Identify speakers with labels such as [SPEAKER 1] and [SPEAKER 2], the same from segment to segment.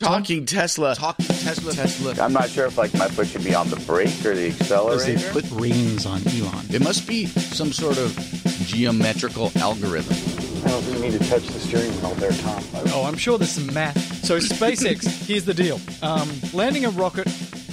[SPEAKER 1] Talking Tesla. Talking Tesla. Tesla.
[SPEAKER 2] I'm not sure if like my foot should be on the brake or the accelerator.
[SPEAKER 3] Because they put reins on Elon.
[SPEAKER 1] It must be some sort of geometrical algorithm.
[SPEAKER 2] I don't think you need to touch the steering wheel there, Tom.
[SPEAKER 4] Oh, I'm sure there's some math. So SpaceX, here's the deal. Um, landing a rocket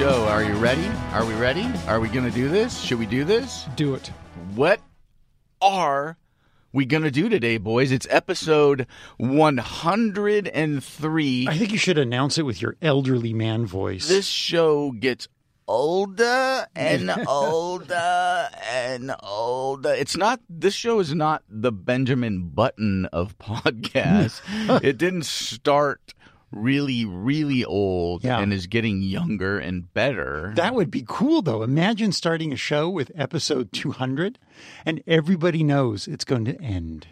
[SPEAKER 1] Show, are you ready? Are we ready? Are we going to do this? Should we do this?
[SPEAKER 4] Do it.
[SPEAKER 1] What are we going to do today, boys? It's episode 103.
[SPEAKER 3] I think you should announce it with your elderly man voice.
[SPEAKER 1] this show gets older and older and older. It's not this show is not the Benjamin Button of podcasts. it didn't start really really old
[SPEAKER 3] Yeah.
[SPEAKER 1] and is getting younger and better.
[SPEAKER 3] That would be cool, though. Imagine starting a show with episode 200 and everybody knows it's going to end.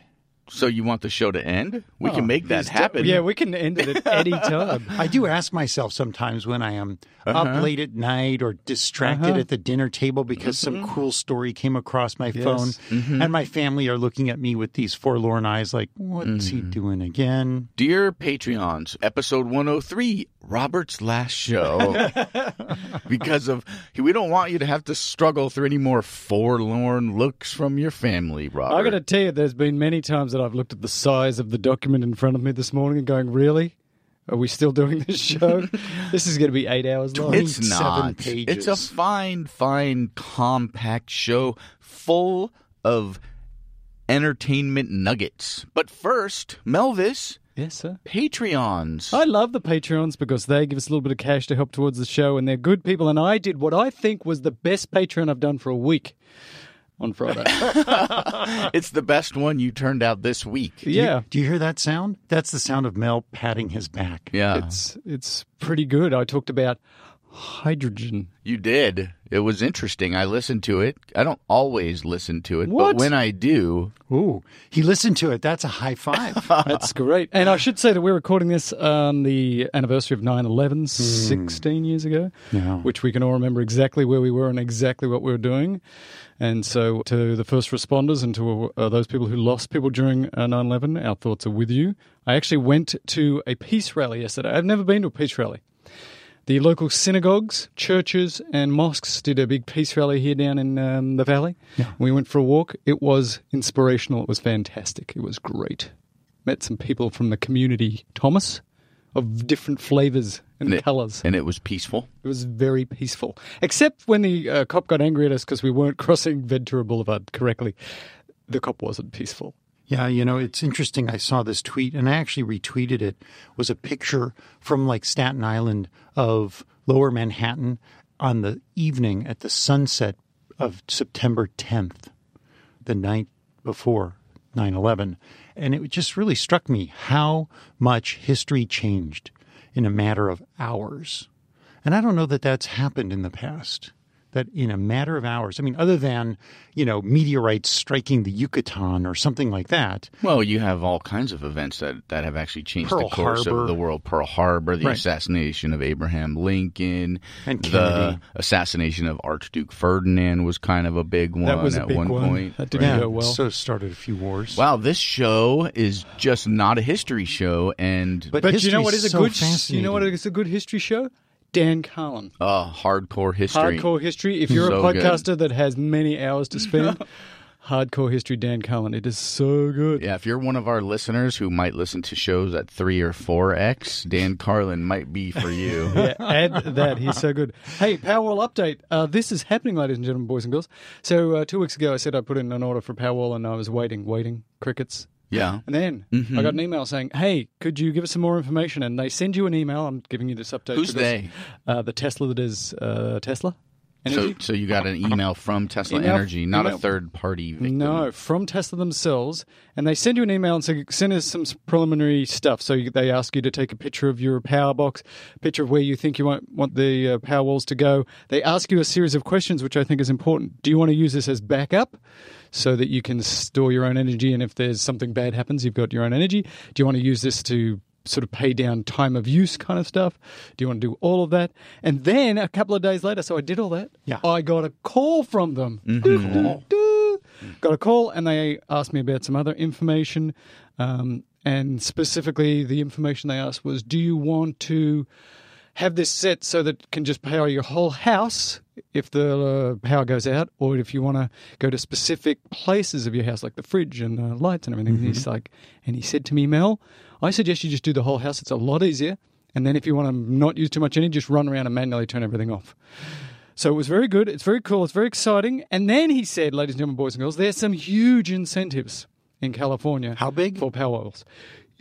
[SPEAKER 1] So you want the show to end? We can make that happen.
[SPEAKER 4] Yeah, we can end it at any time.
[SPEAKER 3] I do ask myself sometimes when I am
[SPEAKER 1] Uh-huh.
[SPEAKER 3] up late at night or distracted at the dinner table because
[SPEAKER 1] Mm-hmm.
[SPEAKER 3] some cool story came across my phone and my family are looking at me with these forlorn eyes like, what's he
[SPEAKER 1] Mm-hmm.
[SPEAKER 3] doing again?
[SPEAKER 1] Dear Patreons, episode 103, Robert's last show. because of we don't want you to have to struggle through any more forlorn looks from your family, Robert.
[SPEAKER 4] I got to tell you, there's been many times that I've looked at the size of the document in front of me this morning and going, "Really? Are we still doing this show? this is going to be eight hours long."
[SPEAKER 1] It's
[SPEAKER 3] 27
[SPEAKER 1] not.
[SPEAKER 3] pages.
[SPEAKER 1] It's a fine, fine, compact show full of entertainment nuggets. But first, Melvis,
[SPEAKER 4] yes, sir.
[SPEAKER 1] Patreons.
[SPEAKER 4] I love the Patreons because they give us a little bit of cash to help towards the show, and they're good people. And I did what I think was the best Patreon I've done for a week on Friday.
[SPEAKER 1] it's the best one you turned out this week.
[SPEAKER 4] yeah,
[SPEAKER 3] Do you hear that sound? That's the sound of Mel patting his back.
[SPEAKER 1] Yeah.
[SPEAKER 4] it's it's pretty good. I talked about hydrogen.
[SPEAKER 1] You did. It was interesting. I listened to it. I don't always listen to it,
[SPEAKER 4] What?
[SPEAKER 1] but when I do,
[SPEAKER 3] Ooh, he listened to it. That's a high five.
[SPEAKER 4] That's great. And I should say that we're recording this on the anniversary of 9 11, 16 years ago,
[SPEAKER 3] Yeah.
[SPEAKER 4] which we can all remember exactly where we were and exactly what we were doing. And so, to the first responders and to uh, those people who lost people during uh, 9 11, our thoughts are with you. I actually went to a peace rally yesterday. I've never been to a peace rally. The local synagogues, churches, and mosques did a big peace rally here down in um, the valley. We went for a walk. It was inspirational. It was fantastic. It was great. Met some people from the community, Thomas, of different flavors and,
[SPEAKER 1] And it-
[SPEAKER 4] colors.
[SPEAKER 1] and it was peaceful.
[SPEAKER 4] It was very peaceful, except when the uh, cop got angry at us because we weren't crossing Ventura Boulevard correctly. The cop wasn't peaceful.
[SPEAKER 3] Yeah, you know, it's interesting. I saw this tweet and I actually retweeted it. Was a picture from like Staten Island of lower Manhattan on the evening at the sunset of September 10th, the night before 9 11. And it just really struck me how much history changed in a matter of hours. And I don't know that that's happened in the past. That in a matter of hours, I mean, other than, you know, meteorites striking the Yucatan or something like that,
[SPEAKER 1] Well, you have all kinds of events that, that have actually changed
[SPEAKER 3] Pearl
[SPEAKER 1] the course
[SPEAKER 3] Harbor.
[SPEAKER 1] of the world. Pearl Harbor, the
[SPEAKER 3] Right.
[SPEAKER 1] assassination of Abraham Lincoln,
[SPEAKER 3] And
[SPEAKER 1] the assassination of Archduke Ferdinand was kind of a big one
[SPEAKER 4] That was a
[SPEAKER 1] at
[SPEAKER 4] big
[SPEAKER 1] one
[SPEAKER 4] one.
[SPEAKER 1] point.
[SPEAKER 4] That didn't
[SPEAKER 3] yeah,
[SPEAKER 4] go well.
[SPEAKER 3] so it started a few wars.
[SPEAKER 1] Wow, this show is just not a history show, and
[SPEAKER 3] But,
[SPEAKER 4] But you know
[SPEAKER 3] history's
[SPEAKER 4] what is a
[SPEAKER 3] so
[SPEAKER 4] good? You know what is a good history show? Dan Carlin.
[SPEAKER 1] uh, hardcore history.
[SPEAKER 4] Hardcore history. If you're
[SPEAKER 1] So
[SPEAKER 4] a
[SPEAKER 1] good.
[SPEAKER 4] podcaster that has many hours to spend, hardcore history. Dan Carlin. It is so good.
[SPEAKER 1] Yeah, if you're one of our listeners who might listen to shows at three or four X, Dan Carlin might be for you.
[SPEAKER 4] Yeah, add that. He's so good. Hey, Powerwall update. Uh, this is happening, ladies and gentlemen, boys and girls. So uh, two weeks ago, I said I put in an order for Powerwall, and I was waiting, waiting. Crickets.
[SPEAKER 1] Yeah.
[SPEAKER 4] And then
[SPEAKER 1] Mm-hmm.
[SPEAKER 4] I got an email saying, "Hey, could you give us some more information?" And they send you an email. I'm giving you this update.
[SPEAKER 1] Who's
[SPEAKER 4] because,
[SPEAKER 1] they?
[SPEAKER 4] Uh, the Tesla that is uh, Tesla.
[SPEAKER 1] So, so you got an email from Tesla
[SPEAKER 4] Email-
[SPEAKER 1] Energy, not
[SPEAKER 4] email-
[SPEAKER 1] a third party victim.
[SPEAKER 4] No, from Tesla themselves, and they send you an email and say, send us some preliminary stuff. So you, they ask you to take a picture of your power box, picture of where you think you want, want the uh, power walls to go. They ask you a series of questions, which I think is important. Do you want to use this as backup? So that you can store your own energy, and if there's something bad happens, you've got your own energy. Do you want to use this to sort of pay down time of use kind of stuff? Do you want to do all of that? And then a couple of days later, so I did all that.
[SPEAKER 3] Yeah.
[SPEAKER 4] I got a call from them. Doo, doo, doo. Got a call, and they asked me about some other information. Um, and specifically, the information they asked was Do you want to have this set so that it can just power your whole house if the uh, power goes out, or if you want to go to specific places of your house, like the fridge and the lights and everything. He's like, and he said to me, Mel, I suggest you just do the whole house. It's a lot easier. And then if you want to not use too much energy, just run around and manually turn everything off. So it was very good. It's very cool. It's very exciting. And then he said, ladies and gentlemen, boys and girls, there's some huge incentives in California.
[SPEAKER 3] How big?
[SPEAKER 4] For power walls.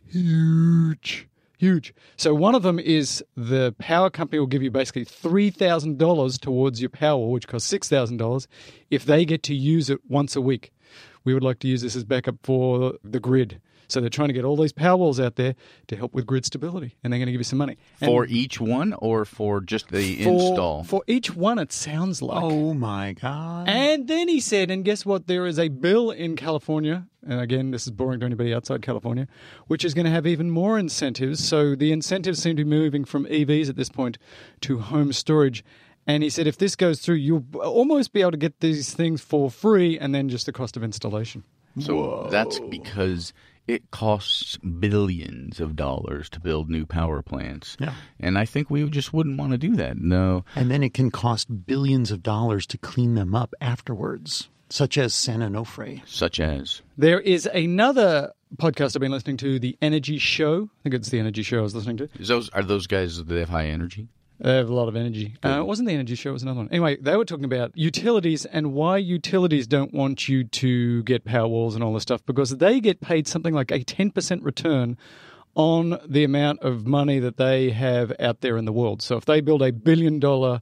[SPEAKER 4] Huge. Huge. So one of them is the power company will give you basically $3,000 towards your power which costs $6,000, if they get to use it once a week. We would like to use this as backup for the grid. So they're trying to get all these power walls out there to help with grid stability, and they're going to give you some money. And
[SPEAKER 1] For each one or for just the
[SPEAKER 4] for-
[SPEAKER 1] install?
[SPEAKER 4] For each one, it sounds like.
[SPEAKER 3] Oh my God.
[SPEAKER 4] And then he said, and guess what? There is a bill in California, and again, this is boring to anybody outside California, which is going to have even more incentives. So the incentives seem to be moving from EVs at this point to home storage. And he said, if this goes through, you'll almost be able to get these things for free and then just the cost of installation.
[SPEAKER 1] So that's because it costs billions of dollars to build new power plants.
[SPEAKER 3] Yeah.
[SPEAKER 1] And I think we just wouldn't want to do that. No.
[SPEAKER 3] And then it can cost billions of dollars to clean them up afterwards, such as San Onofre.
[SPEAKER 1] Such as.
[SPEAKER 4] There is another podcast I've been listening to, The Energy Show. I think it's The Energy Show I was listening to.
[SPEAKER 1] Is those are those guys that have high energy?
[SPEAKER 4] They have a lot of energy. Uh, it wasn't the energy show; it was another one. Anyway, they were talking about utilities and why utilities don't want you to get power walls and all this stuff because they get paid something like a ten percent return on the amount of money that they have out there in the world. So if they build a billion dollar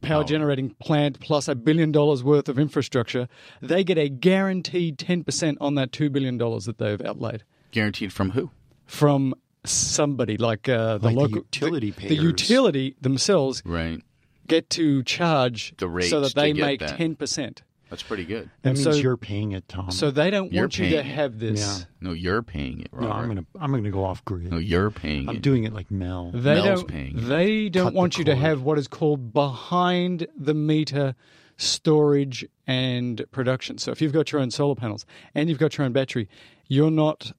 [SPEAKER 4] power generating plant plus a billion dollars worth of infrastructure, they get a guaranteed ten percent on that two billion dollars that they've outlaid
[SPEAKER 1] Guaranteed from who?
[SPEAKER 4] from somebody like uh, the
[SPEAKER 3] Like the utility
[SPEAKER 4] the, the utility themselves
[SPEAKER 1] Right.
[SPEAKER 4] get to charge
[SPEAKER 1] The rate
[SPEAKER 4] so that they make ten percent.
[SPEAKER 1] That's pretty good.
[SPEAKER 3] That
[SPEAKER 4] And
[SPEAKER 3] means
[SPEAKER 4] so-
[SPEAKER 3] you're paying it, Tom.
[SPEAKER 4] So they don't
[SPEAKER 1] You're
[SPEAKER 4] want you to
[SPEAKER 1] it.
[SPEAKER 4] have this.
[SPEAKER 3] Yeah.
[SPEAKER 1] No, you're paying it,
[SPEAKER 3] no, I'm gonna I'm gonna go off grid.
[SPEAKER 1] No, you're paying
[SPEAKER 3] I'm
[SPEAKER 1] it.
[SPEAKER 3] doing it like Mel.
[SPEAKER 4] They
[SPEAKER 1] Mel's
[SPEAKER 4] don't.
[SPEAKER 1] paying it.
[SPEAKER 4] They don't
[SPEAKER 3] Cut the
[SPEAKER 4] want you to have what is called behind the meter storage and production. So if you've got your own solar panels and you've got your own battery, you're not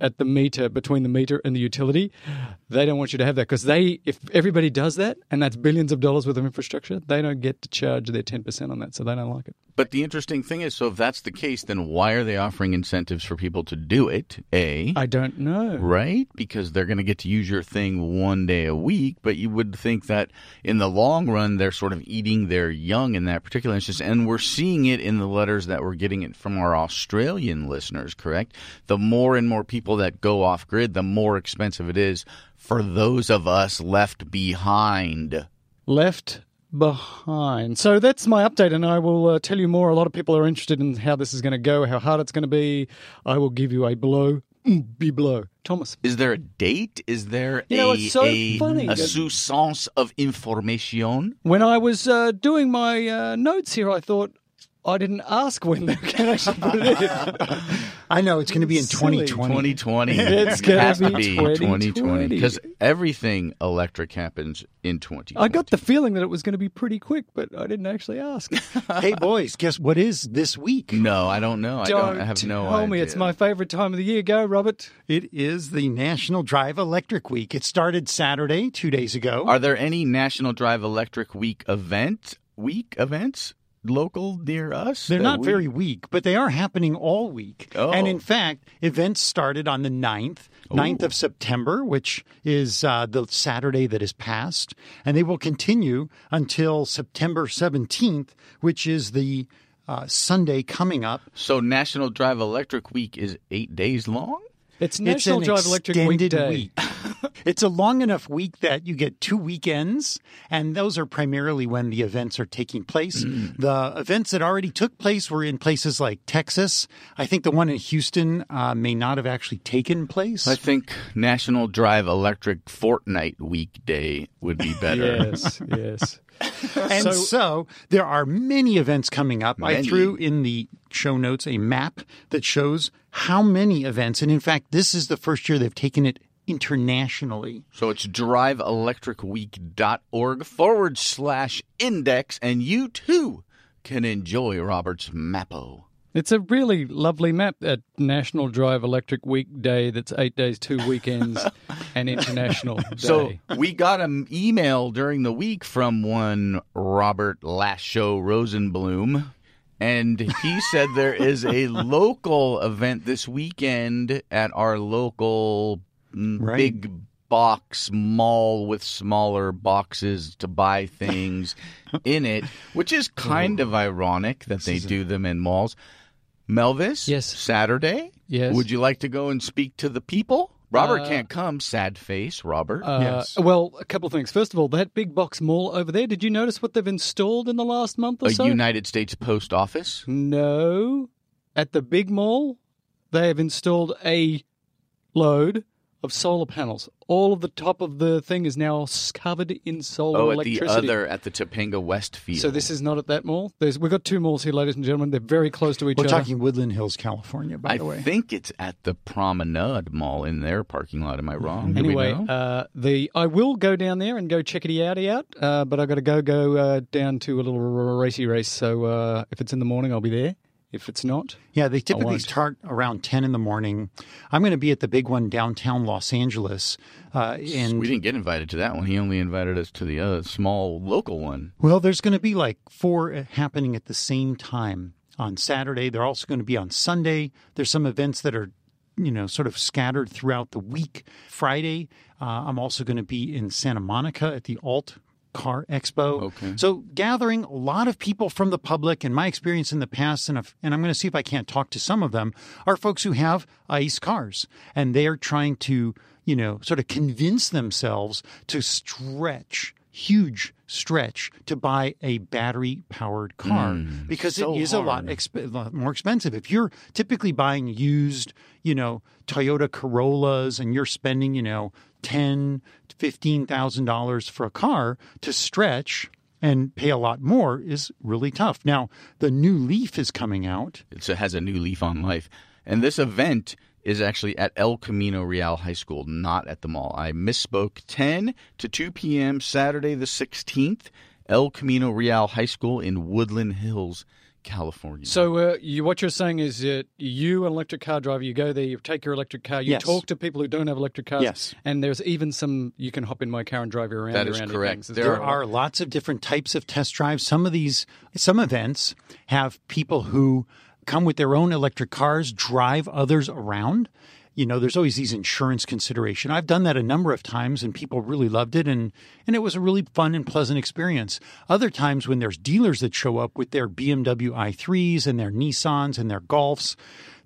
[SPEAKER 4] at the meter between the meter and the utility. They don't want you to have that because they, if everybody does that, and that's billions of dollars worth of infrastructure, they don't get to charge their ten percent on that, so they don't like it.
[SPEAKER 1] But the interesting thing is, so if that's the case, then why are they offering incentives for people to do it? A.
[SPEAKER 4] I don't know.
[SPEAKER 1] Right? Because they're going to get to use your thing one day a week, but you would think that in the long run, they're sort of eating their young in that particular instance. And we're seeing it in the letters that we're getting it from our Australian listeners, correct? The more and more people that go off grid, the more expensive it is for those of us left behind.
[SPEAKER 4] left behind. So that's my update, and I will uh, tell you more. A lot of people are interested in how this is going to go, how hard it's going to be. I will give you a blow, mm, be blow. Thomas.
[SPEAKER 1] Is there a date? Is there
[SPEAKER 4] You know,
[SPEAKER 1] a,
[SPEAKER 4] it's so
[SPEAKER 1] a,
[SPEAKER 4] funny
[SPEAKER 1] a sousance of information?
[SPEAKER 4] When I was uh, doing my uh, notes here, I thought I didn't ask when they can actually put it in.
[SPEAKER 3] I know it's going to be in
[SPEAKER 4] Silly.
[SPEAKER 3] 2020.
[SPEAKER 1] 2020.
[SPEAKER 4] It's gonna
[SPEAKER 1] to
[SPEAKER 4] be
[SPEAKER 1] 2020 because everything electric happens in 2020.
[SPEAKER 4] I got the feeling that it was going to be pretty quick, but I didn't actually ask.
[SPEAKER 3] hey boys, guess what is this week?
[SPEAKER 1] No, I don't know. I don't I have no
[SPEAKER 4] tell
[SPEAKER 1] idea.
[SPEAKER 4] me. It's my favorite time of the year. Go, Robert.
[SPEAKER 3] It is the National Drive Electric Week. It started Saturday, two days ago.
[SPEAKER 1] Are there any National Drive Electric Week event week events local near us?
[SPEAKER 3] They're not very weak, but they are happening all week.
[SPEAKER 1] Oh.
[SPEAKER 3] And in fact, events started on the 9th, 9th of September, which is uh, the Saturday that is past. And they will continue until September 17th, which is the uh, Sunday coming up.
[SPEAKER 1] So National Drive Electric Week is eight days long.
[SPEAKER 4] It's
[SPEAKER 3] It's
[SPEAKER 4] National
[SPEAKER 3] an
[SPEAKER 4] Drive Electric
[SPEAKER 3] extended
[SPEAKER 4] Weekday.
[SPEAKER 3] week. it's a long enough week that you get two weekends, and those are primarily when the events are taking place. The events that already took place were in places like Texas. I think the one in Houston uh, may not have actually taken place.
[SPEAKER 1] I think National Drive Electric Fortnite weekday would be better.
[SPEAKER 4] yes, yes.
[SPEAKER 3] And so, there are many events coming up. I threw in the show notes a map that shows how many events. And in fact, this is the first year they've taken it internationally.
[SPEAKER 1] So it's driveelectricweek.org forward slash index, and you too can enjoy Robert's Mappo.
[SPEAKER 4] It's a really lovely map at National Drive Electric Week Day that's eight days, two weekends, and International Day.
[SPEAKER 1] So we got an email during the week from one Robert Last Show Rosenblum, and he said there is a local event this weekend at our local mm,
[SPEAKER 3] Right.
[SPEAKER 1] big box mall with smaller boxes to buy things in it, which is kind of ironic that they do them in malls. Melvis,
[SPEAKER 4] Yes.
[SPEAKER 1] Saturday.
[SPEAKER 4] Yes.
[SPEAKER 1] Would you like to go and speak to the people? Robert
[SPEAKER 4] Uh,
[SPEAKER 1] can't come. Sad face, Robert.
[SPEAKER 4] Uh,
[SPEAKER 3] Yes.
[SPEAKER 4] Well, a couple of things. First of all, that big box mall over there, did you notice what they've installed in the last month or
[SPEAKER 1] a
[SPEAKER 4] so?
[SPEAKER 1] United States Post Office.
[SPEAKER 4] no. At the big mall, they have installed a load of solar panels. All of the top of the thing is now covered in solar
[SPEAKER 1] Oh, at the other at the Topanga Westfield.
[SPEAKER 4] So this is not at that mall. There's we've got two malls here, ladies and gentlemen. They're very close to each other.
[SPEAKER 3] We're talking Woodland Hills, California, by
[SPEAKER 1] I
[SPEAKER 3] the way.
[SPEAKER 1] I think it's at the Promenade Mall in their parking lot. Am I wrong? Do we
[SPEAKER 4] Anyway, uh, the I will go down there and go checkity outy out, uh, but I've got to go go uh, down to a little r- racy race. So uh, if it's in the morning, I'll be there. If it's not,
[SPEAKER 3] Yeah, they typically start around 10 in the morning. I'm going to be at the big one downtown Los Angeles. Uh, and
[SPEAKER 1] we didn't get invited to that one. He only invited us to the other small local one.
[SPEAKER 3] Well, there's going to be like four uh, happening at the same time on Saturday. They're also going to be on Sunday. There's some events that are, you know, sort of scattered throughout the week. Friday, uh, I'm also going to be in Santa Monica at the Alt Car Expo.
[SPEAKER 1] Okay.
[SPEAKER 3] So gathering a lot of people from the public and my experience in the past, and, if, and I'm going to see if I can't talk to some of them, are folks who have ICE cars and they are trying to, you know, sort of convince themselves to stretch huge stretch to buy a battery powered car hmm. because
[SPEAKER 1] so
[SPEAKER 3] it is a lot, exp- a lot more expensive. If you're typically buying used, you know, Toyota Corollas and you're spending, you know, ten to fifteen thousand dollars for a car to stretch and pay a lot more is really tough. Now the new Leaf is coming out.
[SPEAKER 1] It has a new leaf on life. And this event is actually at El Camino Real High School, not at the mall. I misspoke. 10 to 2 p.m. Saturday the 16th, El Camino Real High School in Woodland Hills, California.
[SPEAKER 4] so uh, you what you're saying is that you, an electric car driver, you go there, you take your electric car, you
[SPEAKER 3] Yes.
[SPEAKER 4] talk to people who don't have electric cars,
[SPEAKER 3] Yes.
[SPEAKER 4] and there's even some you can hop in my car and drive you around.
[SPEAKER 1] That is
[SPEAKER 4] around
[SPEAKER 1] correct.
[SPEAKER 4] Things.
[SPEAKER 1] There
[SPEAKER 4] that
[SPEAKER 3] There
[SPEAKER 4] right?
[SPEAKER 3] are lots of different types of test drives. Some of these, some events have people who come with their own electric cars, drive others around. You know, there's always these insurance consideration. I've done that a number of times and people really loved it and and it was a really fun and pleasant experience. Other times when there's dealers that show up with their BMW i3s and their Nissans and their Golfs,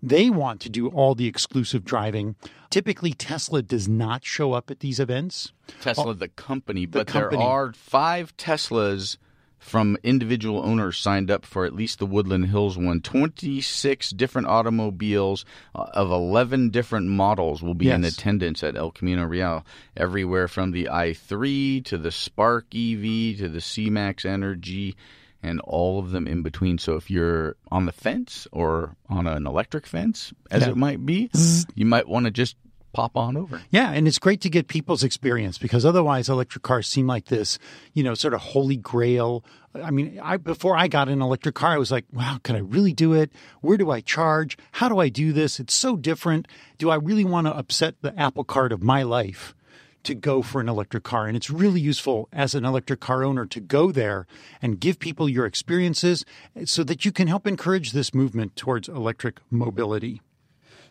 [SPEAKER 3] they want to do all the exclusive driving. Typically Tesla does not show up at these events.
[SPEAKER 1] Tesla, the company, but
[SPEAKER 3] company.
[SPEAKER 1] there are five Teslas from individual owners signed up for at least the Woodland Hills one. 26 different automobiles uh, of 11 different models will be in attendance at El Camino Real, everywhere from the i3 to the Spark EV to the C-Max Energy and all of them in between. So if you're on the fence or on an electric fence, as
[SPEAKER 3] Yeah.
[SPEAKER 1] it might be, you might want to just pop on over.
[SPEAKER 3] Yeah, and it's great to get people's experience because otherwise electric cars seem like this, you know, sort of holy grail. I mean, I before I got an electric car, I was like, wow, can I really do it? Where do I charge? How do I do this? It's so different. Do I really want to upset the apple cart of my life? to go for an electric car. And it's really useful as an electric car owner to go there and give people your experiences so that you can help encourage this movement towards electric mobility.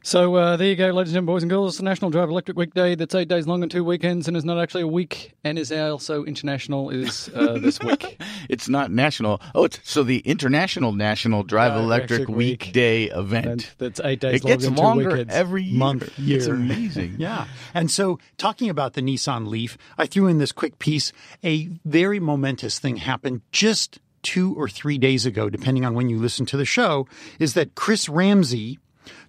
[SPEAKER 4] So uh, there you go, ladies and gentlemen, boys and girls. The National Drive Electric Weekday that's eight days long and two weekends and is not actually a week and is also international is uh, this week.
[SPEAKER 1] It's not national. Oh, it's so the International National Drive
[SPEAKER 4] Drive
[SPEAKER 1] Electric
[SPEAKER 4] Electric Week.
[SPEAKER 1] Weekday event.
[SPEAKER 4] And that's eight days
[SPEAKER 1] it
[SPEAKER 4] long
[SPEAKER 1] gets
[SPEAKER 4] and two
[SPEAKER 1] longer
[SPEAKER 4] weekends.
[SPEAKER 1] every year.
[SPEAKER 3] month, year.
[SPEAKER 1] It's amazing.
[SPEAKER 3] Yeah. And so, talking about the Nissan Leaf, I threw in this quick piece. A very momentous thing happened just two or three days ago, depending on when you listen to the show, is that Chris Ramsey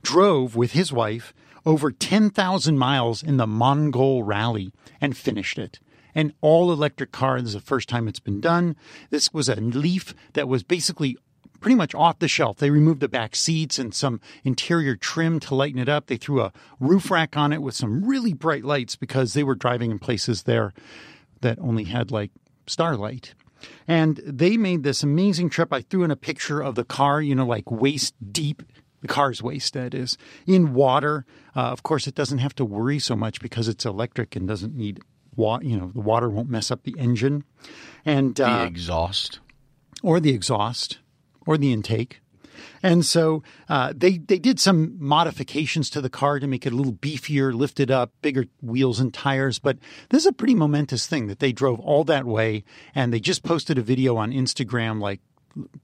[SPEAKER 3] drove with his wife over 10,000 miles in the Mongol Rally and finished it. An all electric car. This is the first time it's been done. This was a Leaf that was basically pretty much off the shelf. They removed the back seats and some interior trim to lighten it up. They threw a roof rack on it with some really bright lights because they were driving in places there that only had like starlight. And they made this amazing trip. I threw in a picture of the car, you know, like waist deep, the car's that is, in water. Uh, of course, it doesn't have to worry so much because it's electric and doesn't need water. You know, the water won't mess up the engine. And
[SPEAKER 1] The
[SPEAKER 3] uh,
[SPEAKER 1] exhaust.
[SPEAKER 3] or the exhaust or the intake. And so uh, they they did some modifications to the car to make it a little beefier, lifted up, bigger wheels and tires. But this is a pretty momentous thing that they drove all that way, and they just posted a video on Instagram, like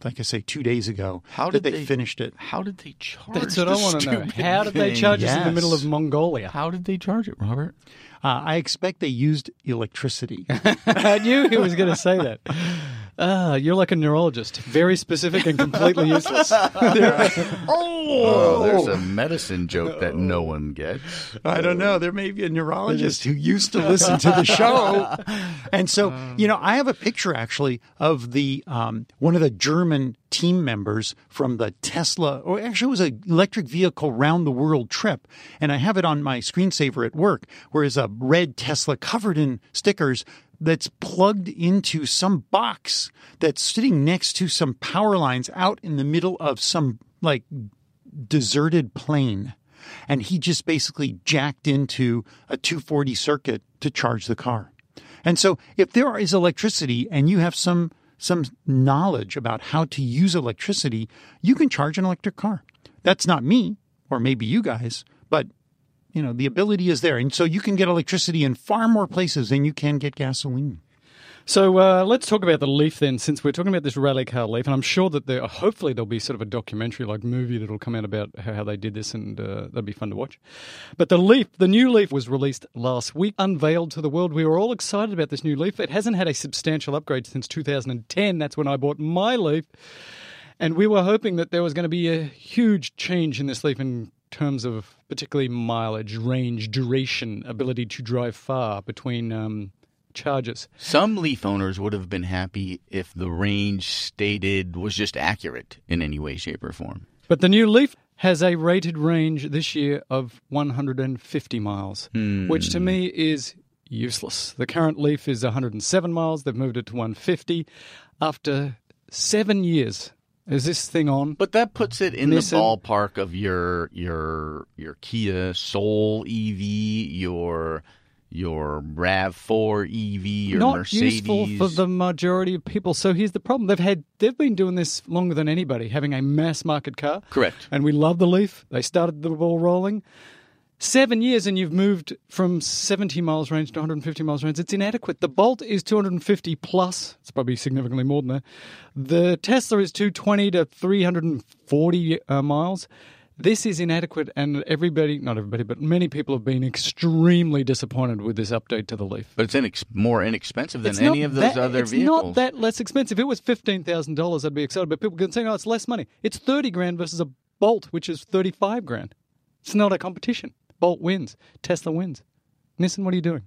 [SPEAKER 3] like I say, two days ago.
[SPEAKER 1] How did
[SPEAKER 3] they,
[SPEAKER 1] they-
[SPEAKER 3] finished it?
[SPEAKER 1] How did they charge?
[SPEAKER 4] That's what I want to know. How did they
[SPEAKER 1] thing?
[SPEAKER 4] charge us in the middle of Mongolia?
[SPEAKER 1] How did they charge it, Robert?
[SPEAKER 3] Uh, I expect they used electricity.
[SPEAKER 4] I knew he was going to say that. Ah, you're like a neurologist, very specific and completely useless.
[SPEAKER 1] Oh, there's a medicine joke that no one gets.
[SPEAKER 3] I don't know. There may be a neurologist who used to listen to the show. And so, you know, I have a picture actually of the um, one of the German team members from the Tesla, or actually it was an electric vehicle round the world trip. And I have it on my screensaver at work, where is a red Tesla covered in stickers that's plugged into some box that's sitting next to some power lines out in the middle of some like deserted plain. And he just basically jacked into a 240 circuit to charge the car. And so if there is electricity and you have some some knowledge about how to use electricity, you can charge an electric car. That's not me or maybe you guys, but you know, the ability is there. And so you can get electricity in far more places than you can get gasoline.
[SPEAKER 4] So uh, let's talk about the Leaf then, since we're talking about this rally car Leaf, and I'm sure that there, hopefully, there'll be sort of a documentary like movie that'll come out about how, they did this, and uh, that'll be fun to watch. But the Leaf, the new Leaf, was released last week, unveiled to the world. We were all excited about this new Leaf. It hasn't had a substantial upgrade since 2010. That's when I bought my Leaf, and we were hoping that there was going to be a huge change in this Leaf in terms of particularly mileage, range, duration, ability to drive far between. Um, charges
[SPEAKER 1] Some Leaf owners would have been happy if the range stated was just accurate in any way, shape, or form.
[SPEAKER 4] But the new Leaf has a rated range this year of 150 miles, which to me is useless. The current Leaf is 107 miles. They've moved it to 150 after seven years. Is this thing on?
[SPEAKER 1] But that puts it in the ballpark of your your your Kia Soul EV, your your Rav Four EV, your
[SPEAKER 4] Not
[SPEAKER 1] Mercedes.
[SPEAKER 4] useful for the majority of people. So here's the problem: they've had they've been doing this longer than anybody, having a mass market car.
[SPEAKER 1] Correct.
[SPEAKER 4] And we love the Leaf. They started the ball rolling. Seven years and you've moved from 70 miles range to 150 miles range. It's inadequate. The Bolt is 250 plus. It's probably significantly more than that. The Tesla is 220 to 340 uh, miles. This is inadequate, and everybody, not everybody, but many people have been extremely disappointed with this update to the Leaf.
[SPEAKER 1] But it's inex- more inexpensive than
[SPEAKER 4] It's
[SPEAKER 1] any of those
[SPEAKER 4] that-
[SPEAKER 1] other
[SPEAKER 4] it's
[SPEAKER 1] vehicles.
[SPEAKER 4] not that less expensive. If it was fifteen thousand dollars, I'd be excited. But people can say, "Oh, it's less money." It's thirty grand versus a Bolt, which is thirty-five grand. It's not a competition. Bolt wins. Tesla wins. Nissan, what are you doing?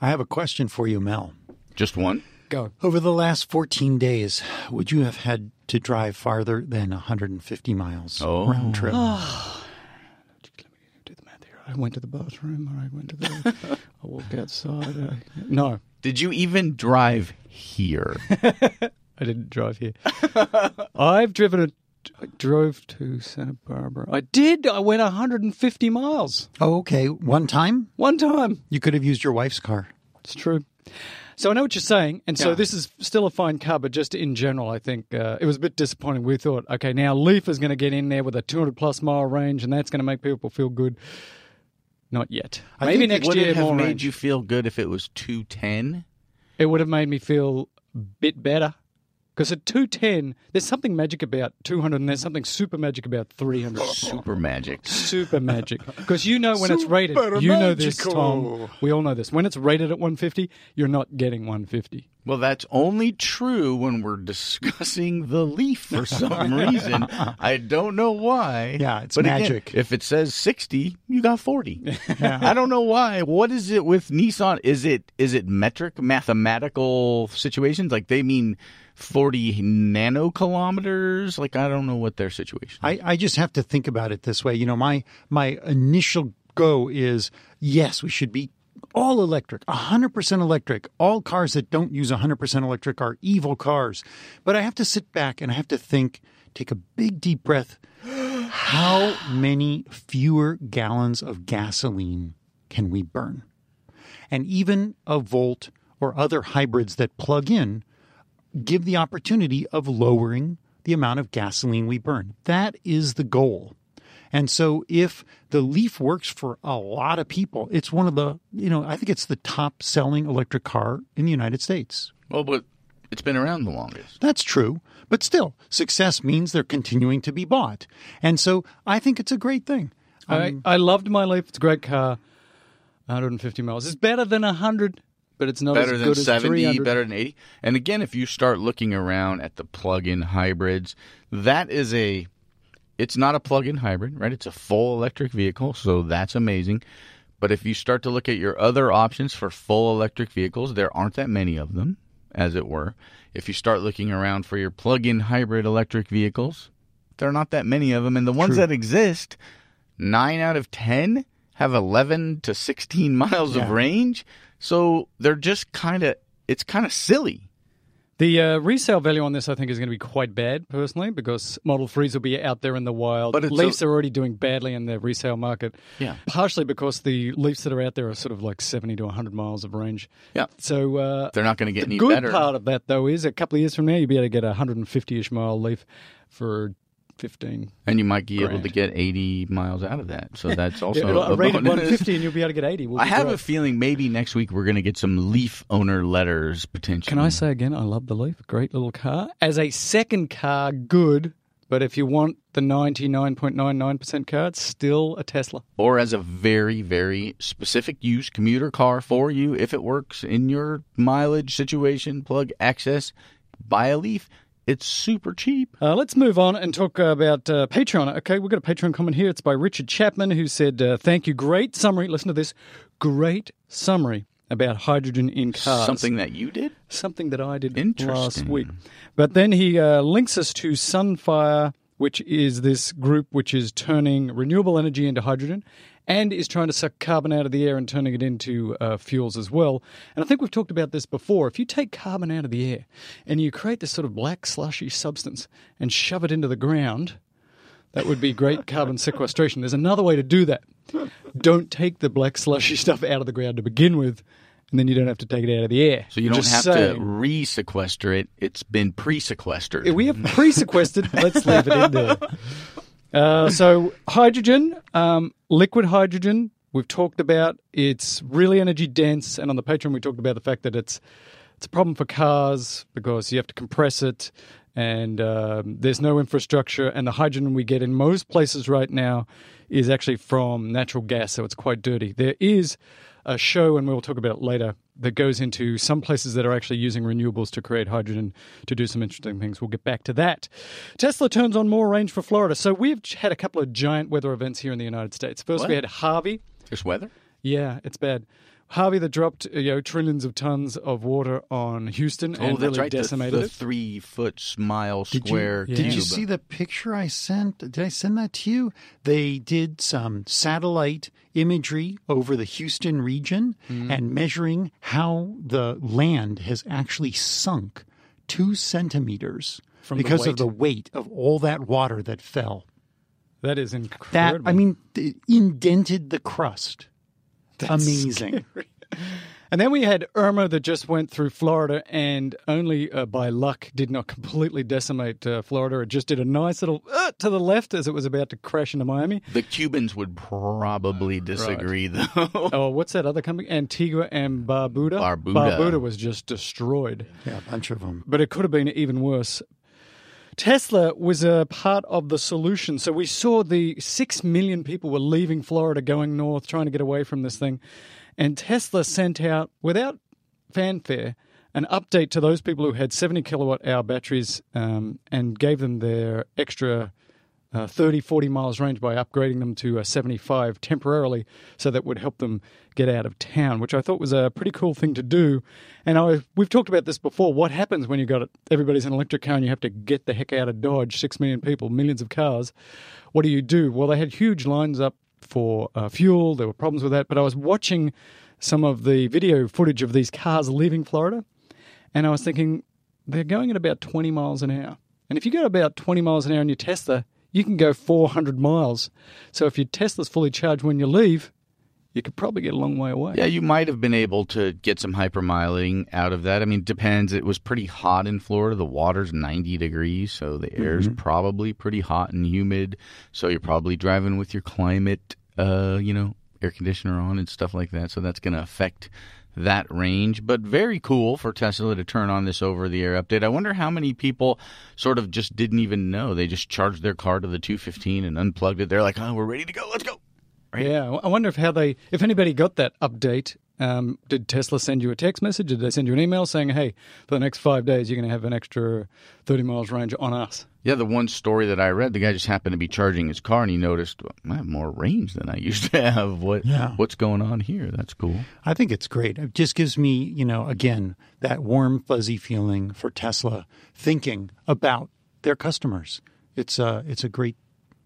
[SPEAKER 3] I have a question for you, Mel.
[SPEAKER 1] Just one.
[SPEAKER 4] Go.
[SPEAKER 3] Over the last 14 days, would you have had to drive farther than 150 miles
[SPEAKER 1] Oh.
[SPEAKER 3] round trip?
[SPEAKER 4] Do the math here. I went to the bathroom, or I went to the. I walked outside. Uh, no,
[SPEAKER 1] Did you even drive here?
[SPEAKER 4] I didn't drive here. I've driven a. I drove to Santa Barbara. I did. I went 150 miles
[SPEAKER 3] Oh, okay. One time,
[SPEAKER 4] one time.
[SPEAKER 3] you could have used your wife's car.
[SPEAKER 4] It's true. So I know what you're saying, and so
[SPEAKER 3] Yeah.
[SPEAKER 4] this is still a fine car, but just in general, I think uh, it was a bit disappointing. We thought, okay, now Leaf is going to get in there with a 200 plus mile range, and that's going to make people feel good. Not yet.
[SPEAKER 3] I
[SPEAKER 4] Maybe
[SPEAKER 3] think
[SPEAKER 4] next
[SPEAKER 1] Would
[SPEAKER 4] year
[SPEAKER 1] it have
[SPEAKER 4] more
[SPEAKER 1] made
[SPEAKER 4] range.
[SPEAKER 1] you feel good if it was 210?
[SPEAKER 4] It would have made me feel a bit better. Because at 210, there's something magic about 200, and there's something super magic about 300.
[SPEAKER 1] Super magic.
[SPEAKER 4] super magic. Because you know when it's rated,
[SPEAKER 3] Super
[SPEAKER 4] you know this. Tom. We all know this. When it's rated at 150, you're not getting 150.
[SPEAKER 1] Well, that's only true when we're discussing the leaf for some reason. I don't know why.
[SPEAKER 3] Yeah, it's
[SPEAKER 1] but again,
[SPEAKER 3] magic.
[SPEAKER 1] if it says 60, you got 40. I don't know why. What is it with Nissan? Is it is it metric mathematical situations? Like they mean 40 nanokilometers? Like I don't know what their situation. is.
[SPEAKER 3] I, I just have to think about it this way. You know, my my initial go is yes, we should be all electric, 100% electric. All cars that don't use 100% electric are evil cars. But I have to sit back and I have to think, take a big deep breath. How many fewer gallons of gasoline can we burn? And even a Volt or other hybrids that plug in give the opportunity of lowering the amount of gasoline we burn. That is the goal. And so if the Leaf works for a lot of people, it's one of the, you know, I think it's the top selling electric car in the United States.
[SPEAKER 1] well, but it's been around the longest.
[SPEAKER 3] That's true. But still, success means they're continuing to be bought. And so I think it's a great thing. Um,
[SPEAKER 4] I, I loved my Leaf. It's a great car. 150 miles. It's better than 100, but it's not
[SPEAKER 1] better
[SPEAKER 4] as
[SPEAKER 1] than
[SPEAKER 4] good
[SPEAKER 1] 70,
[SPEAKER 4] 300.
[SPEAKER 1] better than 80. And again, if you start looking around at the plug-in hybrids, that is a it's not a plug-in hybrid, right? It's a full electric vehicle, so that's amazing. But if you start to look at your other options for full electric vehicles, there aren't that many of them, as it were. If you start looking around for your plug-in hybrid electric vehicles, there are not that many of them and the ones that exist, 9 out of 10 have 11 to 16 miles of range. So they're just kind of it's kind of silly.
[SPEAKER 4] The uh, resale value on this, I think, is going to be quite bad, personally, because Model 3s will be out there in the wild.
[SPEAKER 1] But
[SPEAKER 4] Leafs
[SPEAKER 1] a-
[SPEAKER 4] are already doing badly in the resale market.
[SPEAKER 1] Yeah.
[SPEAKER 4] Partially because the Leafs that are out there are sort of like 70 to 100 miles of range.
[SPEAKER 1] Yeah.
[SPEAKER 4] So uh,
[SPEAKER 1] They're not going to get
[SPEAKER 4] the
[SPEAKER 1] any
[SPEAKER 4] good
[SPEAKER 1] better.
[SPEAKER 4] part of that, though, is a couple of years from now, you'll be able to get a 150-ish mile Leaf for 15.
[SPEAKER 1] and you might be able to get 80 miles out of that. So that's also
[SPEAKER 4] Yeah,
[SPEAKER 1] a
[SPEAKER 4] a rated
[SPEAKER 1] bonus.
[SPEAKER 4] 150 and you'll be able to get 80. will
[SPEAKER 1] I have a feeling maybe next week we're going to get some Leaf owner letters potentially.
[SPEAKER 4] Can I say again, I love the Leaf. Great little car. As a second car, good. But if you want the 99.99% car, it's still a Tesla.
[SPEAKER 1] or as a very very specific use commuter car for you if it works in your mileage situation, plug access, buy a Leaf. It's super cheap.
[SPEAKER 4] Uh, let's move on and talk about uh, Patreon. Okay, we've got a Patreon comment here. It's by Richard Chapman, who said, uh, Thank you. Great summary. Listen to this. Great summary about hydrogen in cars.
[SPEAKER 1] Something that you did?
[SPEAKER 4] something that I did last week. But then he uh, links us to Sunfire, which is this group which is turning renewable energy into hydrogen and is trying to suck carbon out of the air and turning it into uh, fuels as well. And I think we've talked about this before. If you take carbon out of the air and you create this sort of black slushy substance and shove it into the ground, that would be great carbon sequestration. There's another way to do that. Don't take the black slushy stuff out of the ground to begin with, and then you don't have to take it out of the air.
[SPEAKER 1] So you don't
[SPEAKER 4] Just
[SPEAKER 1] have
[SPEAKER 4] saying.
[SPEAKER 1] to re-sequester it. It's been pre-sequestered.
[SPEAKER 4] We have pre-sequestered. Let's leave it in there. Uh, so hydrogen, um, liquid hydrogen, we've talked about. It's really energy dense, and on the Patreon we talked about the fact that it's it's a problem for cars because you have to compress it, and um, there's no infrastructure. And the hydrogen we get in most places right now is actually from natural gas, so it's quite dirty. There is a show, and we'll talk about it later, that goes into some places that are actually using renewables to create hydrogen to do some interesting things. We'll get back to that. Tesla turns on more range for Florida. So we've had a couple of giant weather events here in the United States. First, we had Harvey.
[SPEAKER 1] There's weather.
[SPEAKER 4] Yeah, it's bad. Harvey that dropped you know trillions of tons of water on Houston
[SPEAKER 1] Oh,
[SPEAKER 4] and
[SPEAKER 1] that's
[SPEAKER 4] really
[SPEAKER 1] right. The,
[SPEAKER 4] decimated
[SPEAKER 1] the
[SPEAKER 4] it.
[SPEAKER 1] three-foot mile
[SPEAKER 3] Did you,
[SPEAKER 1] square.
[SPEAKER 4] Yeah.
[SPEAKER 3] did you see the picture I sent? Did I send that to you? They did some satellite imagery over the Houston region
[SPEAKER 1] Mm-hmm.
[SPEAKER 3] and measuring how the land has actually sunk two centimeters
[SPEAKER 4] From
[SPEAKER 3] because
[SPEAKER 4] weight?
[SPEAKER 3] of the weight of all that water that fell.
[SPEAKER 4] That is incredible.
[SPEAKER 3] That
[SPEAKER 4] incredible.
[SPEAKER 3] I mean, indented the crust. Amazing.
[SPEAKER 4] And then we had Irma that just went through Florida and only uh, by luck did not completely decimate uh, Florida. It just did a nice little uh, to the left as it was about to crash into Miami.
[SPEAKER 1] The Cubans would probably disagree, though.
[SPEAKER 4] Oh, what's that other company? Antigua and Barbuda.
[SPEAKER 1] Barbuda.
[SPEAKER 4] Barbuda was just destroyed.
[SPEAKER 3] Yeah, a bunch of them.
[SPEAKER 4] but it could have been even worse. Tesla was a part of the solution. So we saw the 6 million people were leaving Florida going north, trying to get away from this thing. And Tesla sent out, without fanfare, an update to those people who had 70 kilowatt hour batteries um, and gave them their extra uh, 30, 40 miles range by upgrading them to a 75 temporarily so that would help them get out of town, which I thought was a pretty cool thing to do. And I, we've talked about this before. What happens when you've got everybody's an electric car and you have to get the heck out of Dodge? Six million people, millions of cars. What do you do? Well, they had huge lines up for uh, fuel. There were problems with that. But I was watching some of the video footage of these cars leaving Florida, and I was thinking they're going at about 20 miles an hour. And if you go about 20 miles an hour in your Tesla, you can go 400 miles. So if your Tesla's fully charged when you leave, you could probably get a long way away.
[SPEAKER 1] Yeah, you might have been able to get some hypermiling out of that. I mean, it depends. It was pretty hot in Florida. The water's 90 degrees, so the air's probably pretty hot and humid. So you're probably driving with your climate, uh, you know, air conditioner on and stuff like that. So that's going to affect that range. But very cool for Tesla to turn on this over the air update. I wonder how many people sort of just didn't even know. They just charged their car to the 215 and unplugged it. They're like, oh, we're ready to go. Let's go. Right.
[SPEAKER 4] Yeah, I wonder if how they, if anybody got that update. Um, did Tesla send you a text message? Did they send you an email saying, "Hey, for the next five days, you're going to have an extra thirty miles range on us"?
[SPEAKER 1] Yeah, the one story that I read, the guy just happened to be charging his car and he noticed well, I have more range than I used to have. What
[SPEAKER 3] Yeah.
[SPEAKER 1] what's going on here? That's cool.
[SPEAKER 3] I think it's great. It just gives me, you know, again, that warm, fuzzy feeling for Tesla thinking about their customers. It's a, it's a great,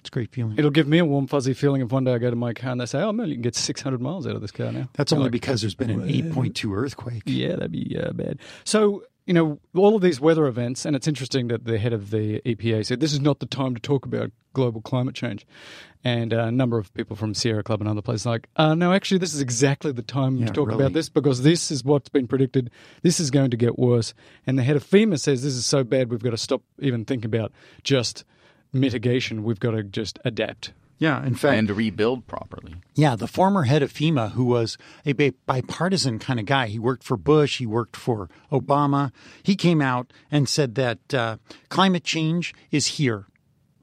[SPEAKER 3] it's a great feeling.
[SPEAKER 4] It'll give me a warm, fuzzy feeling if one day I go to my car and they say, "Oh, man, you can get six hundred miles out of this car now."
[SPEAKER 3] That's
[SPEAKER 4] You're
[SPEAKER 3] only
[SPEAKER 4] like,
[SPEAKER 3] because there's been an 8.2 earthquake.
[SPEAKER 4] Yeah, that'd be uh, bad. So, you know, all of these weather events, and it's interesting that the head of the EPA said this is not the time to talk about global climate change. And uh, a number of people from Sierra Club and other places like, uh, no, actually, this is exactly the time
[SPEAKER 3] Yeah,
[SPEAKER 4] to talk
[SPEAKER 3] really.
[SPEAKER 4] about this because this is what's been predicted. This is going to get worse. And the head of FEMA says this is so bad, we've got to stop even thinking about just mitigation. We've got to just adapt.
[SPEAKER 3] Yeah, in fact,
[SPEAKER 1] And to rebuild properly.
[SPEAKER 3] Yeah, the former head of FEMA, who was a bipartisan kind of guy, he worked for Bush, he worked for Obama. He came out and said that uh, climate change is here.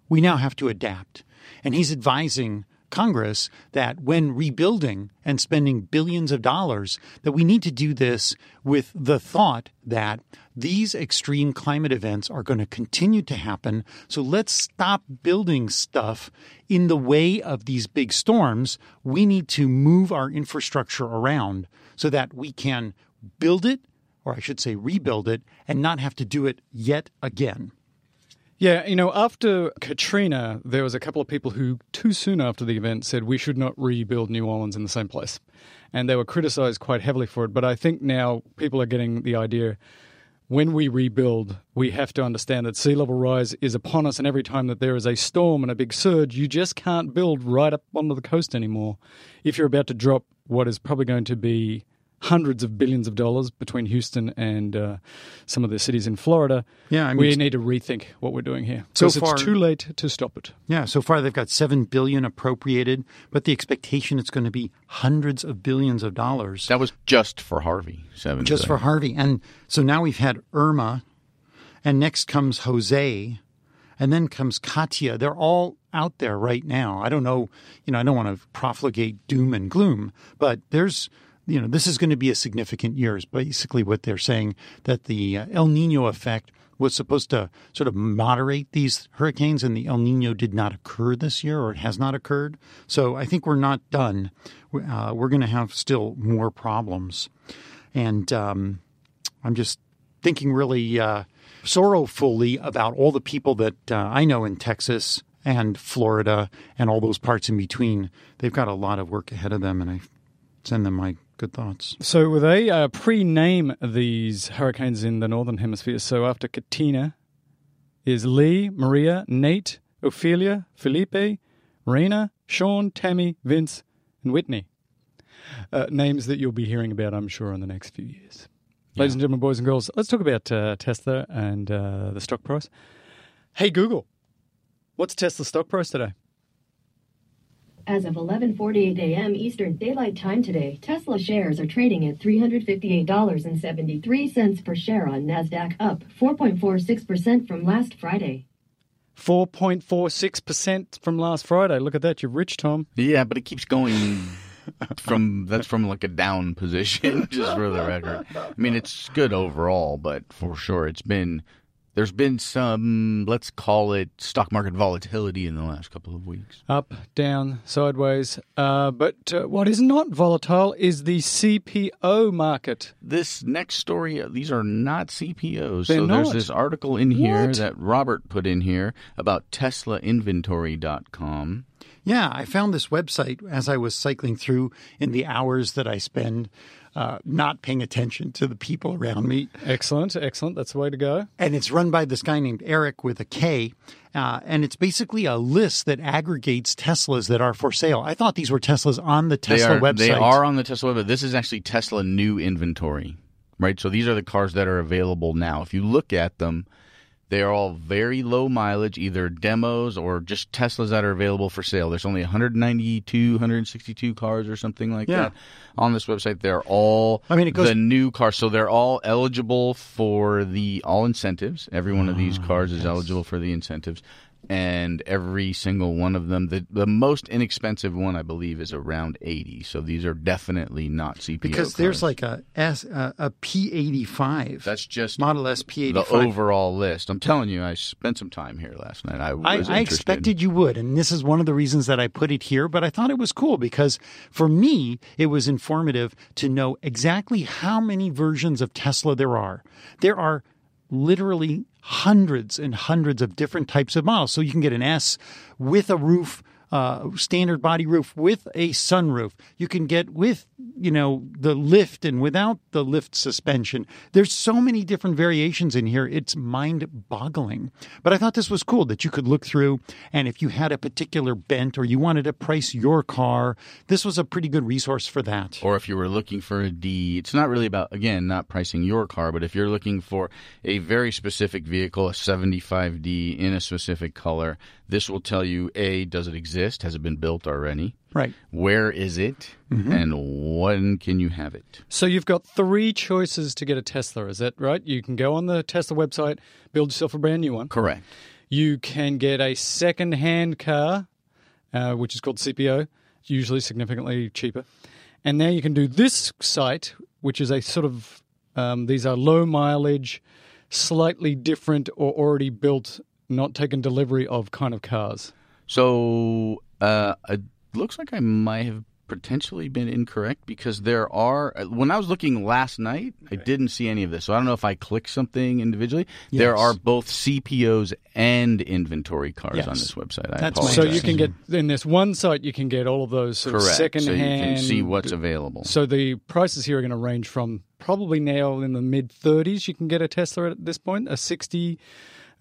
[SPEAKER 3] We now have to adapt. And he's advising Congress that when rebuilding and spending billions of dollars, that we need to do this with the thought that these extreme climate events are going to continue to happen. So let's stop building stuff in the way of these big storms. We need to move our infrastructure around so that we can build it, or I should say rebuild it, and not have to do it yet again.
[SPEAKER 4] Yeah, you know, after Katrina, there was a couple of people who, too soon after the event, said we should not rebuild New Orleans in the same place. And they were criticized quite heavily for it. But I think now people are getting the idea when we rebuild, we have to understand that sea level rise is upon us. And every time that there is a storm and a big surge, you just can't build right up onto the coast anymore. If you're about to drop what is probably going to be hundreds of billions of dollars between Houston and uh, some of the cities in Florida.
[SPEAKER 3] Yeah, I mean,
[SPEAKER 4] we need to rethink what we're doing here.
[SPEAKER 3] So
[SPEAKER 4] because
[SPEAKER 3] far-
[SPEAKER 4] it's too late to stop it.
[SPEAKER 3] Yeah, so far they've got seven billion appropriated, but the expectation it's going to be hundreds of billions of dollars
[SPEAKER 1] That was just for Harvey. Seven
[SPEAKER 3] just for. Harvey. And so now we've had Irma, and next comes Jose, and then comes Katia. They're all out there right now. I don't know, you know, I don't want to profligate doom and gloom, but there's, you know, this is going to be a significant year. Is basically what they're saying that the uh, El Nino effect was supposed to sort of moderate these hurricanes, and the El Nino did not occur this year, or it has not occurred. So I think we're not done. Uh, we're going to have still more problems, and um, I'm just thinking really uh, sorrowfully about all the people that uh, I know in Texas and Florida and all those parts in between. They've got a lot of work ahead of them, and I send them my good thoughts.
[SPEAKER 4] So they uh, pre-name these hurricanes in the northern hemisphere. So after Katina is Lee, Maria, Nate, Ophelia, Felipe, Raina, Sean, Tammy, Vince, and Whitney. uh, names that you'll be hearing about, I'm sure, in the next few years. Ladies and gentlemen, boys and girls, let's talk about uh, Tesla and uh, the stock price. Hey, Google, what's Tesla's stock price today?
[SPEAKER 5] As of 11:48 a.m. Eastern Daylight Time today, Tesla shares are trading at $358.73 per share on Nasdaq, up 4.46% from last Friday.
[SPEAKER 4] 4.46% from last Friday. Look at that. You're rich, Tom.
[SPEAKER 1] Yeah, but it keeps going from that's from like a down position, just for the record. I mean, it's good overall, but for sure, it's been there's been some let's call it stock market volatility in the last couple of weeks.
[SPEAKER 4] Up, down, sideways. Uh, but uh, what is not volatile is the CPO market.
[SPEAKER 1] This next story, uh, these are not CPOs.
[SPEAKER 4] They're
[SPEAKER 1] so there's this article in here
[SPEAKER 4] What?
[SPEAKER 1] that Robert put in here about TeslaInventory.com.
[SPEAKER 3] Yeah, I found this website as I was cycling through in the hours that I spend uh, not paying attention to the people around me.
[SPEAKER 4] Excellent, excellent. That's the way to go.
[SPEAKER 3] And it's run by this guy named Eric with a K. Uh, and it's basically a list that aggregates Teslas that are for sale. I thought these were Teslas on the
[SPEAKER 1] They
[SPEAKER 3] Tesla
[SPEAKER 1] are,
[SPEAKER 3] website.
[SPEAKER 1] they are on the Tesla website. This is actually Tesla new inventory, right? So these are the cars that are available now. If you look at them, they are all very low mileage, either demos or just Teslas that are available for sale. There's only 192, 162 cars or something like
[SPEAKER 3] Yeah.
[SPEAKER 1] that on this website. They're all
[SPEAKER 3] I mean, it goes-
[SPEAKER 1] the new cars, so they're all eligible for the all incentives. Every one of these
[SPEAKER 3] Ah,
[SPEAKER 1] cars is eligible for the incentives. And every single one of them, the the most inexpensive one, I believe, is around eighty. So these are definitely not CPO
[SPEAKER 3] because there's
[SPEAKER 1] cars.
[SPEAKER 3] like a S a, a P85.
[SPEAKER 1] that's just
[SPEAKER 3] Model S P85.
[SPEAKER 1] the overall list. I'm telling you, I spent some time here last night. I was
[SPEAKER 3] I, I expected you would, and this is one of the reasons that I put it here. But I thought it was cool because for me, it was informative to know exactly how many versions of Tesla there are. There are literally hundreds and hundreds of different types of models. So you can get an S with a roof. Uh, standard body roof with a sunroof. You can get with, you know, the lift and without the lift suspension. There's so many different variations in here. It's mind boggling. But I thought this was cool that you could look through and if you had a particular bent or you wanted to price your car, this was a pretty good resource for that.
[SPEAKER 1] or if you were looking for a D, it's not really about again not pricing your car, but if you're looking for a very specific vehicle, a 75D in a specific color, this will tell you a does it exist? Has it been built already?
[SPEAKER 3] Right.
[SPEAKER 1] Where is it? And when can you have it?
[SPEAKER 4] So you've got three choices to get a Tesla, is that right? You can go on the Tesla website, build yourself a brand new one.
[SPEAKER 1] Correct.
[SPEAKER 4] You can get a second hand car, uh, which is called CPO, usually significantly cheaper. And now you can do this site, which is a sort of, um, these are low mileage, slightly different or already built, not taken delivery of kind of cars.
[SPEAKER 1] So uh, it looks like I might have potentially been incorrect because there are. When I was looking last night, I didn't see any of this. So I don't know if I clicked something individually. There are both CPOs and inventory cars
[SPEAKER 3] Yes.
[SPEAKER 1] on this website. I
[SPEAKER 3] That's
[SPEAKER 1] apologize.
[SPEAKER 4] So you can get, in this one site, you can get all of those sort of
[SPEAKER 1] correct. so you can see what's available.
[SPEAKER 4] So the prices here are going to range from probably now in the mid 30s. You can get a Tesla at this point, a 60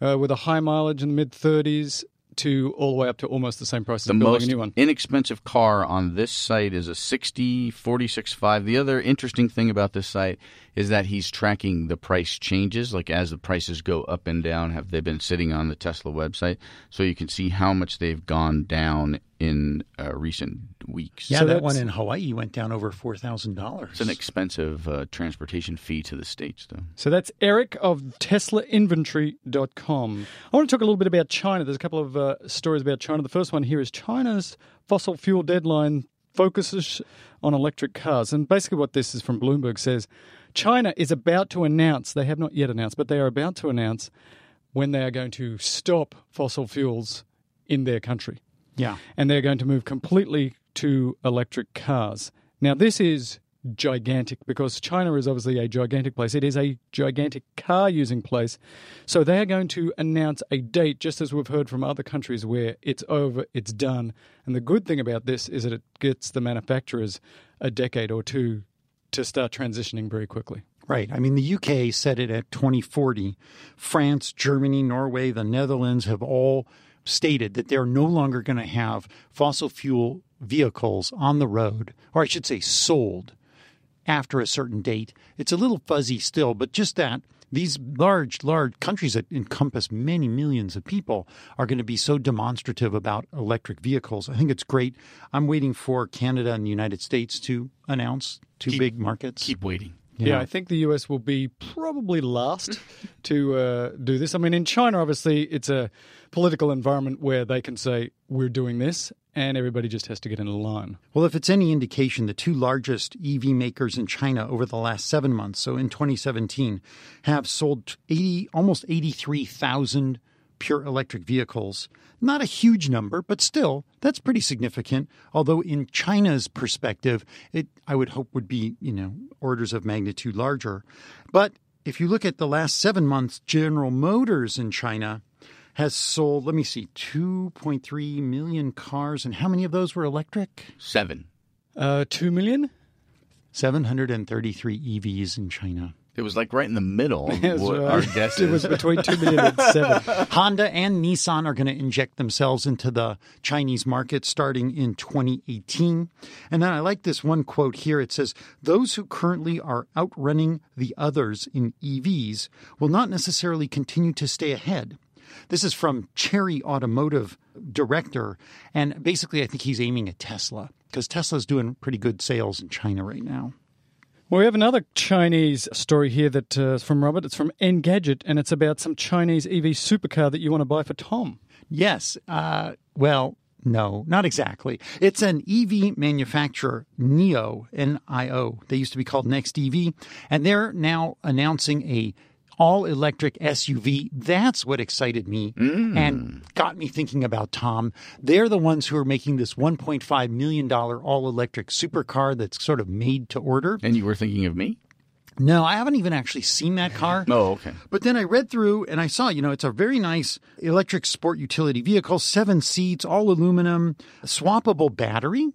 [SPEAKER 4] uh, with a high mileage in the mid 30s, to all the way up to almost the same price as
[SPEAKER 1] the
[SPEAKER 4] building
[SPEAKER 1] most
[SPEAKER 4] a new one.
[SPEAKER 1] inexpensive car on this site is a 60 46.5 the other interesting thing about this site is that he's tracking the price changes like as the prices go up and down have they been sitting on the tesla website so you can see how much they've gone down in uh, recent weeks
[SPEAKER 3] Yeah,
[SPEAKER 4] So
[SPEAKER 3] that one in Hawaii went down over four thousand dollars.
[SPEAKER 1] it's an expensive uh, transportation fee to the states though
[SPEAKER 4] So that's Eric of TeslaInventory.com. I want to talk a little bit about China. There's a couple of uh, stories about China. The first one here is China's fossil fuel deadline focuses on electric cars. And basically, what this is from Bloomberg says China is about to announce, they have not yet announced, but they are about to announce when they are going to stop fossil fuels in their country
[SPEAKER 3] yeah,
[SPEAKER 4] and they're going to move completely to electric cars. Now, this is gigantic because China is obviously a gigantic place. It is a gigantic car using place. So they are going to announce a date, just as we've heard from other countries where it's over, it's done. And the good thing about this is that it gets the manufacturers a decade or two to start transitioning very quickly.
[SPEAKER 3] Right. I mean, the UK set it at 2040. France, Germany, Norway, the Netherlands have all stated that they're no longer going to have fossil fuel vehicles on the road, or I should say sold, after a certain date. It's a little fuzzy still, but just that these large, large countries that encompass many millions of people are going to be so demonstrative about electric vehicles. I think it's great. I'm waiting for Canada and the United States to announce two big markets.
[SPEAKER 1] Keep waiting.
[SPEAKER 4] Yeah. I think the US will be probably last to uh, do this. I mean, in China, obviously, it's a political environment where they can say, we're doing this, and everybody just has to get in line.
[SPEAKER 3] Well, if it's any indication, the two largest EV makers in China over the last seven months, so in 2017, have sold 80, almost 83,000 pure electric vehicles. Not a huge number, but still, that's pretty significant. Although in China's perspective, it I would hope would be, you know, orders of magnitude larger. But if you look at the last seven months, General Motors in China has sold, let me see, 2.3 million cars. And how many of those were electric?
[SPEAKER 1] Seven.
[SPEAKER 4] Uh, Two million?
[SPEAKER 3] 733 EVs in China.
[SPEAKER 1] It was like right in the middle. What
[SPEAKER 4] uh,
[SPEAKER 1] our guess
[SPEAKER 4] It was
[SPEAKER 1] is.
[SPEAKER 4] between two million and seven.
[SPEAKER 3] Honda and Nissan are going to inject themselves into the Chinese market starting in 2018. And then I like this one quote here. It says, Those who currently are outrunning the others in EVs will not necessarily continue to stay ahead. This is from Chery Automotive director. And basically, I think he's aiming at Tesla because Tesla's doing pretty good sales in China right now.
[SPEAKER 4] Well, we have another Chinese story here that uh, from Robert. It's from Engadget, and it's about some Chinese EV supercar that you want to buy for Tom.
[SPEAKER 3] Yes. Uh, well, no, not exactly. It's an EV manufacturer, NIO, N-I-O. They used to be called Next EV, and they're now announcing a all-electric SUV. That's what excited me mm. and got me thinking about Tom. They're the ones who are making this 1.5 million dollar all-electric supercar that's sort of made to order.
[SPEAKER 1] And you were thinking of me?
[SPEAKER 3] No, I haven't even actually seen that car.
[SPEAKER 1] Oh, okay.
[SPEAKER 3] But then I read through and I saw, you know, it's a very nice electric sport utility vehicle, seven seats, all aluminum, swappable battery,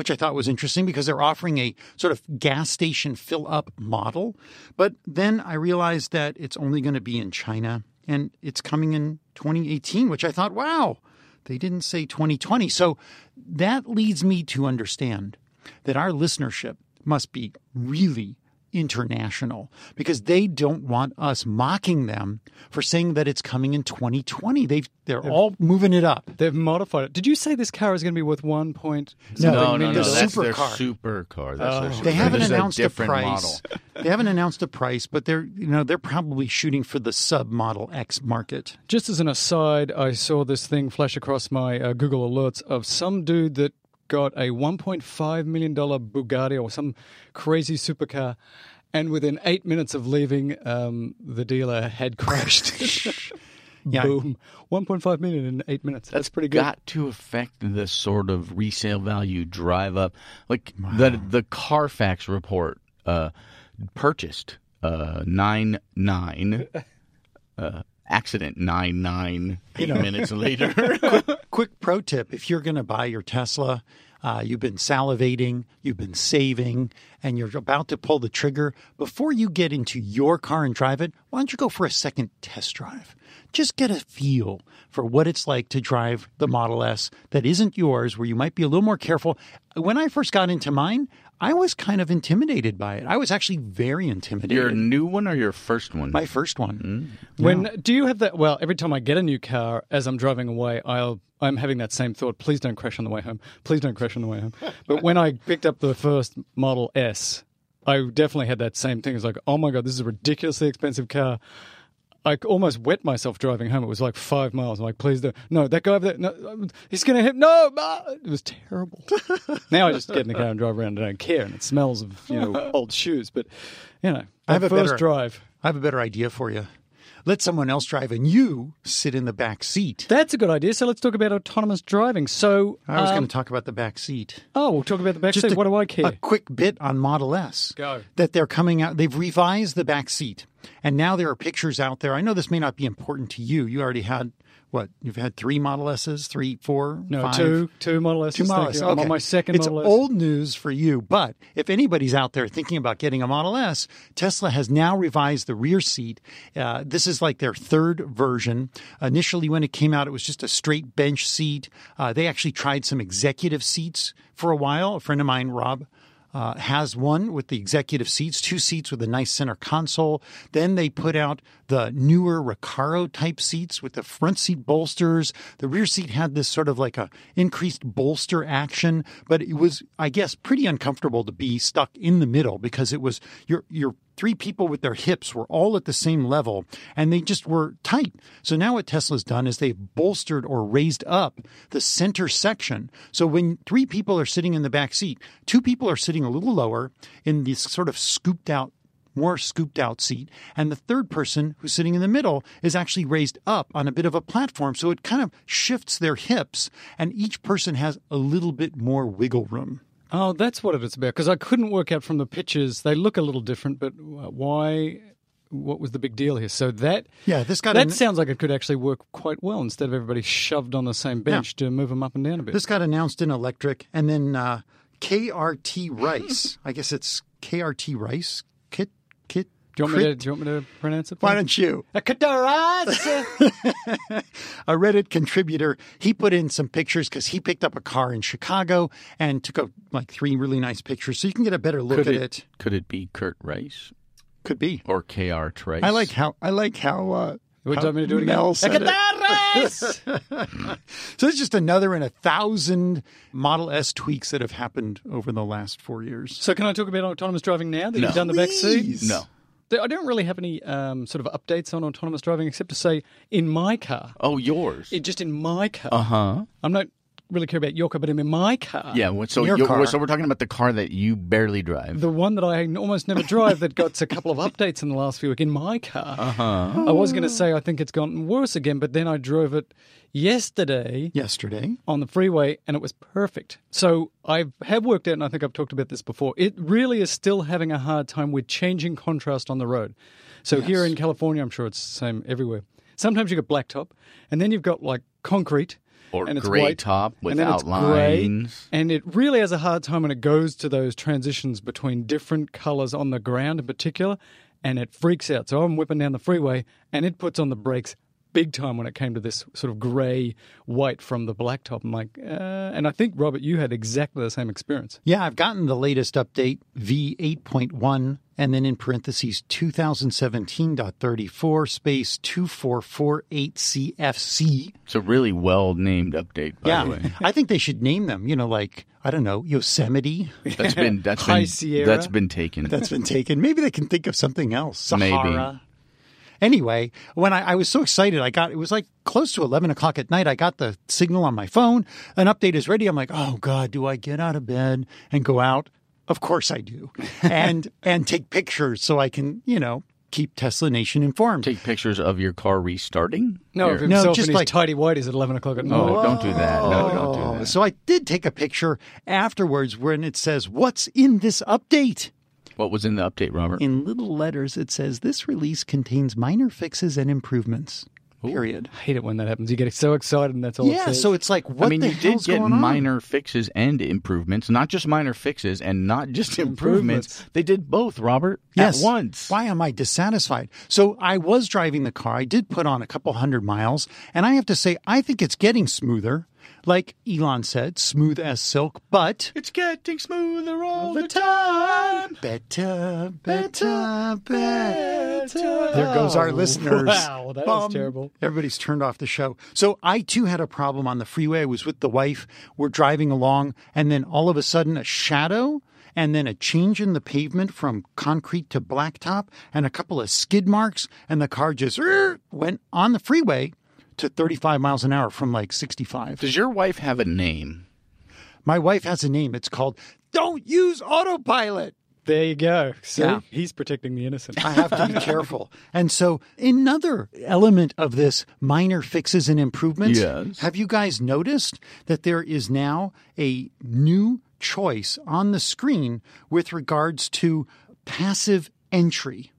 [SPEAKER 3] which I thought was interesting because they're offering a sort of gas station fill up model. But then I realized that it's only going to be in China and it's coming in 2018, which I thought, wow, they didn't say 2020. So that leads me to understand that our listenership must be really international because they don't want us mocking them for saying that it's coming in 2020. They've they're all moving it up.
[SPEAKER 4] They've modified it. Did you say this car is going to be worth one point?
[SPEAKER 3] No,
[SPEAKER 1] No, no,
[SPEAKER 3] the
[SPEAKER 1] no. That's their
[SPEAKER 3] supercar.
[SPEAKER 1] supercar. That's their
[SPEAKER 3] They haven't
[SPEAKER 1] This a
[SPEAKER 3] announced a, price. they haven't announced a price, but they're you know they're probably shooting for the sub Model X market.
[SPEAKER 4] Just as an aside, I saw this thing flash across my uh, Google alerts of some dude that got a $1.5 million Bugatti or some crazy supercar. And within eight minutes of leaving, um, the dealer had crashed.
[SPEAKER 3] Yeah.
[SPEAKER 4] Boom. 1.5 million in eight minutes. That's, pretty good.
[SPEAKER 1] Got to affect the sort of resale value drive up. Like the the Carfax report uh, purchased uh, nine nine. Uh, accident nine nine eight minutes later.
[SPEAKER 3] Quick pro tip: if you're going to buy your Tesla. Uh, you've been salivating, you've been saving, and you're about to pull the trigger. Before you get into your car and drive it, why don't you go for a second test drive? Just get a feel for what it's like to drive the Model S that isn't yours, where you might be a little more careful. When I first got into mine, I was kind of intimidated by it. I was actually very intimidated.
[SPEAKER 1] your new one or your first one?
[SPEAKER 3] My first one. Mm.
[SPEAKER 4] When do you have that? Well, every time I get a new car, as I'm driving away, I'll I'm having that same thought. Please don't crash on the way home. Please don't crash on the way home. But when I picked up the first Model S, I definitely had that same thing. It's like, oh my god, this is a ridiculously expensive car. I almost wet myself driving home. It was like five miles. I'm like, please don't. No, that guy over there. No, he's going to hit. No, ah. it was terrible. now I just get in the car and drive around and don't care. And it smells of you know old shoes. But you know,
[SPEAKER 3] I have a
[SPEAKER 4] first
[SPEAKER 3] better-
[SPEAKER 4] drive.
[SPEAKER 3] I have a better idea for you. Let someone else drive and you sit in the back seat.
[SPEAKER 4] That's a good idea. So let's talk about autonomous driving. So,
[SPEAKER 3] I was
[SPEAKER 4] um,
[SPEAKER 3] going to talk about the back seat.
[SPEAKER 4] oh, we'll talk about the back seat.
[SPEAKER 3] a,
[SPEAKER 4] What do I care?
[SPEAKER 3] A quick bit on Model S.
[SPEAKER 4] Go.
[SPEAKER 3] That they're coming out. They've revised the back seat. And now there are pictures out there. I know this may not be important to you. You already had what? You've had three Model S's, three, four,
[SPEAKER 4] No,
[SPEAKER 3] five?
[SPEAKER 4] two, two Model S's.
[SPEAKER 3] Two Model S's.
[SPEAKER 4] You. I'm on my second
[SPEAKER 3] it's
[SPEAKER 4] Model S.
[SPEAKER 3] old news for you, but if anybody's out there thinking about getting a Model S, Tesla has now revised the rear seat. Uh, this is like their third version. Initially, when it came out, it was just a straight bench seat. Uh, they actually tried some executive seats for a while. A friend of mine, Rob, uh, has one with the executive seats, two seats with a nice center console. Then they put out the newer Recaro type seats with the front seat bolsters. The rear seat had this sort of like a increased bolster action, but it was, I guess, pretty uncomfortable to be stuck in the middle because it was your your three people with their hips were all at the same level and they just were tight. So now what Tesla's done is they've bolstered or raised up the center section. So when three people are sitting in the back seat, two people are sitting a little lower in this sort of scooped out more scooped out seat. And the third person who's sitting in the middle is actually raised up on a bit of a platform. So it kind of shifts their hips, and each person has a little bit more wiggle room.
[SPEAKER 4] Oh, that's what it's about. Because I couldn't work out from the pictures. They look a little different, but why? What was the big deal here? So that
[SPEAKER 3] Yeah, this got
[SPEAKER 4] that
[SPEAKER 3] an-
[SPEAKER 4] sounds like it could actually work quite well instead of everybody shoved on the same bench to move them up and down a bit.
[SPEAKER 3] This got announced in Electrek, and then uh, KRT Rice. I guess it's KRT Rice. Kit Kit.
[SPEAKER 4] Do you want me to? Do you want me to pronounce it? for
[SPEAKER 3] Why don't you?
[SPEAKER 4] A Kadaras!
[SPEAKER 3] a Reddit contributor. He put in some pictures because he picked up a car in Chicago and took a, like three really nice pictures, so you can get a better look
[SPEAKER 1] Could
[SPEAKER 3] at
[SPEAKER 1] it,
[SPEAKER 3] it.
[SPEAKER 1] could it be Kurt Rice
[SPEAKER 3] Could be.
[SPEAKER 1] or KR Trice?
[SPEAKER 3] I like how I like how. Uh,
[SPEAKER 4] Would
[SPEAKER 3] how
[SPEAKER 4] you want me to do it again?
[SPEAKER 3] Mel
[SPEAKER 4] A
[SPEAKER 3] said it. So it's just another in a thousand Model S tweaks that have happened over the last four years.
[SPEAKER 4] so can I talk about autonomous driving now that
[SPEAKER 1] No.
[SPEAKER 4] you've done the back seat?
[SPEAKER 1] No.
[SPEAKER 4] I don't really have any um, sort of updates on autonomous driving except to say in my car,
[SPEAKER 1] Oh, yours.
[SPEAKER 4] it, just in my car,
[SPEAKER 1] Uh huh.
[SPEAKER 4] I'm not really care about your car, but I'm in my car,
[SPEAKER 1] Yeah. what- So
[SPEAKER 3] Your
[SPEAKER 1] you-
[SPEAKER 3] car.
[SPEAKER 1] so we're talking about the car that you barely drive.
[SPEAKER 4] the one that I almost never drive that got a couple of updates in the last few weeks in my car.
[SPEAKER 1] Uh-huh.
[SPEAKER 4] I was going to say I think it's gotten worse again, but then I drove it yesterday
[SPEAKER 3] Yesterday,
[SPEAKER 4] on the freeway and it was perfect. So I have worked out, and I think I've talked about this before. It really is still having a hard time with changing contrast on the road. So here in California, I'm sure it's the same everywhere. Sometimes you've got blacktop, and then you've got like concrete.
[SPEAKER 1] Or
[SPEAKER 4] and it's
[SPEAKER 1] gray
[SPEAKER 4] white,
[SPEAKER 1] top
[SPEAKER 4] and
[SPEAKER 1] without
[SPEAKER 4] grey,
[SPEAKER 1] lines.
[SPEAKER 4] and it really has a hard time when it goes to those transitions between different colors on the ground in particular, and it freaks out. So I'm whipping down the freeway, and it puts on the brakes big time when it came to this sort of grey white from the blacktop. I'm like, uh, and I think Robert, you had exactly the same experience.
[SPEAKER 3] yeah, I've gotten the latest update V8.1, and then in parentheses 2017.34 space 2448CFC.
[SPEAKER 1] It's a really well named update, by
[SPEAKER 3] Yeah,
[SPEAKER 1] the way.
[SPEAKER 3] I think they should name them. You know, like I don't know, Yosemite.
[SPEAKER 1] That's been that's
[SPEAKER 4] High
[SPEAKER 1] been
[SPEAKER 4] Sierra.
[SPEAKER 1] that's been taken.
[SPEAKER 3] That's been taken. Maybe they can think of something else.
[SPEAKER 1] Maybe.
[SPEAKER 3] Sahara. Anyway, when I, I was so excited, I got it was like close to eleven o'clock at night. I got the signal on my phone. An update is ready. I'm like, oh god, do I get out of bed and go out? Of course I do, and and take pictures so I can you know keep Tesla Nation informed.
[SPEAKER 1] Take pictures of your car restarting.
[SPEAKER 4] No,
[SPEAKER 1] Your-
[SPEAKER 4] of himself
[SPEAKER 3] just like-
[SPEAKER 4] tidy whities at 11 o'clock at oh, night.
[SPEAKER 1] Oh, don't do that. No, don't do
[SPEAKER 3] Oh,
[SPEAKER 1] that.
[SPEAKER 3] so I did take a picture afterwards when it says, "What's in this update?"
[SPEAKER 1] What was in the update, Robert?
[SPEAKER 3] In little letters, it says, "This release contains minor fixes and improvements." Period.
[SPEAKER 4] I hate it when that happens. You get so excited and that's all
[SPEAKER 3] Yeah,
[SPEAKER 4] says.
[SPEAKER 3] so it's like, what
[SPEAKER 1] I mean,
[SPEAKER 3] the
[SPEAKER 1] you did get
[SPEAKER 3] going on?
[SPEAKER 1] minor fixes and improvements, not just minor fixes and not just improvements.
[SPEAKER 4] Improvements.
[SPEAKER 1] They did both, Robert,
[SPEAKER 3] yes.
[SPEAKER 1] at once.
[SPEAKER 3] Why am I dissatisfied? So I was driving the car. I did put on a couple hundred miles, and I have to say, I think it's getting smoother. Like Elon said, smooth as silk, but
[SPEAKER 1] It's getting smoother all the time.
[SPEAKER 3] better, better, better. There goes our listeners.
[SPEAKER 4] Wow, that was terrible.
[SPEAKER 3] Everybody's turned off the show. So I too had a problem on the freeway. I was with the wife. We're driving along, and then all of a sudden, a shadow, and then a change in the pavement from concrete to blacktop, and a couple of skid marks, and the car just went on the freeway to 35 miles an hour from like 65.
[SPEAKER 1] Does your wife have a name?
[SPEAKER 3] My wife has a name. It's called Don't Use Autopilot.
[SPEAKER 4] there you go. See,
[SPEAKER 3] Yeah.
[SPEAKER 4] he's protecting the innocent.
[SPEAKER 3] I have to be careful. And so, another element of this minor fixes and improvements.
[SPEAKER 1] Yes.
[SPEAKER 3] Have you guys noticed that there is now a new choice on the screen with regards to passive entry?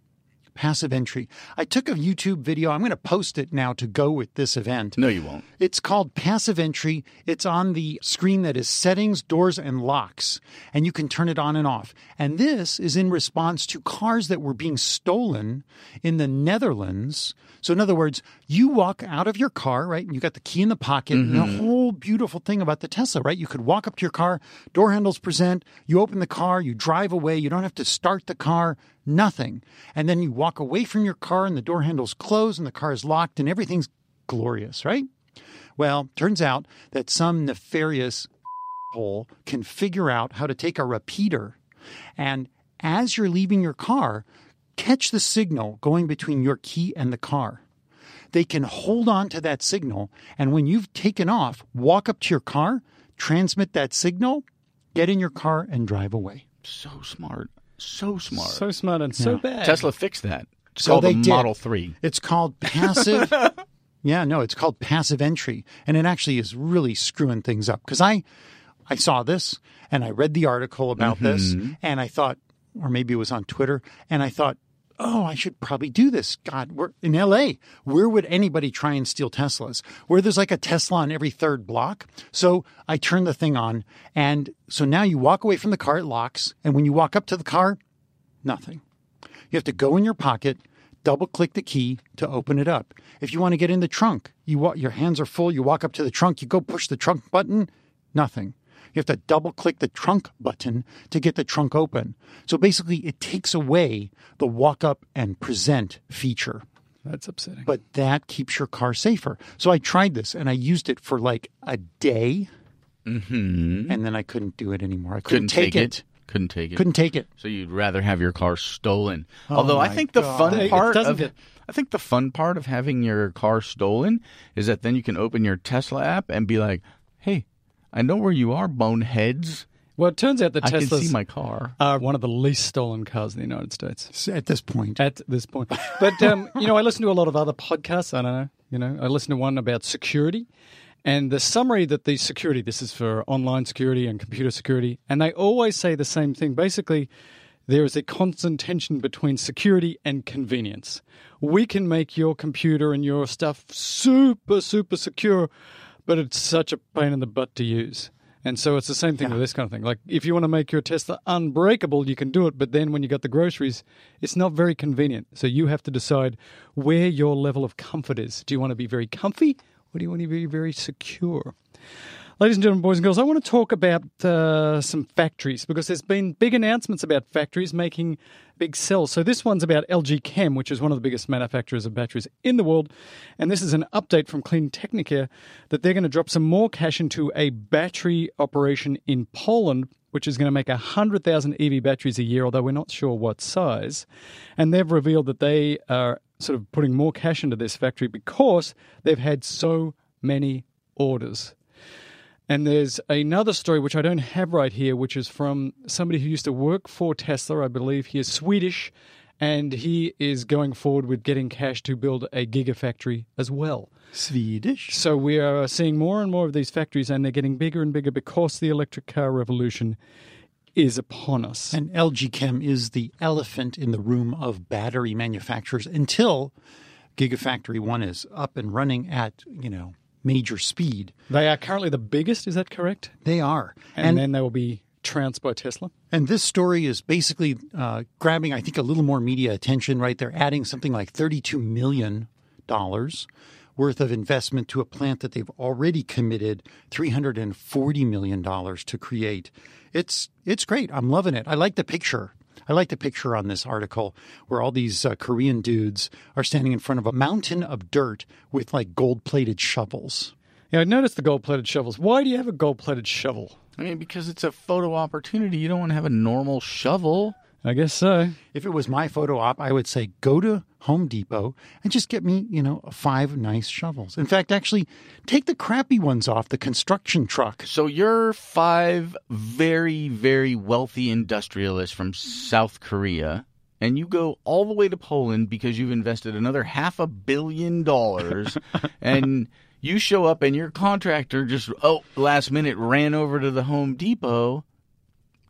[SPEAKER 3] Passive entry. I took a YouTube video. I'm going to post it now to go with this event.
[SPEAKER 1] No, you won't.
[SPEAKER 3] It's called Passive Entry. It's on the screen that is settings, doors, and locks, and you can turn it on and off. And this is in response to cars that were being stolen in the Netherlands. So, in other words, you walk out of your car, right? And you got the key in the pocket. And the mm-hmm. whole beautiful thing about the Tesla, right? You could walk up to your car, door handles present, you open the car, you drive away, you don't have to start the car, nothing. And then you walk away from your car and the door handles close and the car is locked and everything's glorious, right? Well, turns out that some nefarious hole can figure out how to take a repeater and as you're leaving your car, catch the signal going between your key and the car. They can hold on to that signal, and when you've taken off, walk up to your car, transmit that signal, get in your car, and drive away.
[SPEAKER 1] So smart. So smart.
[SPEAKER 4] So smart and so bad.
[SPEAKER 1] Tesla fixed that. It's
[SPEAKER 3] So
[SPEAKER 1] called
[SPEAKER 3] they
[SPEAKER 1] the
[SPEAKER 3] did.
[SPEAKER 1] Model 3.
[SPEAKER 3] It's called passive. yeah, no, it's called passive entry, and it actually is really screwing things up. Because I, I saw this and I read the article about this, mm-hmm. and I thought, or maybe it was on Twitter, and I thought, oh, I should probably do this. God, we're in L.A. Where would anybody try and steal Teslas? Where there's like a Tesla on every third block. So I turn the thing on, and so now you walk away from the car, it locks, and when you walk up to the car, nothing. You have to go in your pocket, double click the key to open it up. If you want to get in the trunk, you wa- your hands are full, you walk up to the trunk, you go push the trunk button, nothing. You have to double click the trunk button to get the trunk open. So basically, it takes away the walk up and present feature,
[SPEAKER 4] That's upsetting.
[SPEAKER 3] but that keeps your car safer. So I tried this and I used it for like a day,
[SPEAKER 1] Mm-hmm.
[SPEAKER 3] and then I couldn't do it anymore. I couldn't,
[SPEAKER 1] Couldn't take,
[SPEAKER 3] it.
[SPEAKER 1] it. Couldn't take it.
[SPEAKER 3] Couldn't take it.
[SPEAKER 1] So you'd rather have your car stolen. Although I think the
[SPEAKER 3] God.
[SPEAKER 1] fun part of
[SPEAKER 4] get-
[SPEAKER 1] I think the fun part of having your car stolen is that then you can open your Tesla app and be like, "Hey, I know where you are, boneheads.
[SPEAKER 4] well, it turns out that
[SPEAKER 1] I can see my car."
[SPEAKER 4] are one of the least stolen cars in the United States.
[SPEAKER 3] At this point,
[SPEAKER 4] at this point. But um, you know, I listen to a lot of other podcasts. I don't know. You know, I listen to one about security, and the summary that the security. This is for online security and computer security, and they always say the same thing. Basically, there is a constant tension between security and convenience. We can make your computer and your stuff super, super secure, but it's such a pain in the butt to use. And so it's the same thing with this kind of thing. Like if you want to make your Tesla unbreakable, you can do it, but then when you got the groceries, it's not very convenient. So you have to decide where your level of comfort is. Do you want to be very comfy or do you want to be very secure? Ladies and gentlemen, boys and girls, I want to talk about uh, some factories because there's been big announcements about factories making big cells. So this one's about LG Chem, which is one of the biggest manufacturers of batteries in the world. And this is an update from Clean Technica that they're going to drop some more cash into a battery operation in Poland, which is going to make 100,000 EV batteries a year, although we're not sure what size. And they've revealed that they are sort of putting more cash into this factory because they've had so many orders. And there's another story which I don't have right here, which is from somebody who used to work for Tesla. I believe he is Swedish, and he is going forward with getting cash to build a gigafactory as well.
[SPEAKER 3] Swedish.
[SPEAKER 4] So we are seeing more and more of these factories, and they're getting bigger and bigger because the electric car revolution is upon us.
[SPEAKER 3] And LG Chem is the elephant in the room of battery manufacturers until Gigafactory 1 is up and running at, you know, major speed.
[SPEAKER 4] They are currently the biggest, is that correct?
[SPEAKER 3] They are.
[SPEAKER 4] And,
[SPEAKER 3] And,
[SPEAKER 4] then they will be trounced by Tesla.
[SPEAKER 3] and this story is basically uh, grabbing, I think, a little more media attention, right? They're adding something like $32 million worth of investment to a plant that they've already committed $340 million to create. It's, it's great. I'm loving it. I like the picture. I like the picture on this article where all these uh, Korean dudes are standing in front of a mountain of dirt with like gold plated shovels.
[SPEAKER 4] Yeah, I noticed the gold plated shovels. Why do you have a gold plated shovel?
[SPEAKER 1] I mean, because it's a photo opportunity. You don't want to have a normal shovel.
[SPEAKER 4] I guess so.
[SPEAKER 3] If it was my photo op, I would say go to Home Depot and just get me, you know, five nice shovels. In fact, actually, take the crappy ones off the construction truck.
[SPEAKER 1] So you're five very, very wealthy industrialists from South Korea, and you go all the way to Poland because you've invested another half a billion dollars, and you show up and your contractor just oh last minute ran over to the Home Depot.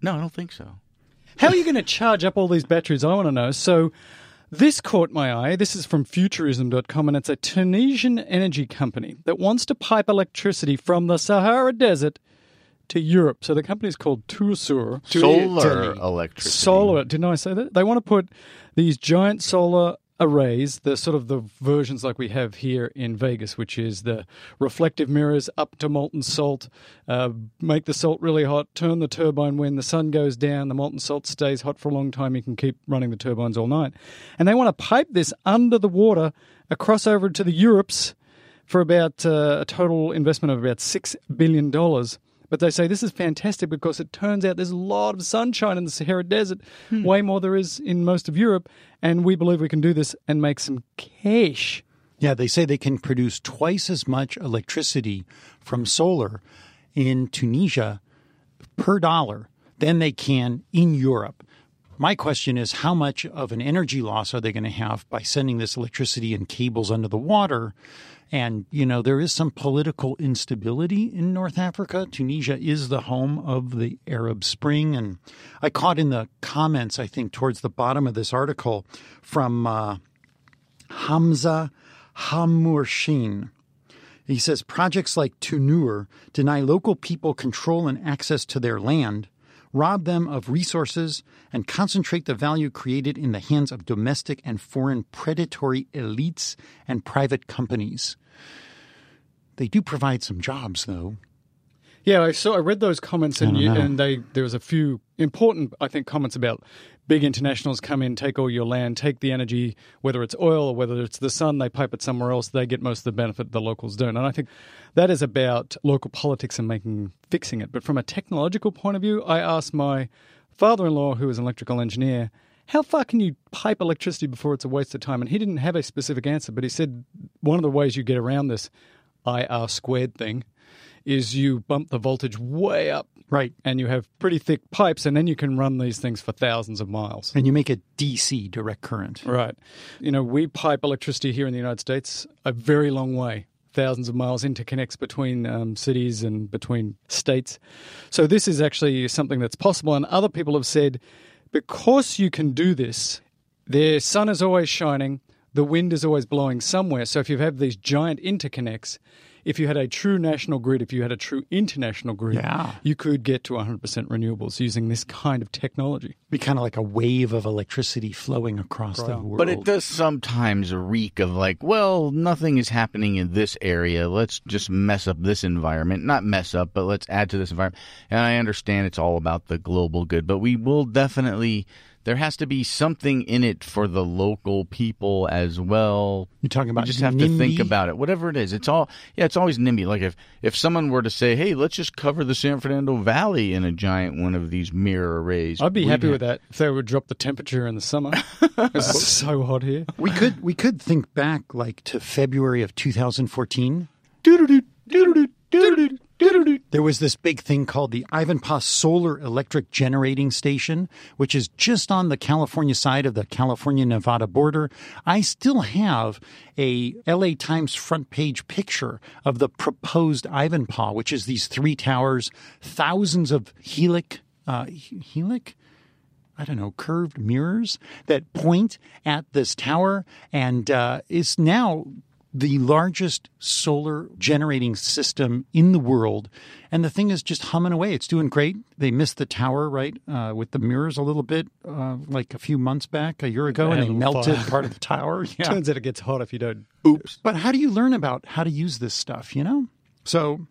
[SPEAKER 1] No, I don't think so.
[SPEAKER 4] How are you going to charge up all these batteries? I want to know. So, This caught my eye. This is from futurism.com, and it's a Tunisian energy company that wants to pipe electricity from the Sahara Desert to Europe. So the company is called TuNur.
[SPEAKER 1] Solar electricity.
[SPEAKER 4] Solar. Didn't I say that? They want to put these giant solar arrays, the sort of the versions like we have here in Vegas, which is the reflective mirrors up to molten salt, uh, make the salt really hot, turn the turbine when the sun goes down, the molten salt stays hot for a long time. You can keep running the turbines all night. And they want to pipe this under the water across over to the Europes for about uh, a total investment of about $6 billion. But they say this is fantastic because it turns out there's a lot of sunshine in the Sahara Desert, hmm. way more there is in most of Europe, and we believe we can do this and make some cash.
[SPEAKER 3] Yeah, they say they can produce twice as much electricity from solar in Tunisia per dollar than they can in Europe. My question is how much of an energy loss are they going to have by sending this electricity in cables under the water? And, you know, there is some political instability in North Africa. Tunisia is the home of the Arab Spring. And I caught in the comments, I think, towards the bottom of this article from uh, Hamza Hamouchene. He says projects like Tunur deny local people control and access to their land, rob them of resources, and concentrate the value created in the hands of domestic and foreign predatory elites and private companies. They do provide some jobs, though.
[SPEAKER 4] Yeah, I saw. I read those comments, and you, and they there was a few important, I think, comments about big internationals come in, take all your land, take the energy, whether it's oil or whether it's the sun, they pipe it somewhere else. They get most of the benefit. The locals don't, and I think that is about local politics and making fixing it. But from a technological point of view, I asked my father-in-law, who is an electrical engineer. How far can you pipe electricity before it's a waste of time? And he didn't have a specific answer, but he said one of the ways you get around this IR squared thing is you bump the voltage way up
[SPEAKER 3] Right.
[SPEAKER 4] and you have pretty thick pipes, and then you can run these things for thousands of miles.
[SPEAKER 3] And you make it DC, direct current.
[SPEAKER 4] Right. You know, we pipe electricity here in the United States a very long way. Thousands of miles interconnects between um, cities and between states. So, this is actually something that's possible. And other people have said because you can do this, the sun is always shining, the wind is always blowing somewhere. So, if you have these giant interconnects, if you had a true national grid, if you had a true international grid,
[SPEAKER 3] Yeah.
[SPEAKER 4] you could get to 100% renewables using this kind of technology.
[SPEAKER 3] Be kind of like a wave of electricity flowing across the world.
[SPEAKER 1] But it does sometimes reek of like, well, nothing is happening in this area. Let's just mess up this environment. Not mess up, but let's add to this environment. And I understand it's all about the global good, but we will definitely, there has to be something in it for the local people as well.
[SPEAKER 3] You're talking about
[SPEAKER 1] You just have to think about it. Whatever it is, it's all yeah. It's always NIMBY. Like if if someone were to say, "Hey, let's just cover the San Fernando Valley in a giant one of these mirror arrays,"
[SPEAKER 4] I'd be happy
[SPEAKER 1] ha-
[SPEAKER 4] with that if they would drop the temperature in the summer. it's so hot here.
[SPEAKER 3] We could we could think back like to February of 2014. There was this big thing called the Ivanpah Solar Electric Generating Station, which is just on the California side of the California Nevada border. I still have a LA Times front page picture of the proposed Ivanpah, which is these three towers, thousands of helic, uh, helic? I don't know, curved mirrors that point at this tower and uh, is now the largest solar generating system in the world. And the thing is just humming away. It's doing great. They missed the tower, right, uh, with the mirrors a little bit, uh, like a few months back, a year ago, and
[SPEAKER 4] And
[SPEAKER 3] they melted
[SPEAKER 4] fire.
[SPEAKER 3] part of the tower. Yeah.
[SPEAKER 4] Turns out it gets hot if you don't. Oops.
[SPEAKER 3] But how do you learn about how to use this stuff, you know? So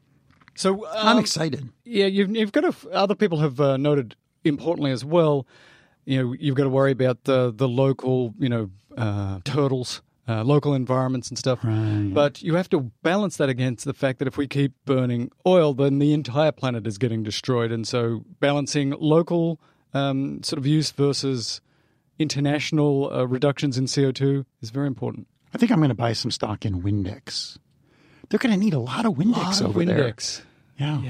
[SPEAKER 4] So
[SPEAKER 3] I'm
[SPEAKER 4] um,
[SPEAKER 3] excited.
[SPEAKER 4] Yeah, you've, you've got to. Other people have uh, noted importantly as well. You know, you've got to worry about the the local, you know, uh, turtles, uh, local environments and stuff. Right. But you have to balance that against the fact that if we keep burning oil, then the entire planet is getting destroyed. And so, balancing local um, sort of use versus international uh, reductions in CO two is very important.
[SPEAKER 3] I think I'm going to buy some stock in Windex. They're going to need a lot of Windex over there.
[SPEAKER 4] Windex.
[SPEAKER 3] Yeah.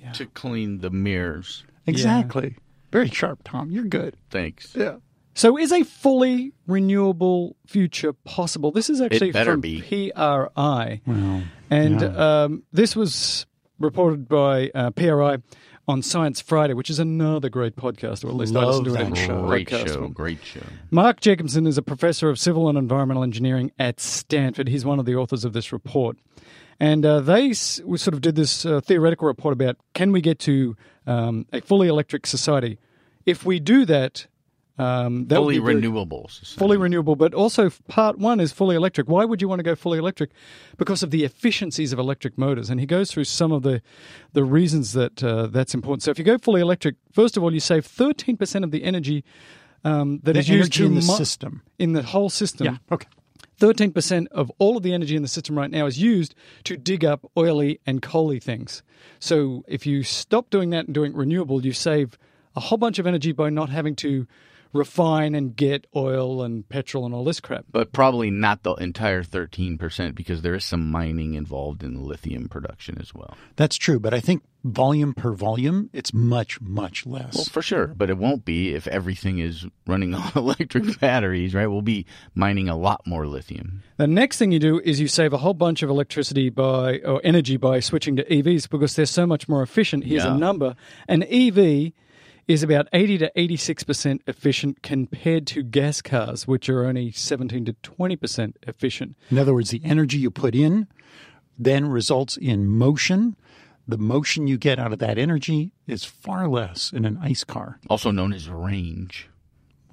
[SPEAKER 4] Yeah.
[SPEAKER 1] to clean the mirrors.
[SPEAKER 3] Exactly. Very sharp, Tom. You're good.
[SPEAKER 1] Thanks.
[SPEAKER 3] Yeah.
[SPEAKER 4] So, is a fully renewable future possible? This is actually
[SPEAKER 1] better
[SPEAKER 4] from
[SPEAKER 1] be.
[SPEAKER 4] PRI,
[SPEAKER 3] Well,
[SPEAKER 4] and
[SPEAKER 3] yeah.
[SPEAKER 4] um, this was reported by uh, PRI on Science Friday, which is another great podcast, or at least I listen to
[SPEAKER 3] Love
[SPEAKER 4] it every
[SPEAKER 3] that show.
[SPEAKER 1] Great
[SPEAKER 4] podcast.
[SPEAKER 1] show. Great show.
[SPEAKER 4] Mark Jacobson is a professor of civil and environmental engineering at Stanford. He's one of the authors of this report. And uh, they s- we sort of did this uh, theoretical report about can we get to um, a fully electric society? If we do that, um, that would
[SPEAKER 1] Fully
[SPEAKER 4] be very-
[SPEAKER 1] renewable. society.
[SPEAKER 4] fully renewable, but also part one is fully electric. Why would you want to go fully electric? Because of the efficiencies of electric motors, and he goes through some of the the reasons that uh, that's important. So if you go fully electric, first of all, you save thirteen percent of the energy um, that
[SPEAKER 3] The
[SPEAKER 4] is used
[SPEAKER 3] energy
[SPEAKER 4] to
[SPEAKER 3] in the
[SPEAKER 4] mo-
[SPEAKER 3] system.
[SPEAKER 4] in the whole system.
[SPEAKER 3] Yeah. Okay.
[SPEAKER 4] 13% of all of the energy in the system right now is used to dig up oily and coaly things. So if you stop doing that and doing renewable, you save a whole bunch of energy by not having to refine and get oil and petrol and all this crap.
[SPEAKER 1] But probably not the entire 13% because there is some mining involved in lithium production as well.
[SPEAKER 3] That's true, but I think volume per volume, it's much, much less.
[SPEAKER 1] Well, for sure. But it won't be if everything is running on electric batteries, right? We'll be mining a lot more lithium.
[SPEAKER 4] The next thing you do is you save a whole bunch of electricity by or energy by switching to EVs because they're so much more efficient. Here's
[SPEAKER 1] Yeah.
[SPEAKER 4] a number: an EV is about 80 to 86 percent efficient compared to gas cars, which are only 17 to 20 percent efficient.
[SPEAKER 3] In other words, the energy you put in then results in motion. The motion you get out of that energy is far less in an ice car.
[SPEAKER 1] Also known as range.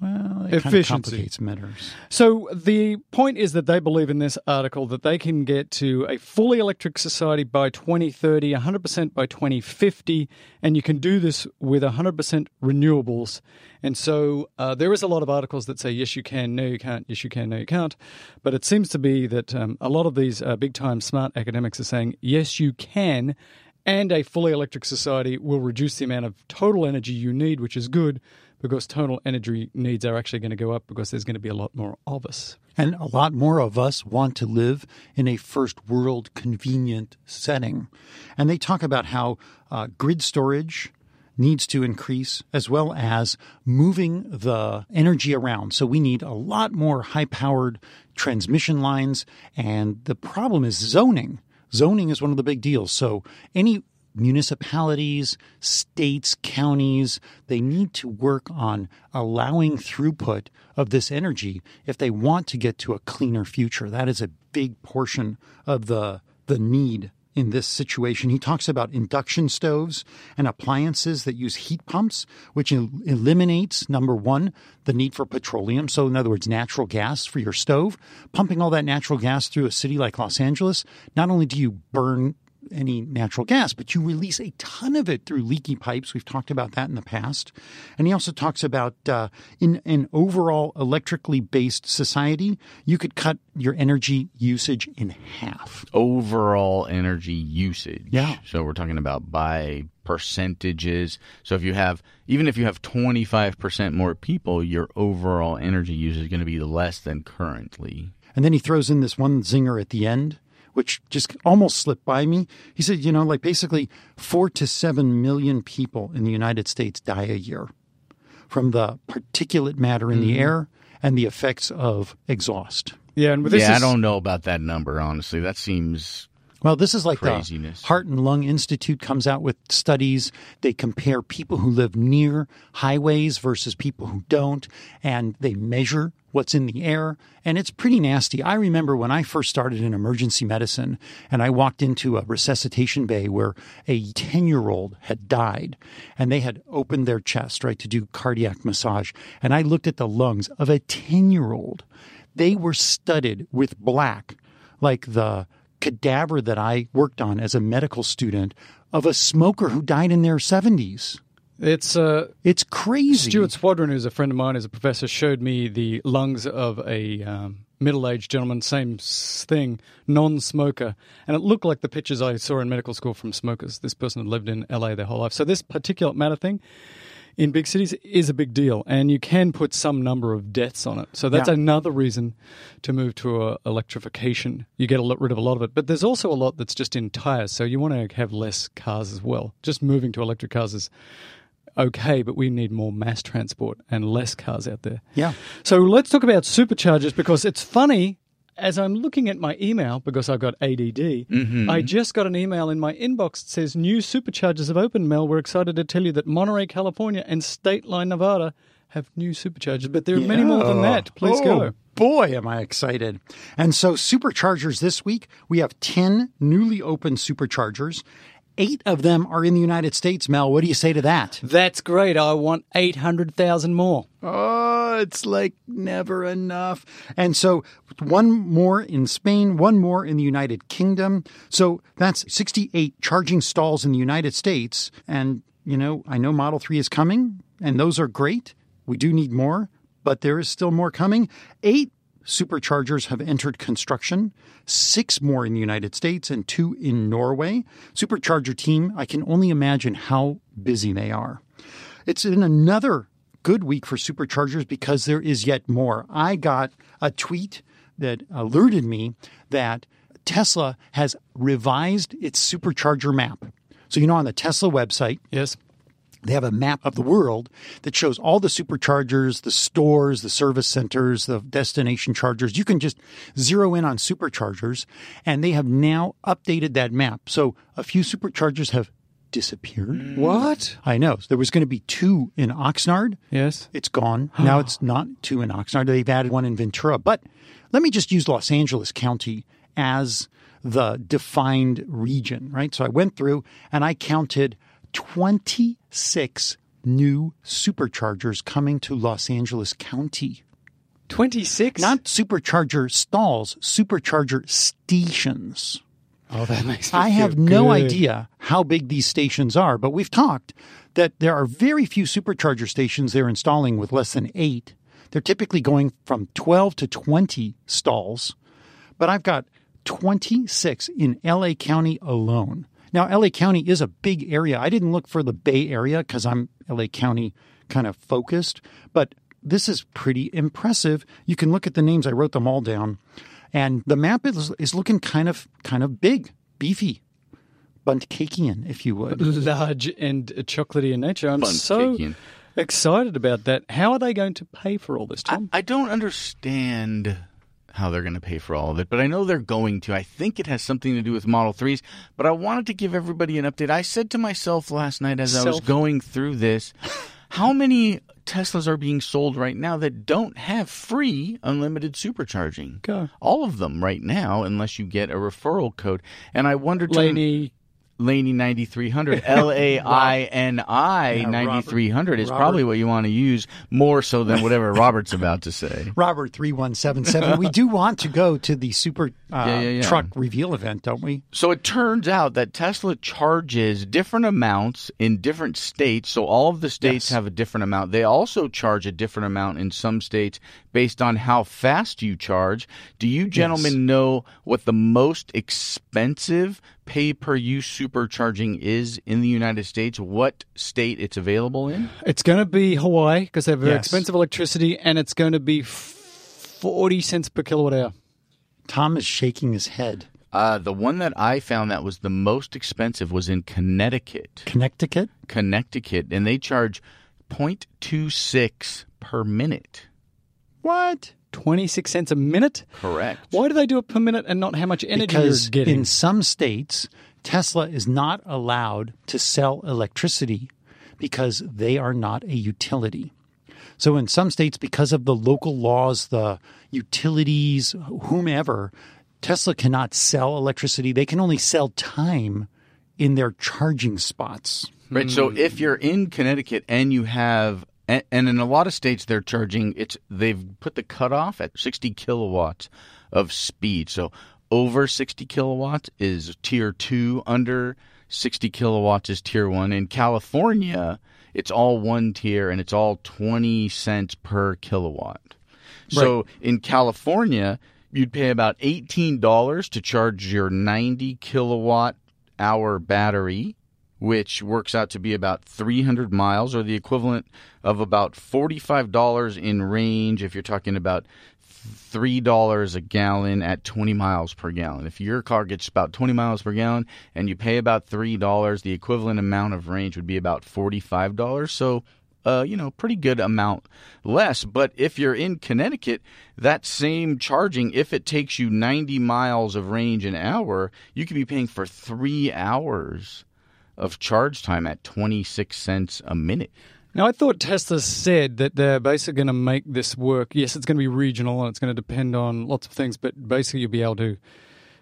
[SPEAKER 3] Well, it kind of
[SPEAKER 4] Efficiency.
[SPEAKER 3] complicates matters.
[SPEAKER 4] So the point is that they believe in this article that they can get to a fully electric society by 2030, 100% by 2050, and you can do this with 100% renewables. And so uh, there is a lot of articles that say yes you can, no you can't, yes you can, no you can't. But it seems to be that um, a lot of these uh, big time smart academics are saying yes you can, and a fully electric society will reduce the amount of total energy you need, which is good because total energy needs are actually going to go up because there's going to be a lot more of us.
[SPEAKER 3] And a lot more of us want to live in a first world convenient setting. And they talk about how uh, grid storage needs to increase as well as moving the energy around. So we need a lot more high powered transmission lines. And the problem is zoning. Zoning is one of the big deals. So any municipalities, states, counties, they need to work on allowing throughput of this energy if they want to get to a cleaner future. That is a big portion of the the need in this situation. He talks about induction stoves and appliances that use heat pumps, which el- eliminates, number one, the need for petroleum. So, in other words, natural gas for your stove. Pumping all that natural gas through a city like Los Angeles, not only do you burn any natural gas, but you release a ton of it through leaky pipes. We've talked about that in the past. And he also talks about uh, in an overall electrically based society, you could cut your energy usage in half.
[SPEAKER 1] Overall energy usage.
[SPEAKER 3] Yeah.
[SPEAKER 1] So we're talking about by percentages. So if you have, even if you have 25% more people, your overall energy use is going to be less than currently.
[SPEAKER 3] And then he throws in this one zinger at the end, which just almost slipped by me. He said, you know, like basically four to seven million people in the United States die a year from the particulate matter in the mm-hmm. air and the effects of exhaust.
[SPEAKER 4] Yeah, and with this
[SPEAKER 1] yeah,
[SPEAKER 4] is,
[SPEAKER 1] I don't know about that number, honestly. That seems
[SPEAKER 3] Well, this is like
[SPEAKER 1] Craziness.
[SPEAKER 3] the Heart and Lung Institute comes out with studies. They compare people who live near highways versus people who don't, and they measure what's in the air, and it's pretty nasty. I remember when I first started in emergency medicine, and I walked into a resuscitation bay where a 10 year old had died, and they had opened their chest, right, to do cardiac massage. And I looked at the lungs of a 10 year old. They were studded with black, like the cadaver that I worked on as a medical student of a smoker who died in their 70s.
[SPEAKER 4] it's uh,
[SPEAKER 3] It's crazy.
[SPEAKER 4] Stuart Swadron, who's a friend of mine, is a professor, showed me the lungs of a um, middle-aged gentleman, same thing, non-smoker, and it looked like the pictures I saw in medical school from smokers. This person had lived in LA their whole life, so this particulate matter thing in big cities is a big deal, and you can put some number of deaths on it. So that's
[SPEAKER 3] Yeah.
[SPEAKER 4] another reason to move to uh, electrification. You get a lot, rid of a lot of it, but there's also a lot that's just in tires. So you want to have less cars as well. Just moving to electric cars is okay, but we need more mass transport and less cars out there.
[SPEAKER 3] Yeah.
[SPEAKER 4] So let's talk about superchargers because it's funny as I'm looking at my email because I've got ADD,
[SPEAKER 1] Mm-hmm.
[SPEAKER 4] I just got an email in my inbox that says new superchargers have opened. Mel, we're excited to tell you that Monterey, California, and State Line, Nevada have new superchargers, but there are many more than that. Please
[SPEAKER 3] oh,
[SPEAKER 4] go.
[SPEAKER 3] Boy, am I excited. And so, superchargers this week, we have 10 newly opened superchargers. Eight of them are in the United States. Mel, what do you say to that?
[SPEAKER 4] That's great. I want 800,000 more.
[SPEAKER 3] Oh, it's like never enough. And so, one more in Spain, one more in the United Kingdom. So, that's 68 charging stalls in the United States. And, you know, I know Model 3 is coming, and those are great. We do need more, but there is still more coming. Eight superchargers have entered construction, six more in the United States and two in Norway. Supercharger team, I can only imagine how busy they are. It's in another good week for superchargers because there is yet more. I got a tweet that alerted me that Tesla has revised its supercharger map. So, you know, on the Tesla website,
[SPEAKER 4] Yes.
[SPEAKER 3] They have a map of the world that shows all the superchargers, the stores, the service centers, the destination chargers. You can just zero in on superchargers, and they have now updated that map. So a few superchargers have disappeared. Mm.
[SPEAKER 4] What?
[SPEAKER 3] I know. There was going to be two in Oxnard.
[SPEAKER 4] Yes.
[SPEAKER 3] It's gone. Now it's not two in Oxnard. They've added one in Ventura. But let me just use Los Angeles County as the defined region, right? So I went through and I counted 26 new superchargers coming to Los Angeles County.
[SPEAKER 4] 26?
[SPEAKER 3] Not supercharger stalls, supercharger stations.
[SPEAKER 4] Oh, that makes
[SPEAKER 3] I have no
[SPEAKER 4] good.
[SPEAKER 3] idea how big these stations are, but we've talked that there are very few supercharger stations they're installing with less than eight. They're typically going from 12 to 20 stalls, but I've got 26 in LA County alone. Now, LA County is a big area. I didn't look for the Bay Area because I'm LA County kind of focused, but this is pretty impressive. You can look at the names, I wrote them all down. And the map is, is looking kind of kind of big, beefy, Buntcakian, if you would.
[SPEAKER 4] Large and chocolatey in nature. I'm so excited about that. How are they going to pay for all this,
[SPEAKER 1] I,
[SPEAKER 4] Tom?
[SPEAKER 1] I don't understand how they're going to pay for all of it, but I know they're going to. I think it has something to do with Model 3s, but I wanted to give everybody an update. I said to myself last night as I was going through this, how many Teslas are being sold right now that don't have free unlimited supercharging?
[SPEAKER 4] Go.
[SPEAKER 1] All of them right now, unless you get a referral code. And I wondered to
[SPEAKER 4] Laini,
[SPEAKER 1] Laini 9300, L A I N I 9300 is
[SPEAKER 3] Robert-
[SPEAKER 1] probably what you want to use more so than whatever Robert's about to say.
[SPEAKER 3] Robert 3177. we do want to go to the super uh,
[SPEAKER 1] Yeah, yeah, yeah.
[SPEAKER 3] truck reveal event, don't we?
[SPEAKER 1] So it turns out that Tesla charges different amounts in different states. So all of the states
[SPEAKER 3] Yes.
[SPEAKER 1] have a different amount. They also charge a different amount in some states based on how fast you charge. Do you gentlemen know what the most expensive pay per use supercharging is in the United States? What state it's available in?
[SPEAKER 4] it's going to be Hawaii because they have very
[SPEAKER 3] Yes.
[SPEAKER 4] expensive electricity, and it's going to be 40 cents per kilowatt hour.
[SPEAKER 3] Tom is shaking his head.
[SPEAKER 1] Uh, the one that I found that was the most expensive was in Connecticut.
[SPEAKER 3] Connecticut?
[SPEAKER 1] Connecticut, and they charge 0.26 per minute.
[SPEAKER 3] What?
[SPEAKER 4] 26 cents a minute?
[SPEAKER 1] Correct.
[SPEAKER 4] Why do they do it per minute and not how much energy
[SPEAKER 3] because
[SPEAKER 4] you're getting?
[SPEAKER 3] in some states, Tesla is not allowed to sell electricity because they are not a utility. So, in some states, because of the local laws, the utilities, whomever, Tesla cannot sell electricity. They can only sell time in their charging spots.
[SPEAKER 1] Right. So hmm. if you're in Connecticut and you have, and, and in a lot of states they're charging, it's they've put the cutoff at 60 kilowatts of speed. So over 60 kilowatts is tier two. Under 60 kilowatts is tier one. In California, it's all one tier and it's all 20 cents per kilowatt. So in California, you'd pay about $18 to charge your 90 kilowatt hour battery, which works out to be about 300 miles or the equivalent of about $45 in range if you're talking about $3 a gallon at 20 miles per gallon. If your car gets about 20 miles per gallon and you pay about $3, the equivalent amount of range would be about $45. So uh, you know, pretty good amount less. But if you're in Connecticut, that same charging, if it takes you 90 miles of range an hour, you could be paying for three hours of charge time at 26 cents a minute.
[SPEAKER 4] Now, I thought Tesla said that they're basically going to make this work. Yes, it's going to be regional and it's going to depend on lots of things, but basically you'll be able to.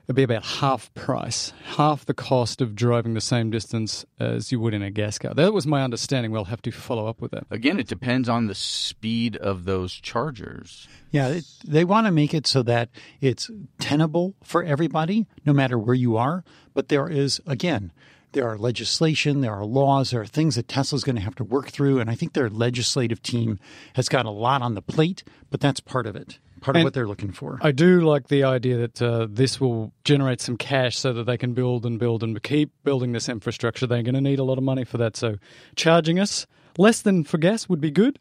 [SPEAKER 4] It'll be about half price, half the cost of driving the same distance as you would in a gas car. That was my understanding. We'll have to follow up with that.
[SPEAKER 1] Again, it depends on the speed of those chargers.
[SPEAKER 3] Yeah, it, they want to make it so that it's tenable for everybody, no matter where you are. But there is, again, there are legislation, there are laws, there are things that Tesla's going to have to work through. And I think their legislative team has got a lot on the plate, but that's part of it, part of
[SPEAKER 4] And
[SPEAKER 3] what they're looking for.
[SPEAKER 4] I do like the idea that uh, this will generate some cash so that they can build and build and keep building this infrastructure. They're going to need a lot of money for that. So, charging us less than for gas would be good,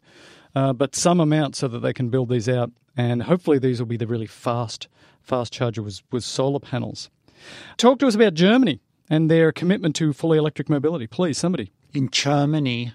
[SPEAKER 4] uh, but some amount so that they can build these out. And hopefully, these will be the really fast, fast charger with, with solar panels. Talk to us about Germany and their commitment to fully electric mobility. Please, somebody.
[SPEAKER 3] In Germany,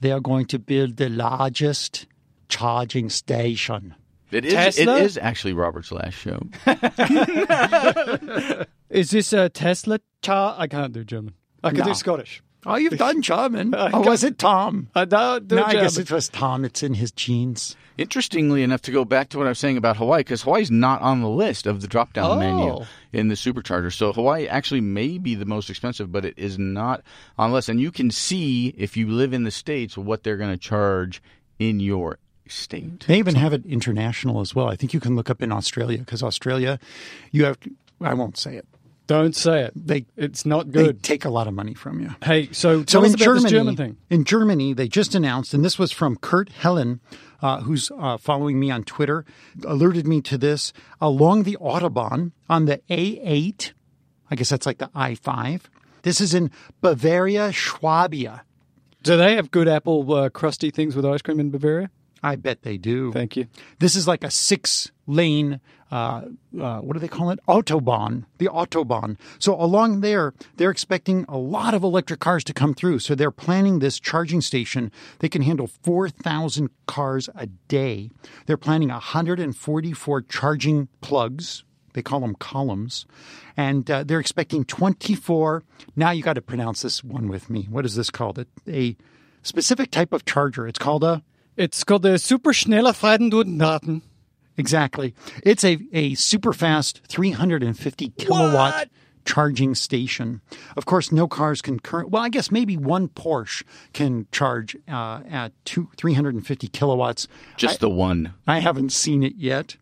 [SPEAKER 3] they are going to build the largest charging station.
[SPEAKER 1] It is.
[SPEAKER 4] Tesla?
[SPEAKER 1] It is actually Robert's last show.
[SPEAKER 4] Is this a Tesla char? I can't do German. I can
[SPEAKER 3] No.
[SPEAKER 4] do Scottish.
[SPEAKER 3] Oh, you've done German.
[SPEAKER 4] I
[SPEAKER 3] Oh, was it Tom?
[SPEAKER 4] I don't do
[SPEAKER 3] No, I guess it was Tom. It's in his genes.
[SPEAKER 1] Interestingly enough, to go back to what I was saying about Hawaii, because Hawaii's not on the list of the drop down
[SPEAKER 4] Oh.
[SPEAKER 1] menu in the supercharger. So Hawaii actually may be the most expensive, but it is not on the list. And you can see if you live in the states what they're going to charge in your state.
[SPEAKER 3] They even have it international as well. I think you can look up in Australia because Australia, you have. I won't say it.
[SPEAKER 4] Don't say it.
[SPEAKER 3] They
[SPEAKER 4] It's not
[SPEAKER 3] they
[SPEAKER 4] good.
[SPEAKER 3] take a lot of money from you.
[SPEAKER 4] Hey, so tell
[SPEAKER 3] so
[SPEAKER 4] us
[SPEAKER 3] in
[SPEAKER 4] about
[SPEAKER 3] Germany,
[SPEAKER 4] this German thing.
[SPEAKER 3] in Germany, they just announced, and this was from Kurt Helen, uh, who's uh, following me on Twitter, alerted me to this along the autobahn on the A8. I guess that's like the I5. This is in Bavaria, Schwabia.
[SPEAKER 4] Do they have good apple uh, crusty things with ice cream in Bavaria?
[SPEAKER 3] I bet they do.
[SPEAKER 4] Thank you.
[SPEAKER 3] This is like a six lane, uh, uh, what do they call it? Autobahn, the Autobahn. So along there, they're expecting a lot of electric cars to come through. So they're planning this charging station. They can handle 4,000 cars a day. They're planning 144 charging plugs. They call them columns. And uh, they're expecting 24. Now you got to pronounce this one with me. What is this called? A, a specific type of charger. It's called a
[SPEAKER 4] It's called the Superschneller Fadendudendaten.
[SPEAKER 3] Exactly. It's a, a super fast 350 kilowatt charging station. Of course, no cars can current. Well, I guess maybe one Porsche can charge uh, at two, 350 kilowatts.
[SPEAKER 1] Just the one.
[SPEAKER 3] I haven't seen it yet.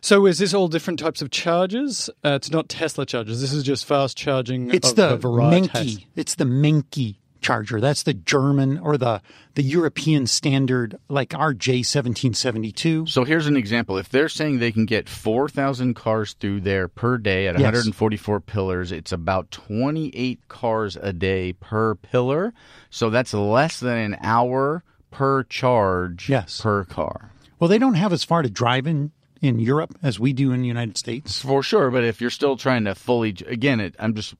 [SPEAKER 4] So is this all different types of chargers? Uh, it's not Tesla chargers. This is just fast charging.
[SPEAKER 3] It's
[SPEAKER 4] of,
[SPEAKER 3] the
[SPEAKER 4] of variety.
[SPEAKER 3] Mennekes. It's the Mennekes charger. That's the German or the the European standard, like our J1772.
[SPEAKER 1] So here's an example. If they're saying they can get 4,000 cars through there per day at
[SPEAKER 3] Yes.
[SPEAKER 1] 144 pillars, it's about 28 cars a day per pillar. So that's less than an hour per charge
[SPEAKER 3] Yes.
[SPEAKER 1] per car.
[SPEAKER 3] Well, they don't have as far to drive in in Europe as we do in the United States.
[SPEAKER 1] For sure, but if you're still trying to fully, again, it, I'm just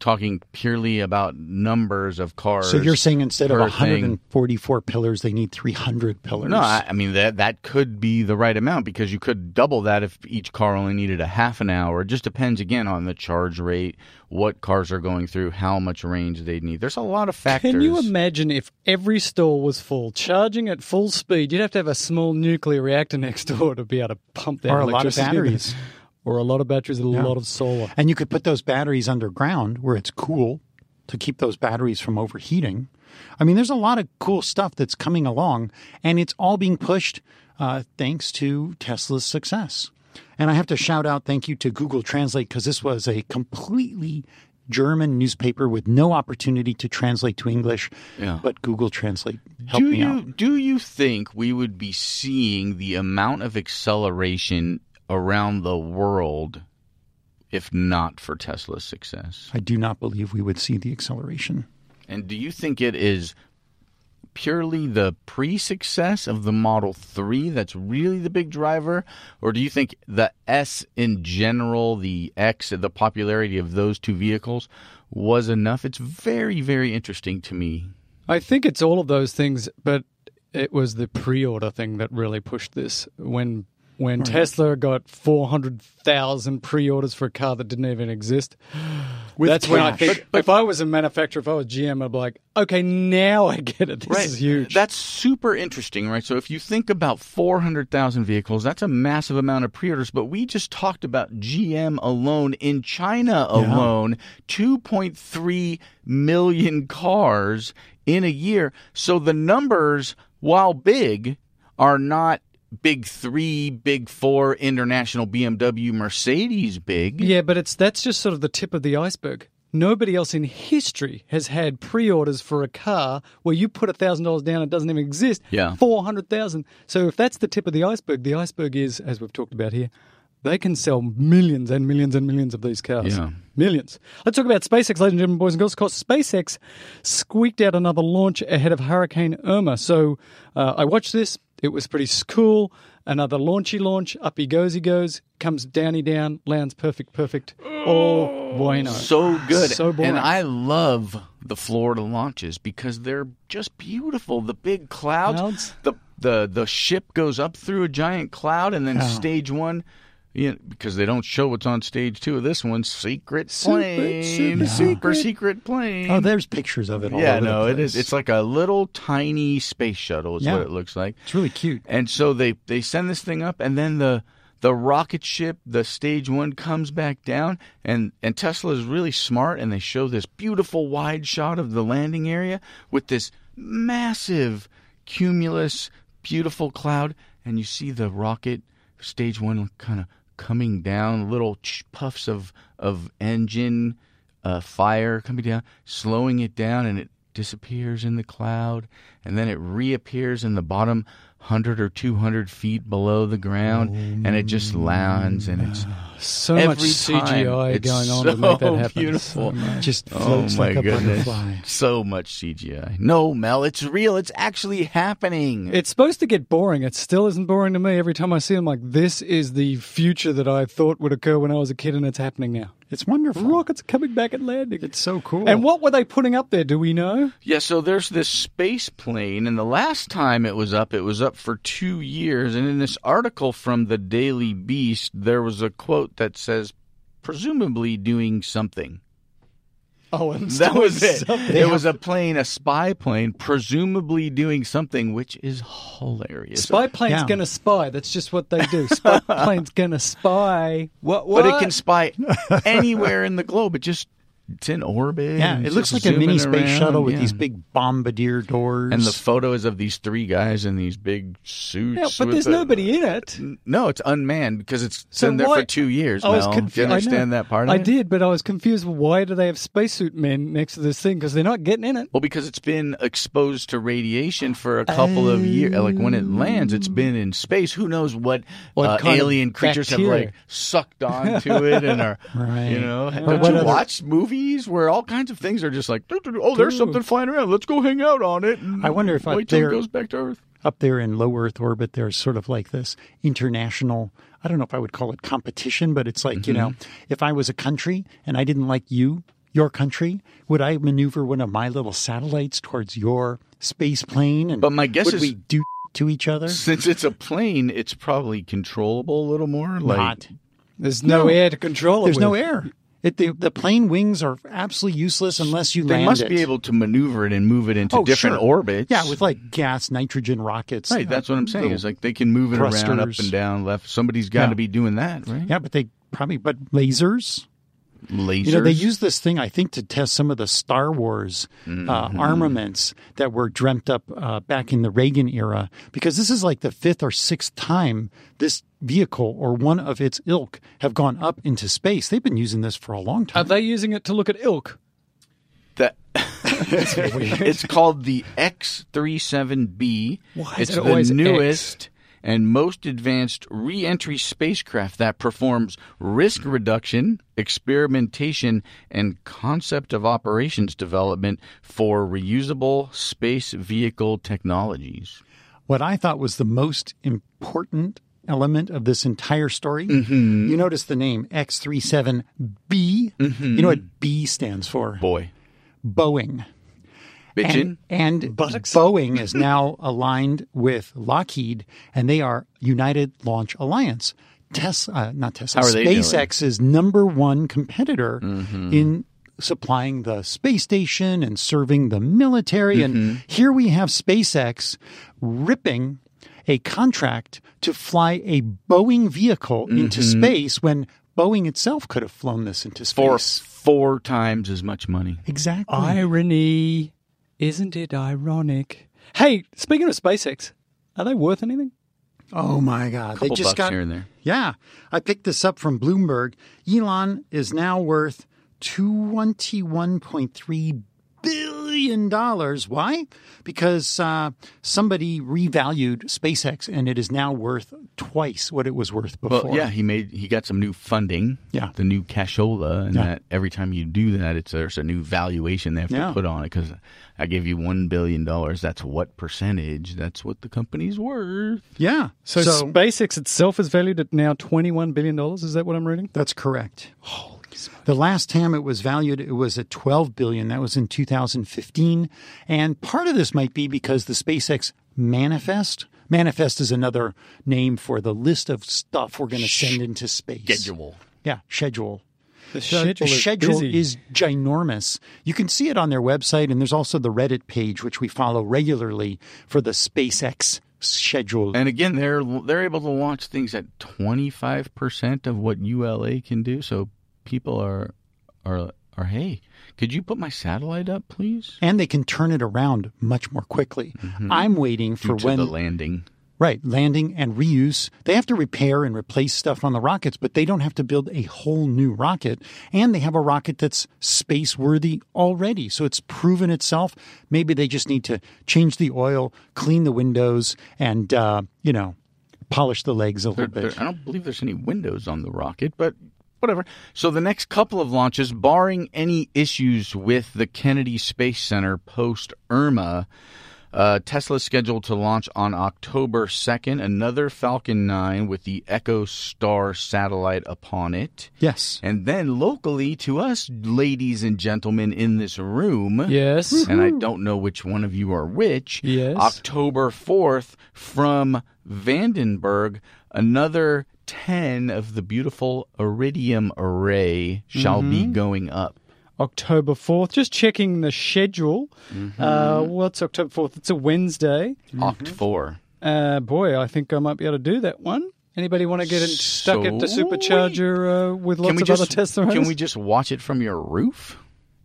[SPEAKER 1] talking purely about numbers of cars.
[SPEAKER 3] So you're saying instead of
[SPEAKER 1] per thing.
[SPEAKER 3] 144 pillars, they need 300 pillars?
[SPEAKER 1] No, I, I mean that that could be the right amount because you could double that if each car only needed a half an hour. It just depends again on the charge rate, what cars are going through, how much range they need. There's a lot of factors.
[SPEAKER 4] Can you imagine if every store was full, charging at full speed? You'd have to have a small nuclear reactor next door to be able to pump that
[SPEAKER 3] Or a lot of batteries.
[SPEAKER 4] Or a lot of batteries and a lot of solar.
[SPEAKER 3] And you could put those batteries underground where it's cool to keep those batteries from overheating. I mean, there's a lot of cool stuff that's coming along, and it's all being pushed uh, thanks to Tesla's success. And I have to shout out thank you to Google Translate because this was a completely German newspaper with no opportunity to translate to English.
[SPEAKER 1] Yeah.
[SPEAKER 3] But Google Translate helped
[SPEAKER 1] do
[SPEAKER 3] me
[SPEAKER 1] you
[SPEAKER 3] out.
[SPEAKER 1] do you think we would be seeing the amount of acceleration around the world if not for Tesla's success?
[SPEAKER 3] I do not believe we would see the acceleration.
[SPEAKER 1] And do you think it is purely the pre-success of the Model 3 that's really the big driver or do you think the S in general, the X, the popularity of those two vehicles was enough? It's very very interesting to me.
[SPEAKER 4] I think it's all of those things, but it was the pre-order thing that really pushed this. When when Tesla got four hundred thousand pre-orders for a car that didn't even exist, that's when I
[SPEAKER 3] cash.
[SPEAKER 4] think if I was a manufacturer, if I was GM, I'd be like, okay, now I get it. This is huge.
[SPEAKER 1] That's super interesting, right? So if you think about 400,000 vehicles, that's a massive amount of pre-orders, but we just talked about GM alone in China alone, 2.3 million cars in a year. So the numbers, while big, are not big 3, big 4 international BMW Mercedes big.
[SPEAKER 4] Yeah, but it's that's just sort of the tip of the iceberg. Nobody else in history has had pre-orders for a car where you put thousand dollars down, and it doesn't even exist.
[SPEAKER 1] Yeah.
[SPEAKER 4] four hundred thousand. So if that's the tip of the iceberg, the iceberg is, as we've talked about here, they can sell millions and millions and millions of these cars.
[SPEAKER 1] Yeah.
[SPEAKER 4] Millions. Let's talk about SpaceX, ladies and gentlemen, boys and girls. Of course, SpaceX squeaked out another launch ahead of Hurricane Irma. So uh, I watched this. It was pretty cool. Another launchy launch. Up he goes, he goes. Comes down, he down. Lands perfect, perfect. Oh, bueno.
[SPEAKER 1] So good.
[SPEAKER 4] So boring.
[SPEAKER 1] And I love the Florida launches because they're just beautiful. The big clouds.
[SPEAKER 4] Clouds?
[SPEAKER 1] The the the ship goes up through a giant cloud and then stage 1 you know, because they don't show what's on stage two of this one, secret
[SPEAKER 4] Super,
[SPEAKER 1] plane,
[SPEAKER 4] super
[SPEAKER 1] super
[SPEAKER 4] secret.
[SPEAKER 1] secret plane.
[SPEAKER 3] Oh, there's pictures of it. All
[SPEAKER 1] yeah,
[SPEAKER 3] over
[SPEAKER 1] no, it
[SPEAKER 3] place.
[SPEAKER 1] is. It's like a little tiny space shuttle. Is
[SPEAKER 3] Yeah.
[SPEAKER 1] what it looks like.
[SPEAKER 3] It's really cute.
[SPEAKER 1] And so they they send this thing up, and then the the rocket ship, the stage one, comes back down, and and Tesla is really smart, and they show this beautiful wide shot of the landing area with this massive cumulus, beautiful cloud, and you see the rocket stage one kind of coming down, little puffs of of engine uh, fire coming down, slowing it down, and it disappears in the cloud, and then it reappears in the bottom hundred or two hundred feet below the ground, and it just lands, and it's
[SPEAKER 4] so
[SPEAKER 1] every
[SPEAKER 4] much CGI
[SPEAKER 1] time,
[SPEAKER 4] going on
[SPEAKER 1] so
[SPEAKER 4] to make that happen.
[SPEAKER 1] beautiful.
[SPEAKER 4] So much.
[SPEAKER 3] Just
[SPEAKER 1] Oh my
[SPEAKER 3] like a
[SPEAKER 1] goodness!
[SPEAKER 3] butterfly.
[SPEAKER 1] So much CGI. No, Mel, it's real. It's actually happening.
[SPEAKER 4] It's supposed to get boring. It still isn't boring to me. Every time I see them, like this is the future that I thought would occur when I was a kid, and it's happening now.
[SPEAKER 3] It's wonderful.
[SPEAKER 4] Rockets coming back and landing.
[SPEAKER 3] It's so cool.
[SPEAKER 4] And what were they putting up there? Do we know?
[SPEAKER 1] Yeah, so there's this space plane, and the last time it was up, it was up for two years. And in this article from the Daily Beast, there was a quote that says, presumably doing something.
[SPEAKER 4] Oh, and
[SPEAKER 1] That was it.
[SPEAKER 4] something.
[SPEAKER 1] It was a plane, a spy plane, presumably doing something, which is hilarious.
[SPEAKER 4] Spy plane's
[SPEAKER 3] Yeah.
[SPEAKER 4] gonna spy. That's just what they do. Spy plane's gonna spy. What? What?
[SPEAKER 1] But it can spy anywhere in the globe. It just it's in orbit.
[SPEAKER 3] yeah, it looks like a mini space
[SPEAKER 1] around,
[SPEAKER 3] shuttle with
[SPEAKER 1] yeah.
[SPEAKER 3] these big bombardier doors.
[SPEAKER 1] And the photo is of these three guys in these big suits.
[SPEAKER 4] Yeah, but there's
[SPEAKER 1] the-
[SPEAKER 4] nobody in it.
[SPEAKER 1] No, it's unmanned because it's
[SPEAKER 4] So
[SPEAKER 1] been there
[SPEAKER 4] why-
[SPEAKER 1] for two years.
[SPEAKER 4] I was
[SPEAKER 1] Mel.
[SPEAKER 4] confu-
[SPEAKER 1] Do you understand that part of
[SPEAKER 4] I
[SPEAKER 1] it?
[SPEAKER 4] did, but I was confused. Why do they have spacesuit men next to this thing? Because they're not getting in it.
[SPEAKER 1] Well, because it's been exposed to radiation for a couple of years. Like when it lands, it's been in space. Who knows what,
[SPEAKER 4] What
[SPEAKER 1] uh, alien creatures have
[SPEAKER 4] bacteria?
[SPEAKER 1] like sucked onto it and are,
[SPEAKER 3] Right.
[SPEAKER 1] you know.
[SPEAKER 3] But
[SPEAKER 1] Don't
[SPEAKER 3] what
[SPEAKER 1] you watch movies where all kinds of things are just like, "Doo, doo, doo, oh, there's
[SPEAKER 4] Cool.
[SPEAKER 1] something flying around. Let's go hang out on it. and
[SPEAKER 3] I wonder if up
[SPEAKER 1] wait till it
[SPEAKER 3] there-
[SPEAKER 1] goes back to Earth.
[SPEAKER 3] up there in low Earth orbit, there's sort of like this international. I don't know if I would call it competition, but it's like you know,
[SPEAKER 1] Mm-hmm.
[SPEAKER 3] if I was a country and I didn't like you, your country, would I maneuver one of my little satellites towards your space plane? And
[SPEAKER 1] But my guess
[SPEAKER 3] would
[SPEAKER 1] is-
[SPEAKER 3] we do to each other?
[SPEAKER 1] Since it's a plane, it's probably controllable a little more. Like,
[SPEAKER 3] Not.
[SPEAKER 4] There's no,
[SPEAKER 3] No.
[SPEAKER 4] air to control it.
[SPEAKER 3] There's no air. It, the, the plane wings are absolutely useless unless you
[SPEAKER 1] They
[SPEAKER 3] land
[SPEAKER 1] must
[SPEAKER 3] it.
[SPEAKER 1] be able to maneuver it and move it into
[SPEAKER 3] Oh,
[SPEAKER 1] different
[SPEAKER 3] sure.
[SPEAKER 1] orbits.
[SPEAKER 3] Yeah, with like gas, nitrogen rockets.
[SPEAKER 1] Right, that's what I'm saying. Is like they can move it around up
[SPEAKER 3] thrusters.
[SPEAKER 1] and down, left. Somebody's got to
[SPEAKER 3] Yeah.
[SPEAKER 1] be doing that, right?
[SPEAKER 3] Yeah, but they probably but lasers.
[SPEAKER 1] Lasers.
[SPEAKER 3] You know, they use this thing, I think, to test some of the Star Wars
[SPEAKER 1] Mm-hmm.
[SPEAKER 3] uh, armaments that were dreamt up uh, back in the Reagan era, because this is like the fifth or sixth time this vehicle or one of its ilk have gone up into space. They've been using this for a long time.
[SPEAKER 4] Are they using it to look at ilk?
[SPEAKER 1] that. it's called the X-37B.
[SPEAKER 4] Why
[SPEAKER 1] it's
[SPEAKER 4] it
[SPEAKER 1] the
[SPEAKER 4] always X?
[SPEAKER 1] newest and most advanced re-entry spacecraft that performs risk reduction, experimentation, and concept of operations development for reusable space vehicle technologies.
[SPEAKER 3] what I thought was the most important element of this entire story,
[SPEAKER 1] Mm-hmm.
[SPEAKER 3] you notice the name X37B. You know what B stands for?
[SPEAKER 1] Boy,
[SPEAKER 3] Boeing.
[SPEAKER 1] Bitchin'.
[SPEAKER 3] And, and
[SPEAKER 4] Buttocks.
[SPEAKER 3] Boeing is now aligned with Lockheed, and they are United Launch Alliance. Tesla, uh, not Tesla,
[SPEAKER 1] How are they doing?
[SPEAKER 3] SpaceX's number one competitor in supplying the space station and serving the military. And here we have SpaceX ripping a contract to fly a Boeing vehicle into mm-hmm. space when Boeing itself could have flown this into space.
[SPEAKER 1] For four times as much money.
[SPEAKER 3] Exactly.
[SPEAKER 4] Irony. Isn't it ironic? Hey, speaking of SpaceX, are they worth anything?
[SPEAKER 3] Oh my God!
[SPEAKER 1] Couple
[SPEAKER 3] they just
[SPEAKER 1] bucks
[SPEAKER 3] got
[SPEAKER 1] here and there.
[SPEAKER 3] Yeah, I picked this up from Bloomberg. Elon is now worth twenty-one point three billion dollars. Why? Because uh, somebody revalued SpaceX, and it is now worth twice what it was worth before.
[SPEAKER 1] Well, yeah, he made he got some new funding.
[SPEAKER 3] Yeah.
[SPEAKER 1] the new cashola, and
[SPEAKER 3] Yeah.
[SPEAKER 1] that every time you do that, it's there's a new valuation they have
[SPEAKER 3] Yeah.
[SPEAKER 1] to put on it. Because I give you one billion dollars, that's what percentage? That's what the company's worth.
[SPEAKER 3] yeah.
[SPEAKER 4] So, SpaceX itself is valued at now $21 billion. Is that what I'm reading?
[SPEAKER 3] That's correct. The last time it was valued, it was at 12 billion. That was in 2015. And part of this might be because the SpaceX manifest. Manifest is another name for the list of stuff we're going to send into space.
[SPEAKER 1] Schedule.
[SPEAKER 3] Yeah, schedule.
[SPEAKER 4] The
[SPEAKER 3] The
[SPEAKER 4] schedule, is,
[SPEAKER 3] is ginormous. You can see it on their website, and there's also the Reddit page, which we follow regularly for the SpaceX schedule.
[SPEAKER 1] And again, they're they're able to launch things at twenty five percent of what ULA can do. So people are are are hey, could you put my satellite up, please?
[SPEAKER 3] and they can turn it around much more quickly. I'm waiting for
[SPEAKER 1] Due
[SPEAKER 3] when
[SPEAKER 1] the landing.
[SPEAKER 3] Right, landing and reuse. They have to repair and replace stuff on the rockets, but they don't have to build a whole new rocket. And they have a rocket that's space worthy already. So it's proven itself. Maybe they just need to change the oil, clean the windows, and, uh, you know, polish the legs a little
[SPEAKER 1] There-
[SPEAKER 3] bit.
[SPEAKER 1] there- I don't believe there's any windows on the rocket, but whatever. So the next couple of launches, barring any issues with the Kennedy Space Center post Irma, uh, Tesla scheduled to launch on October 2nd another Falcon 9 with the EchoStar satellite upon it.
[SPEAKER 3] Yes.
[SPEAKER 1] And then locally to us, ladies and gentlemen in this room,
[SPEAKER 4] Yes.
[SPEAKER 1] and I don't know which one of you are which.
[SPEAKER 4] Yes.
[SPEAKER 1] October 4th from Vandenberg, another 10 of the beautiful Iridium array shall be
[SPEAKER 4] Mm-hmm.
[SPEAKER 1] going up.
[SPEAKER 4] October 4th. Just checking the schedule.
[SPEAKER 1] Mm-hmm.
[SPEAKER 4] Uh, what's October 4th? It's a Wednesday.
[SPEAKER 1] Oct 4.
[SPEAKER 4] Uh, boy, I think I might be able to do that one. Anybody want to get in, stuck at the
[SPEAKER 1] So-
[SPEAKER 4] supercharger uh, with lots
[SPEAKER 1] Can we,
[SPEAKER 4] of
[SPEAKER 1] just,
[SPEAKER 4] other Tesla
[SPEAKER 1] can we just watch it from your roof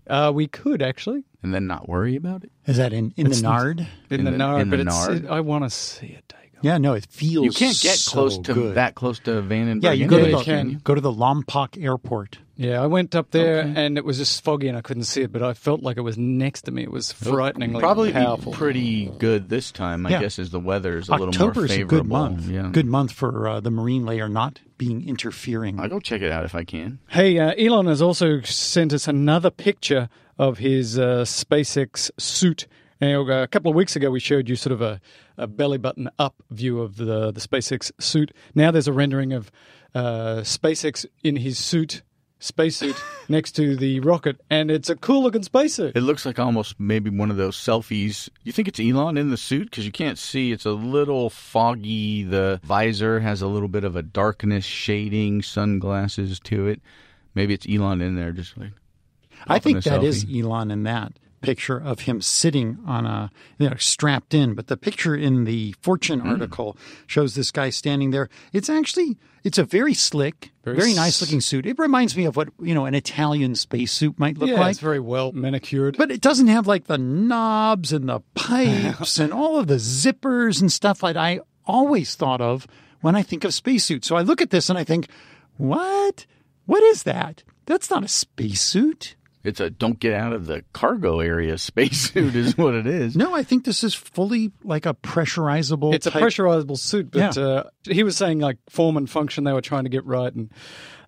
[SPEAKER 4] Uh, we could actually
[SPEAKER 1] and then not worry about it?
[SPEAKER 3] Is that in, in the Nard?
[SPEAKER 4] in,
[SPEAKER 1] In
[SPEAKER 4] the,
[SPEAKER 1] the-
[SPEAKER 4] Nard,
[SPEAKER 1] in the
[SPEAKER 4] but it's,
[SPEAKER 1] Nard?
[SPEAKER 4] it- I want to see it. Dago.
[SPEAKER 3] Yeah, no, it feels
[SPEAKER 1] You can't get
[SPEAKER 3] so
[SPEAKER 1] close to
[SPEAKER 3] good.
[SPEAKER 1] that close to Vandenberg.
[SPEAKER 3] Yeah, you go
[SPEAKER 4] Yeah,
[SPEAKER 3] to the
[SPEAKER 4] can.
[SPEAKER 3] go to the Lompoc Airport.
[SPEAKER 4] Yeah, I went up there and it was just foggy and I couldn't see it, but I felt like it was next to me. It was frighteningly
[SPEAKER 1] Probably be
[SPEAKER 4] powerful.
[SPEAKER 1] pretty good this time, I
[SPEAKER 3] Yeah.
[SPEAKER 1] guess, as the weather is a little more
[SPEAKER 3] October's a
[SPEAKER 1] favorable.
[SPEAKER 3] good month.
[SPEAKER 1] Yeah.
[SPEAKER 3] Good month for uh, the marine layer not being interfering.
[SPEAKER 1] I'll go check it out if I can.
[SPEAKER 4] Hey, uh, Elon has also sent us another picture of his uh, SpaceX suit. Now, a couple of weeks ago, we showed you sort of a, a belly button up view of the, the SpaceX suit. Now there's a rendering of uh, SpaceX in his suit, spacesuit, next to the rocket, and it's a cool looking spacesuit.
[SPEAKER 1] It looks like almost maybe one of those selfies. You think it's Elon in the suit because you can't see. It's a little foggy. The visor has a little bit of a darkness shading, sunglasses to it. Maybe it's Elon in there, just like.
[SPEAKER 3] I think that is
[SPEAKER 1] selfie.
[SPEAKER 3] Elon in that picture of him sitting on a you know strapped in but the picture in the fortune
[SPEAKER 1] Hmm.
[SPEAKER 3] article shows this guy standing there it's actually it's a very slick very,
[SPEAKER 4] Very
[SPEAKER 3] nice looking suit it reminds me of what you know an italian spacesuit might look
[SPEAKER 4] yeah,
[SPEAKER 3] like
[SPEAKER 4] it's very well manicured.
[SPEAKER 3] but it doesn't have like the knobs and the pipes and all of the zippers and stuff like I always thought of when I think of spacesuit. So I look at this and I think, what? What is that? That's not a spacesuit.
[SPEAKER 1] It's a don't get out of the cargo area spacesuit, is what it is.
[SPEAKER 3] No, I think this is fully like a pressurizable.
[SPEAKER 4] It's a pressurizable suit, but
[SPEAKER 3] Yeah.
[SPEAKER 4] uh, he was saying like form and function they were trying to get right. And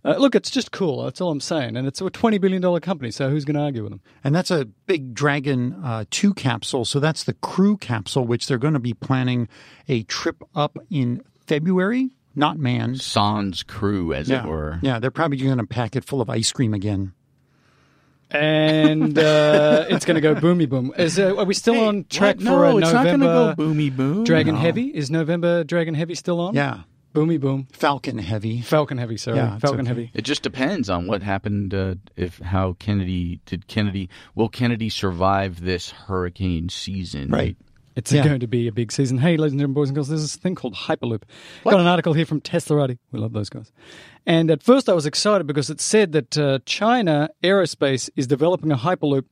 [SPEAKER 4] uh, look, it's just cool. That's all I'm saying. And it's a twenty billion dollar company, so who's going to argue with them?
[SPEAKER 3] And that's a big Dragon uh, 2 capsule. So that's the crew capsule, which they're going to be planning a trip up in February, not manned.
[SPEAKER 1] Sans crew, as
[SPEAKER 3] Yeah.
[SPEAKER 1] it were.
[SPEAKER 3] Yeah, they're probably going to pack it full of ice cream again.
[SPEAKER 4] And uh, it's going to go boomy boom. Is uh, are we still
[SPEAKER 1] Hey,
[SPEAKER 4] on track
[SPEAKER 1] what?
[SPEAKER 4] for
[SPEAKER 1] No,
[SPEAKER 4] a
[SPEAKER 1] it's not
[SPEAKER 4] November
[SPEAKER 1] gonna go boomy boom.
[SPEAKER 4] Dragon
[SPEAKER 1] No.
[SPEAKER 4] Heavy? Is November Dragon Heavy still on?
[SPEAKER 3] Yeah.
[SPEAKER 4] Boomy boom.
[SPEAKER 3] Falcon Heavy.
[SPEAKER 4] Falcon Heavy. Sorry,
[SPEAKER 3] Yeah,
[SPEAKER 4] Falcon
[SPEAKER 3] okay.
[SPEAKER 4] Heavy.
[SPEAKER 1] It just depends on what happened. Uh, if how Kennedy did Kennedy will Kennedy survive this hurricane season?
[SPEAKER 3] Right.
[SPEAKER 4] It's
[SPEAKER 3] Yeah.
[SPEAKER 4] going to be a big season. Hey, ladies and gentlemen, boys and girls, there's this thing called Hyperloop. Got an article here from Tesla Teslarati. We love those guys. And at first I was excited because it said that uh, China Aerospace is developing a Hyperloop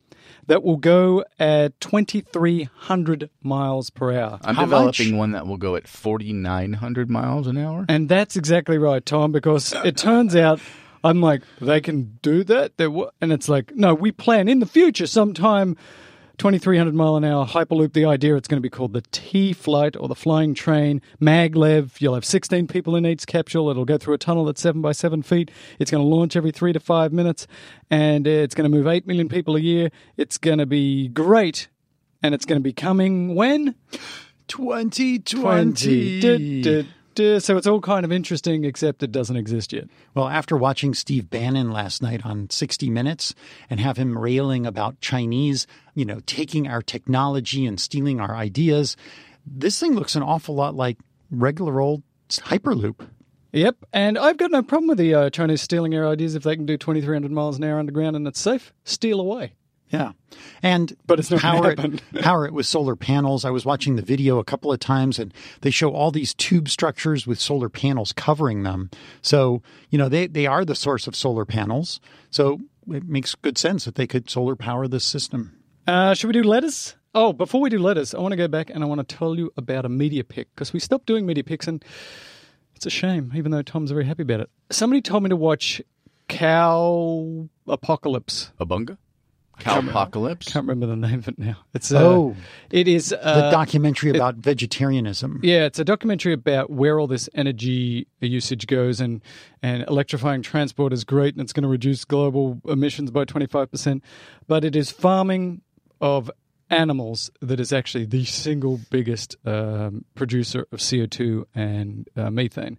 [SPEAKER 4] that will go at 2,300 miles per hour.
[SPEAKER 1] I'm
[SPEAKER 3] How
[SPEAKER 1] developing
[SPEAKER 3] much?
[SPEAKER 1] one that will go at 4,900 miles an hour.
[SPEAKER 4] And that's exactly right, Tom, because it turns out I'm like, they can do that? They're, and it's like, no, we plan in the future sometime 2300 mile an hour Hyperloop, the idea it's going to be called the T flight or the flying train, maglev. You'll have 16 people in each capsule. It'll go through a tunnel that's seven by seven feet. It's going to launch every three to five minutes and uh, it's going to move 8 million people a year. It's going to be great. And it's going to be coming when?
[SPEAKER 3] 2020.
[SPEAKER 4] 20 uh, so it's all kind of interesting, except it doesn't exist yet.
[SPEAKER 3] Well, after watching Steve Bannon last night on 60 Minutes and have him railing about Chinese, you know, taking our technology and stealing our ideas, this thing looks an awful lot like regular old Hyperloop.
[SPEAKER 4] Yep, and I've got no problem with the uh, Chinese stealing our ideas if they can do 2,300 miles an hour underground and it's safe. Steal away.
[SPEAKER 3] Yeah. And
[SPEAKER 4] But it's
[SPEAKER 3] power it, power it with solar panels. I was watching the video a couple of times and they show all these tube structures with solar panels covering them. So, you know, they, they are the source of solar panels. So it makes good sense that they could solar power this system.
[SPEAKER 4] Uh, should we do letters? Oh, before we do letters, I want to go back and I want to tell you about a media pick because we stopped doing media picks and it's a shame, even though Tom's very happy about it. Somebody told me to watch Cow Apocalypse.
[SPEAKER 1] A bunga? Cowpocalypse?
[SPEAKER 4] I can't remember the name of it now. It's uh,
[SPEAKER 3] Oh.
[SPEAKER 4] it is
[SPEAKER 3] The
[SPEAKER 4] uh,
[SPEAKER 3] documentary about vegetarianism.
[SPEAKER 4] Yeah, it's a documentary about where all this energy usage goes, and and electrifying transport is great, and it's going to reduce global emissions by twenty five percent. But it is farming of animals that is actually the single biggest um, producer of CO two and uh, methane.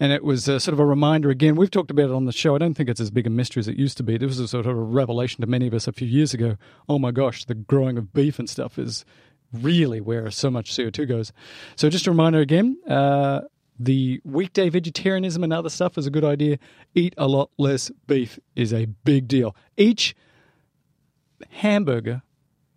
[SPEAKER 4] And it was uh, sort of a reminder again. We've talked about it on the show. I don't think it's as big a mystery as it used to be. This was a sort of a revelation to many of us a few years ago. Oh my gosh, the growing of beef and stuff is really where so much CO2 goes. So just a reminder again, uh, the weekday vegetarianism and other stuff is a good idea. Eat a lot less beef is a big deal. Each hamburger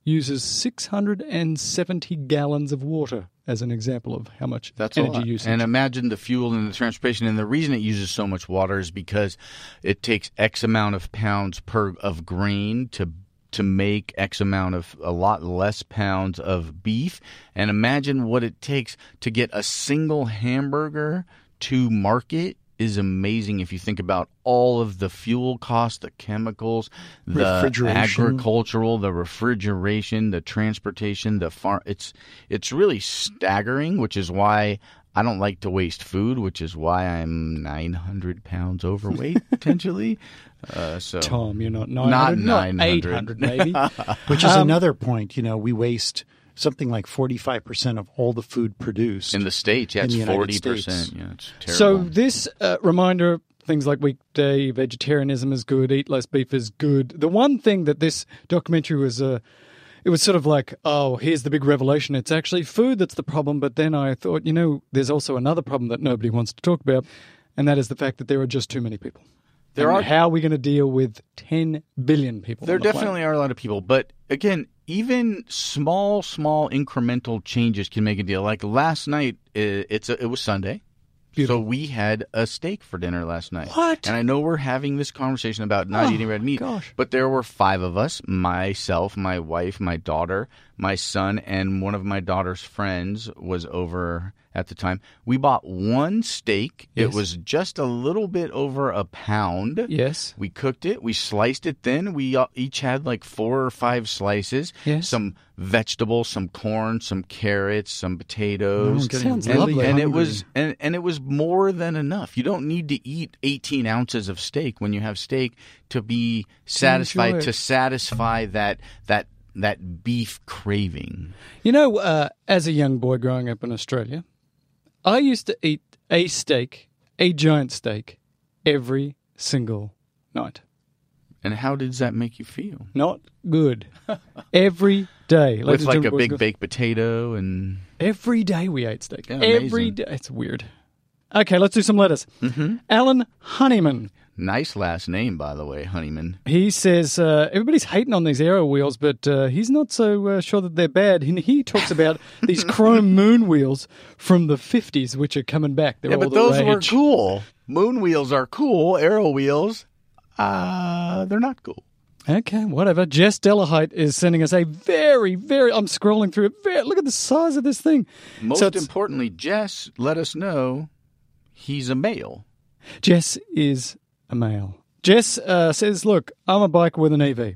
[SPEAKER 4] uses 670 gallons of water as an example of how much
[SPEAKER 1] That's
[SPEAKER 4] energy usage.
[SPEAKER 1] And imagine the fuel and the transportation. And the reason it uses so much water is because it takes X amount of pounds per of grain to to make X amount of a lot less pounds of beef. And imagine what it takes to get a single hamburger to market is amazing if you think about all of the fuel costs, the chemicals, the agricultural, the refrigeration, the transportation, the farm. It's it's really staggering, which is why I don't like to waste food, which is why I'm 900 pounds overweight potentially. Uh, so
[SPEAKER 4] Tom, you're not
[SPEAKER 1] Not
[SPEAKER 4] 900, not 800 maybe.
[SPEAKER 3] Which is
[SPEAKER 4] Um,
[SPEAKER 3] another point. You know, we waste something like 45% of all the food produced.
[SPEAKER 1] in the states, yeah,
[SPEAKER 3] in
[SPEAKER 1] it's
[SPEAKER 3] the United
[SPEAKER 1] 40
[SPEAKER 3] States.
[SPEAKER 1] percent. Yeah, it's terrible.
[SPEAKER 4] So this uh, reminder, things like weekday vegetarianism is good, eat less beef is good. The one thing that this documentary was, uh, it was sort of like, oh, here's the big revelation. It's actually food that's the problem. But then I thought, you know, there's also another problem that nobody wants to talk about, and that is the fact that there are just too many people.
[SPEAKER 1] There
[SPEAKER 4] And
[SPEAKER 1] are-
[SPEAKER 4] How are we going to deal with 10 billion people?
[SPEAKER 1] There
[SPEAKER 4] on the planet?
[SPEAKER 1] definitely are a lot of people, but again, even small, small incremental changes can make a deal. Like last night, it's a, it was Sunday, so we had a steak for dinner last night.
[SPEAKER 4] What?
[SPEAKER 1] And I know we're having this conversation about not
[SPEAKER 4] Oh,
[SPEAKER 1] eating red meat,
[SPEAKER 4] gosh.
[SPEAKER 1] but there were five of us: myself, my wife, my daughter, my son, and one of my daughter's friends was over at the time. We bought one steak. It was just a little bit over a pound.
[SPEAKER 4] Yes.
[SPEAKER 1] We cooked it. We sliced it thin. We uh, each had like four or five slices.
[SPEAKER 4] Yes.
[SPEAKER 1] Some vegetables, some corn, some carrots, some potatoes.
[SPEAKER 3] I'm
[SPEAKER 4] Sounds
[SPEAKER 1] and,
[SPEAKER 4] lovely.
[SPEAKER 1] and it was and, and it was more than enough. You don't need to eat 18 ounces of steak when you have steak to be satisfied
[SPEAKER 4] it.
[SPEAKER 1] to satisfy that that that beef craving.
[SPEAKER 4] You know, uh, as a young boy growing up in Australia, I used to eat a steak, a giant steak, every single night.
[SPEAKER 1] And how does that make you feel?
[SPEAKER 4] Not good. Every day.
[SPEAKER 1] With like a big baked potato and
[SPEAKER 4] Every day we ate steak.
[SPEAKER 1] Yeah,
[SPEAKER 4] Every day. It's weird. Okay, let's do some letters. Mm-hmm. Alan Honeyman.
[SPEAKER 1] Nice last name, by the way, Honeyman.
[SPEAKER 4] He says uh, everybody's hating on these aero wheels, but uh, he's not so uh, sure that they're bad. He, he talks about these chrome moon wheels from the 50s, which are coming back. They're
[SPEAKER 1] Yeah,
[SPEAKER 4] all
[SPEAKER 1] but those were cool. Moon wheels are cool. Arrow wheels, uh, they're not cool.
[SPEAKER 4] Okay, whatever. Jess Delahite is sending us a very, very. I'm scrolling through it. Very, look at the size of this thing.
[SPEAKER 1] Most
[SPEAKER 4] So
[SPEAKER 1] importantly, Jess let us know he's a male.
[SPEAKER 4] Jess is a male. Jess uh, says, Look, I'm a biker with an EV,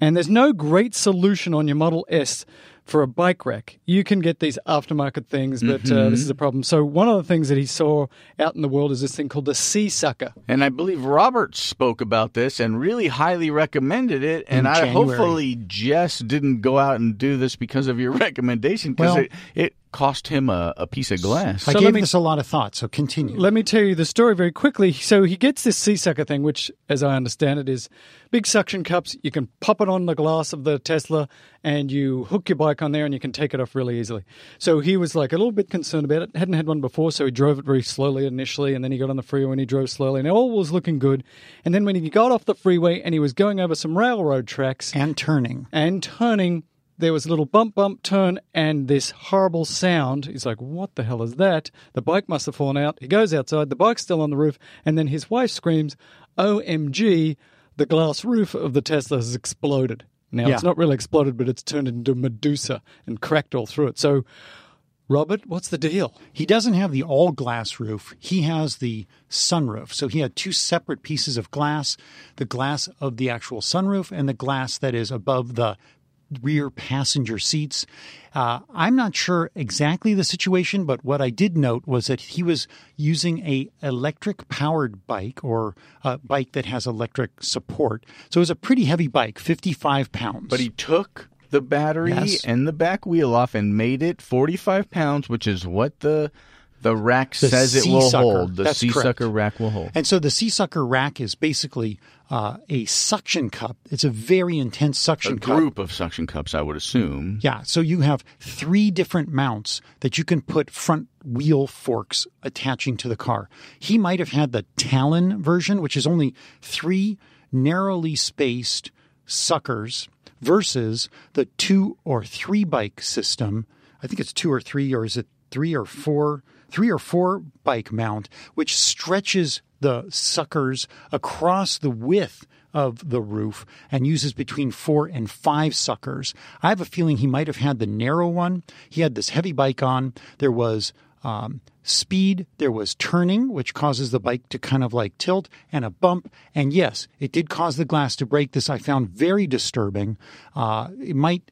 [SPEAKER 4] and there's no great solution on your Model S for a bike rack. You can get these aftermarket things, but uh, this is a problem. So, one of the things that he saw out in the world is this thing called the SeaSucker.
[SPEAKER 1] And I believe Robert spoke about this and really highly recommended it. And I hopefully Jess didn't go out and do this because of your recommendation because
[SPEAKER 3] Well-
[SPEAKER 1] it, it cost him a, a piece of glass.
[SPEAKER 3] I gave
[SPEAKER 4] me-
[SPEAKER 3] this a lot of thought, so continue.
[SPEAKER 4] Let me tell you the story very quickly. So he gets this SeaSucker thing, which, as I understand it, is big suction cups. You can pop it on the glass of the Tesla and you hook your bike on there and you can take it off really easily. So he was like a little bit concerned about it. Hadn't had one before, so he drove it very slowly initially and then he got on the freeway and he drove slowly and all was looking good. And then when he got off the freeway and he was going over some railroad tracks,
[SPEAKER 3] and turning.
[SPEAKER 4] and turning, there was a little bump, bump, turn, and this horrible sound. He's like, What the hell is that? The bike must have fallen out. He goes outside, the bike's still on the roof, and then his wife screams, OMG, the glass roof of the Tesla has exploded. Now,
[SPEAKER 3] Yeah.
[SPEAKER 4] it's not really exploded, but it's turned into Medusa and cracked all through it. So, Robert, what's the deal?
[SPEAKER 3] He doesn't have the all glass roof. He has the sunroof. So he had two separate pieces of glass the glass of the actual sunroof and the glass that is above the rear passenger seats. Uh, I'm not sure exactly the situation, but what I did note was that he was using a electric powered bike or a bike that has electric support. So it was a pretty heavy bike, 55 pounds.
[SPEAKER 1] But he took the battery
[SPEAKER 3] Yes.
[SPEAKER 1] and the back wheel off and made it 45 pounds, which is what the the rack
[SPEAKER 3] The
[SPEAKER 1] says it will
[SPEAKER 3] sucker.
[SPEAKER 1] hold. The
[SPEAKER 3] That's
[SPEAKER 1] sea
[SPEAKER 3] correct.
[SPEAKER 1] sucker rack will hold.
[SPEAKER 3] And so the SeaSucker rack is basically uh, a suction cup. It's a very intense
[SPEAKER 1] A
[SPEAKER 3] suction cup.
[SPEAKER 1] group of suction cups, I would assume.
[SPEAKER 3] Yeah, so you have three different mounts that you can put front wheel forks attaching to the car. He might have had the Talon version, which is only three narrowly spaced suckers versus the two or three bike system. I think it's two or three, or is it three or four? Three or four bike mount, which stretches the suckers across the width of the roof and uses between four and five suckers. I have a feeling he might have had the narrow one. He had this heavy bike on. There was um, speed, there was turning, which causes the bike to kind of like tilt, and a bump. And yes, it did cause the glass to break. This I found very disturbing. Uh, it might.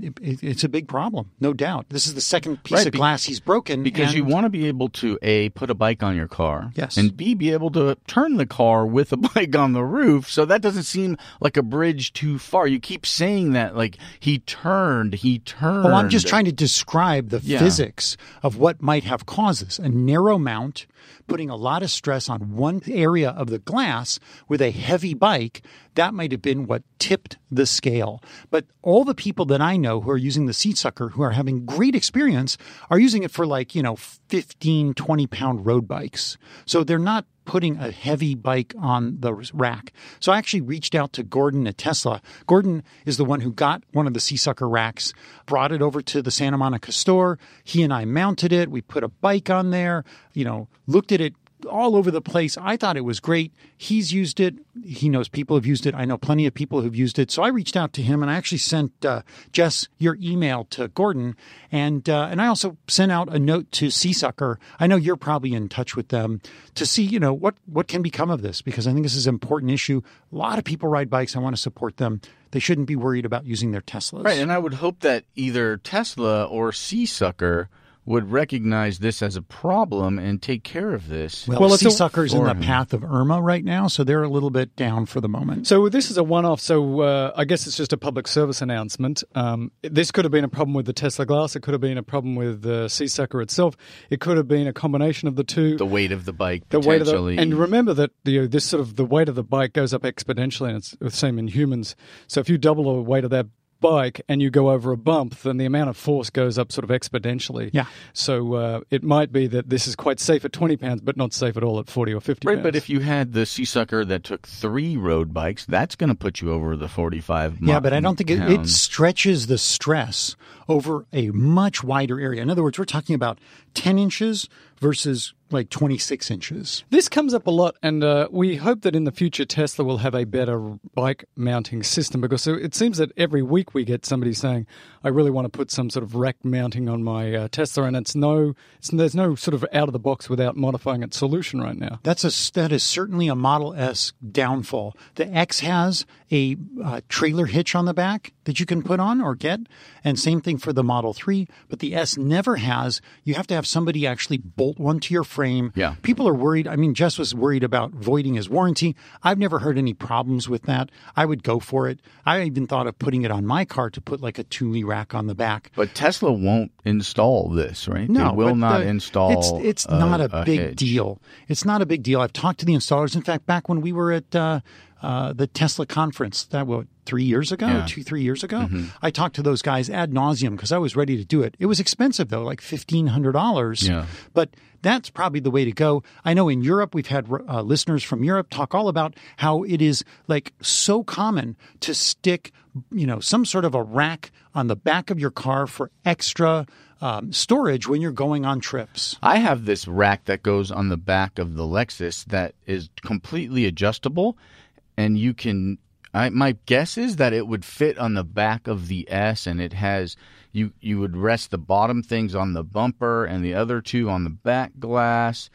[SPEAKER 3] It, it- it's a big problem, no doubt. This is the second piece
[SPEAKER 1] Right,
[SPEAKER 3] of
[SPEAKER 1] be-
[SPEAKER 3] glass he's broken
[SPEAKER 1] Because you want to be able to a put a bike on your car,
[SPEAKER 3] Yes.
[SPEAKER 1] and b be able to turn the car with a bike on the roof. So that doesn't seem like a bridge too far. You keep saying that like he turned, he turned.
[SPEAKER 3] Oh, I'm just trying to describe the
[SPEAKER 1] Yeah.
[SPEAKER 3] physics of what might have caused this. A narrow mount, putting a lot of stress on one area of the glass with a heavy bike, that might have been what tipped the scale. But all the people that I know who are using the SeaSucker, who are having great experience, are using it for like, you know, 15, 20 pound road bikes. So they're not putting a heavy bike on the rack. So I actually reached out to Gordon at Tesla. Gordon is the one who got one of the SeaSucker racks, brought it over to the Santa Monica store. He and I mounted it. We put a bike on there, you know, looked at it all over the place. I thought it was great. He's used it. He knows people have used it. I know plenty of people who've used it. So I reached out to him and I actually sent uh, Jess your email to Gordon, and uh, and I also sent out a note to Seasucker. I know you're probably in touch with them to see you know what what can become of this because I think this is an important issue. A lot of people ride bikes. I want to support them. They shouldn't be worried about using their Teslas.
[SPEAKER 1] right, and I would hope that either Tesla or SeaSucker would recognize this as a problem and take care of this.
[SPEAKER 3] Well,
[SPEAKER 4] Well, it's
[SPEAKER 3] Sea
[SPEAKER 4] a-
[SPEAKER 3] Sucker's in the path of Irma right now, so they're a little bit down for the moment.
[SPEAKER 4] So this is a one-off. So uh, I guess it's just a public service announcement. Um, this could have been a problem with the Tesla Glass. It could have been a problem with the SeaSucker itself. It could have been a combination of the two.
[SPEAKER 1] the weight of the bike,
[SPEAKER 4] the weight of the
[SPEAKER 1] potentially.
[SPEAKER 4] and remember that the, this sort of the weight of the bike goes up exponentially, and it's the same in humans. So if you double the weight of that bike and you go over a bump, then the amount of force goes up sort of exponentially.
[SPEAKER 3] Yeah.
[SPEAKER 4] So uh, it might be that this is quite safe at twenty pounds, but not safe at all at forty or fifty.
[SPEAKER 1] Right,
[SPEAKER 4] pounds.
[SPEAKER 1] but if you had the SeaSucker that took three road bikes, that's going to put you over the 45
[SPEAKER 3] Yeah, but I don't think it, it stretches the stress over a much wider area. In other words, we're talking about 10 inches versus like 26 inches.
[SPEAKER 4] This comes up a lot, and uh, we hope that in the future Tesla will have a better bike mounting system because it seems that every week we get somebody saying, "I really want to put some sort of rack mounting on my uh, Tesla," and it's no, it's, there's no sort of out of the box without modifying it solution right now.
[SPEAKER 3] That's a that is certainly a Model S downfall. The X has a uh, trailer hitch on the back that you can put on or get, and same thing for the Model 3, but the S never has. You have to have somebody actually bolt one to your frame.
[SPEAKER 1] Yeah.
[SPEAKER 3] People are worried. I mean, Jess was worried about voiding his warranty. I've never heard any problems with that. I would go for it. I even thought of putting it on my car to put like a Thule rack on the back.
[SPEAKER 1] But Tesla won't install this, right?
[SPEAKER 3] No,
[SPEAKER 1] they will not
[SPEAKER 3] the-
[SPEAKER 1] install.
[SPEAKER 3] It's it's not a, big
[SPEAKER 1] hitch.
[SPEAKER 3] deal. It's not a big deal. I've talked to the installers. In fact, back when we were at uh, uh, the Tesla conference, that what three years ago,
[SPEAKER 1] Yeah.
[SPEAKER 3] two three years ago,
[SPEAKER 1] Mm-hmm.
[SPEAKER 3] I talked to those guys ad nauseum because I was ready to do it. It was expensive though, like fifteen hundred dollars.
[SPEAKER 1] Yeah.
[SPEAKER 3] but that's probably the way to go. I know in Europe we've had uh, listeners from Europe talk all about how it is like so common to stick, you know, some sort of a rack on the back of your car for extra. Um, storage when you're going on trips.
[SPEAKER 1] I have this rack that goes on the back of the Lexus that is completely adjustable, and you can. I, my guess is that it would fit on the back of the S, and it has you. You would rest the bottom things on the bumper, and the other two on the back glass.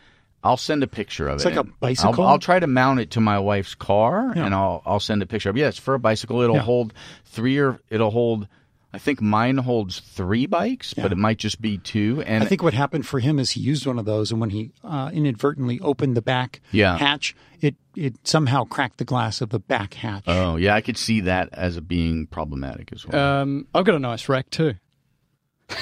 [SPEAKER 1] I'll send a picture of
[SPEAKER 3] It's
[SPEAKER 1] it.
[SPEAKER 3] It's like a bicycle?
[SPEAKER 1] I'll, I'll try to mount it to my wife's car,
[SPEAKER 3] Yeah.
[SPEAKER 1] and I'll I'll send a picture of. it. Yeah, for a bicycle. It'll
[SPEAKER 3] Yeah.
[SPEAKER 1] hold three or it'll hold. I think mine holds three bikes, but it might just be two. And
[SPEAKER 3] I think what happened for him is he used one of those, and when he uh, inadvertently opened the back
[SPEAKER 1] Yeah.
[SPEAKER 3] hatch, it it somehow cracked the glass of the back hatch.
[SPEAKER 1] Oh, yeah, I could see that as being problematic as well.
[SPEAKER 4] Um, I've got a nice rack too.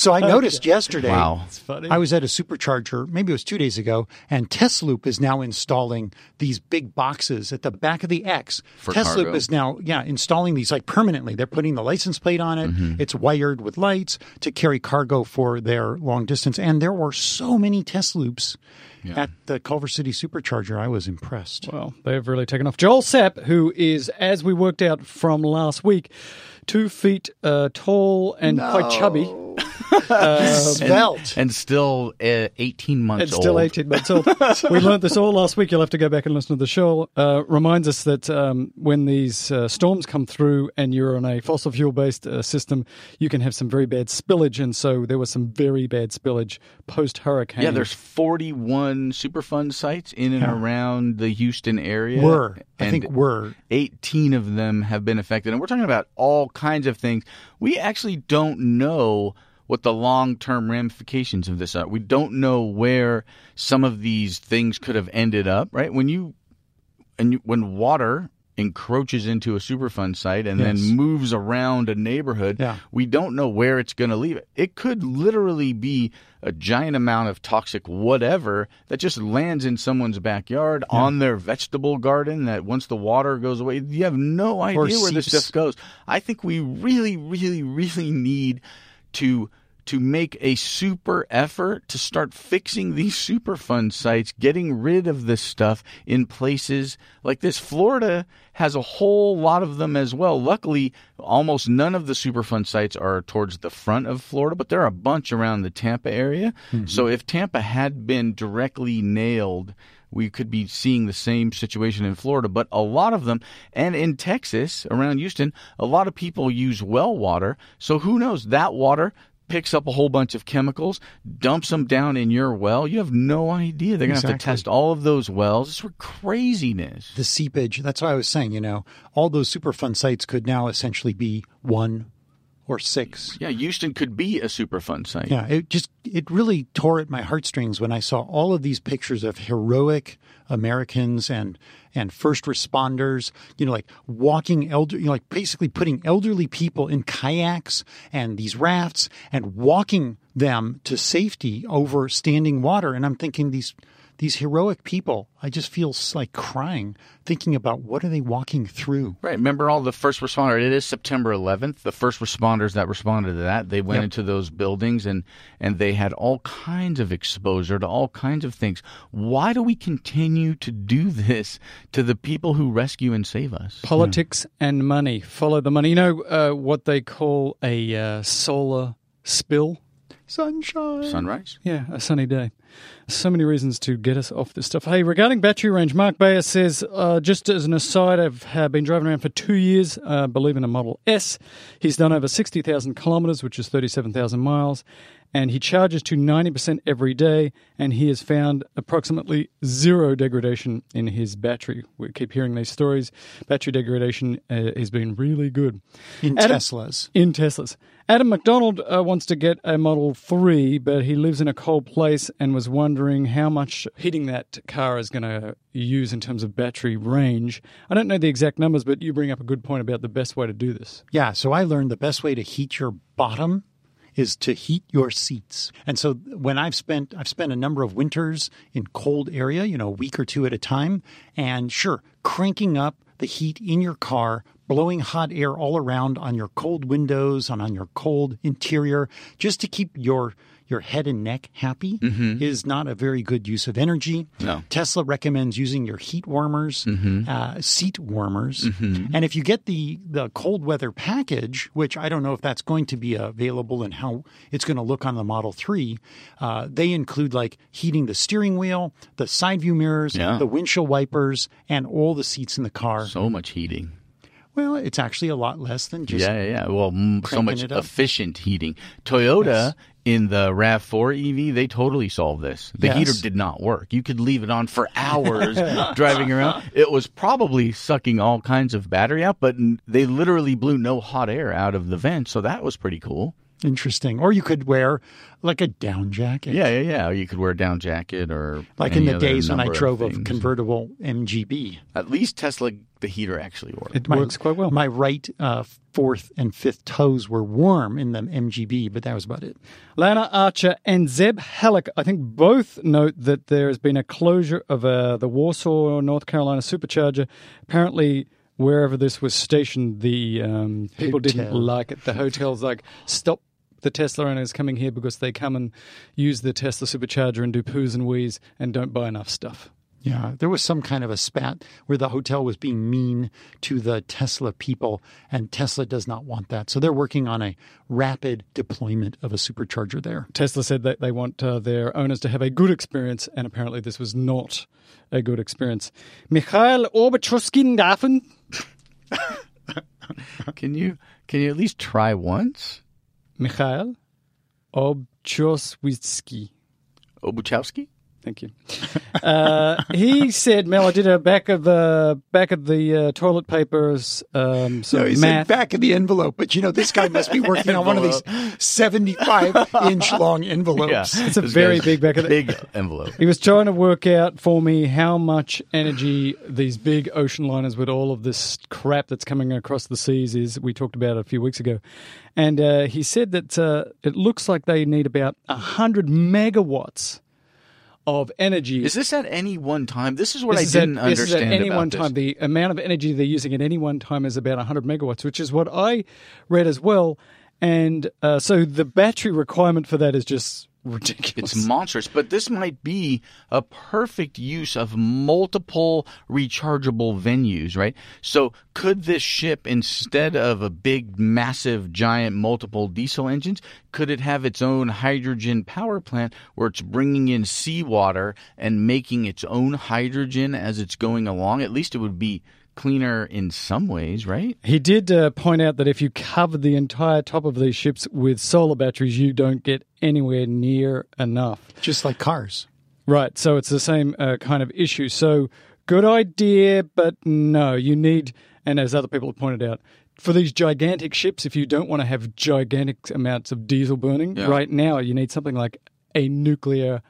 [SPEAKER 3] so I noticed yesterday.
[SPEAKER 1] wow.
[SPEAKER 4] It's funny.
[SPEAKER 3] I was at a supercharger, maybe it was two days ago, and Tesloop is now installing these big boxes at the back of the X.
[SPEAKER 1] For
[SPEAKER 3] Tesloop
[SPEAKER 1] cargo.
[SPEAKER 3] is now, yeah, installing these like permanently. They're putting the license plate on it.
[SPEAKER 1] Mm-hmm.
[SPEAKER 3] It's wired with lights to carry cargo for their long distance. And there were so many Tesloops at the Culver City supercharger. I was impressed.
[SPEAKER 4] Well, they've really taken off. Joel Sapp, who is, as we worked out from last week, two feet uh, tall and quite chubby,
[SPEAKER 3] Svelte.
[SPEAKER 1] and still uh, 18 months
[SPEAKER 4] and still 18 months old. we learned this all last week. You'll have to go back and listen to the show. Uh, reminds us that um, when these uh, storms come through and you're on a fossil fuel based uh, system, you can have some very bad spillage. And so there was some very bad spillage post hurricane.
[SPEAKER 1] Yeah, there's 41 Superfund sites in and around the Houston area.
[SPEAKER 3] Were. I think were.
[SPEAKER 1] 18 of them have been affected. And we're talking about all kinds of things. We actually don't know what the long term ramifications of this are. We don't know where some of these things could have ended up, right? When you and you, when water encroaches into a Superfund site and
[SPEAKER 3] Yes.
[SPEAKER 1] then moves around a neighborhood,
[SPEAKER 3] Yeah.
[SPEAKER 1] we don't know where it's going to leave it. It could literally be a giant amount of toxic whatever that just lands in someone's backyard on their vegetable garden that once the water goes away, you have no idea
[SPEAKER 3] Or
[SPEAKER 1] where this stuff goes. I think we really, really, really need to to make a super effort to start fixing these Superfund sites, getting rid of this stuff in places like this. Florida has a whole lot of them as well. Luckily, almost none of the Superfund sites are towards the front of Florida, but there are a bunch around the Tampa area. Mm-hmm. So if Tampa had been directly nailed, we could be seeing the same situation in Florida, but a lot of them, and in Texas, around Houston, a lot of people use well water. So who knows? That water picks up a whole bunch of chemicals, dumps them down in your well. You have no idea. They're going to have to test all of those wells. It's craziness.
[SPEAKER 3] the seepage. That's why I was saying, you know, all those Superfund sites could now essentially be one or six.
[SPEAKER 1] Yeah, Houston could be a Superfund site.
[SPEAKER 3] Yeah, it just it really tore at my heartstrings when I saw all of these pictures of heroic Americans and and first responders, you know, like walking elder, you know, like basically putting elderly people in kayaks and these rafts and walking them to safety over standing water. And I'm thinking these these heroic people, I just feel like crying thinking about what are they walking through.
[SPEAKER 1] Right. Remember all the first responders. It is September 11th. The first responders that responded to that, they went
[SPEAKER 3] Yep.
[SPEAKER 1] into those buildings and and they had all kinds of exposure to all kinds of things. Why do we continue to do this to the people who rescue and save us?
[SPEAKER 4] Politics and money. Follow the money. You know uh, what they call a uh, solar spill?
[SPEAKER 3] Sunshine.
[SPEAKER 1] Sunrise.
[SPEAKER 4] Yeah, a sunny day. So many reasons to get us off this stuff. Hey, regarding battery range, Mark Bayer says, uh, just as an aside, I've uh, been driving around for two years, uh, believe in a Model S. He's done over 60,000 kilometers, which is 37,000 miles, and he charges to 90% every day, and he has found approximately zero degradation in his battery. We keep hearing these stories. Battery degradation uh, has been really good
[SPEAKER 3] In
[SPEAKER 4] Adam-
[SPEAKER 3] Teslas.
[SPEAKER 4] in Teslas. Adam McDonald uh, wants to get a Model 3, but he lives in a cold place and was wondering how much heating that car is going to use in terms of battery range. I don't know the exact numbers, but you bring up a good point about the best way to do this.
[SPEAKER 3] Yeah, so I learned the best way to heat your bottom is to heat your seats. And so when I've spent I've spent a number of winters in cold area, you know, a week or two at a time, and sure, cranking up the heat in your car, blowing hot air all around on your cold windows and on your cold interior just to keep your your head and neck happy is not a very good use of energy.
[SPEAKER 1] No.
[SPEAKER 3] Tesla recommends using your heat warmers, uh, seat warmers, and if you get the the cold weather package, which I don't know if that's going to be available and how it's going to look on the Model Three, uh, they include like heating the steering wheel, the side view mirrors,
[SPEAKER 1] Yeah.
[SPEAKER 3] the windshield wipers, and all the seats in the car.
[SPEAKER 1] So much heating.
[SPEAKER 3] Well, it's actually a lot less than just
[SPEAKER 1] yeah, yeah, yeah. Well, so much efficient heating. Toyota in the RAV4 EV, they totally solved this. The
[SPEAKER 3] Yes.
[SPEAKER 1] heater did not work. You could leave it on for hours driving around. It was probably sucking all kinds of battery out, but they literally blew no hot air out of the vent, so that was pretty cool.
[SPEAKER 3] Interesting. Or you could wear like a down jacket.
[SPEAKER 1] Yeah, yeah, yeah. You could wear a down jacket or
[SPEAKER 3] Like
[SPEAKER 1] any
[SPEAKER 3] in the
[SPEAKER 1] other
[SPEAKER 3] days when I drove a convertible MGB.
[SPEAKER 1] At least Tesla, the heater actually worked.
[SPEAKER 4] It
[SPEAKER 3] My-
[SPEAKER 4] works quite well.
[SPEAKER 3] My right uh, fourth and fifth toes were warm in the MGB, but that was about it.
[SPEAKER 4] Lana Archer and Zeb Halleck, I think both note that there has been a closure of uh, the Warsaw, North Carolina supercharger. Apparently, wherever this was stationed, the um, people didn't like it. The hotel's like, stop the Tesla owners coming here because they come and use the Tesla supercharger and do poos and wheeze and don't buy enough stuff.
[SPEAKER 3] Yeah, there was some kind of a spat where the hotel was being mean to the Tesla people, and Tesla does not want that. So they're working on a rapid deployment of a supercharger there.
[SPEAKER 4] Tesla said that they want uh, their owners to have a good experience, and apparently this was not a good experience. Mikhail Orbachuskin Dafen.
[SPEAKER 1] Can you can you at least try once?
[SPEAKER 4] Michael Obcioswicki.
[SPEAKER 1] Obuciowski?
[SPEAKER 4] Thank you. Uh, he said, "Mel, I did a back of the back of the uh, toilet papers. Um, some
[SPEAKER 3] No, he
[SPEAKER 4] math.
[SPEAKER 3] said back of the envelope, but you know this guy must be working on one of these seventy-five inch long envelopes.
[SPEAKER 1] Yeah,
[SPEAKER 4] It's a very big back of the-
[SPEAKER 1] big envelope.
[SPEAKER 4] He was trying to work out for me how much energy these big ocean liners with all of this crap that's coming across the seas is. We talked about it a few weeks ago. And uh, he said that uh, it looks like they need about 100 megawatts of energy.
[SPEAKER 1] Is this at any one time? This is what
[SPEAKER 4] This
[SPEAKER 1] I
[SPEAKER 4] is
[SPEAKER 1] didn't
[SPEAKER 4] this is
[SPEAKER 1] understand
[SPEAKER 4] at any one
[SPEAKER 1] this.
[SPEAKER 4] time. The amount of energy they're using at any one time is about 100 megawatts, which is what I read as well. And uh, so the battery requirement for that is just ridiculous.
[SPEAKER 1] It's monstrous, but this might be a perfect use of multiple rechargeable venues, right? So, could this ship, instead of a big, massive, giant, multiple diesel engines, could it have its own hydrogen power plant where it's bringing in seawater and making its own hydrogen as it's going along? At least it would be cleaner in some ways, right?
[SPEAKER 4] He did uh, point out that if you cover the entire top of these ships with solar batteries, you don't get anywhere near enough.
[SPEAKER 3] Just like cars.
[SPEAKER 4] Right. So it's the same uh, kind of issue. So good idea, but no, you need, and as other people have pointed out, for these gigantic ships, if you don't want to have gigantic amounts of diesel burning,
[SPEAKER 1] Yeah.
[SPEAKER 4] right now you need something like a nuclear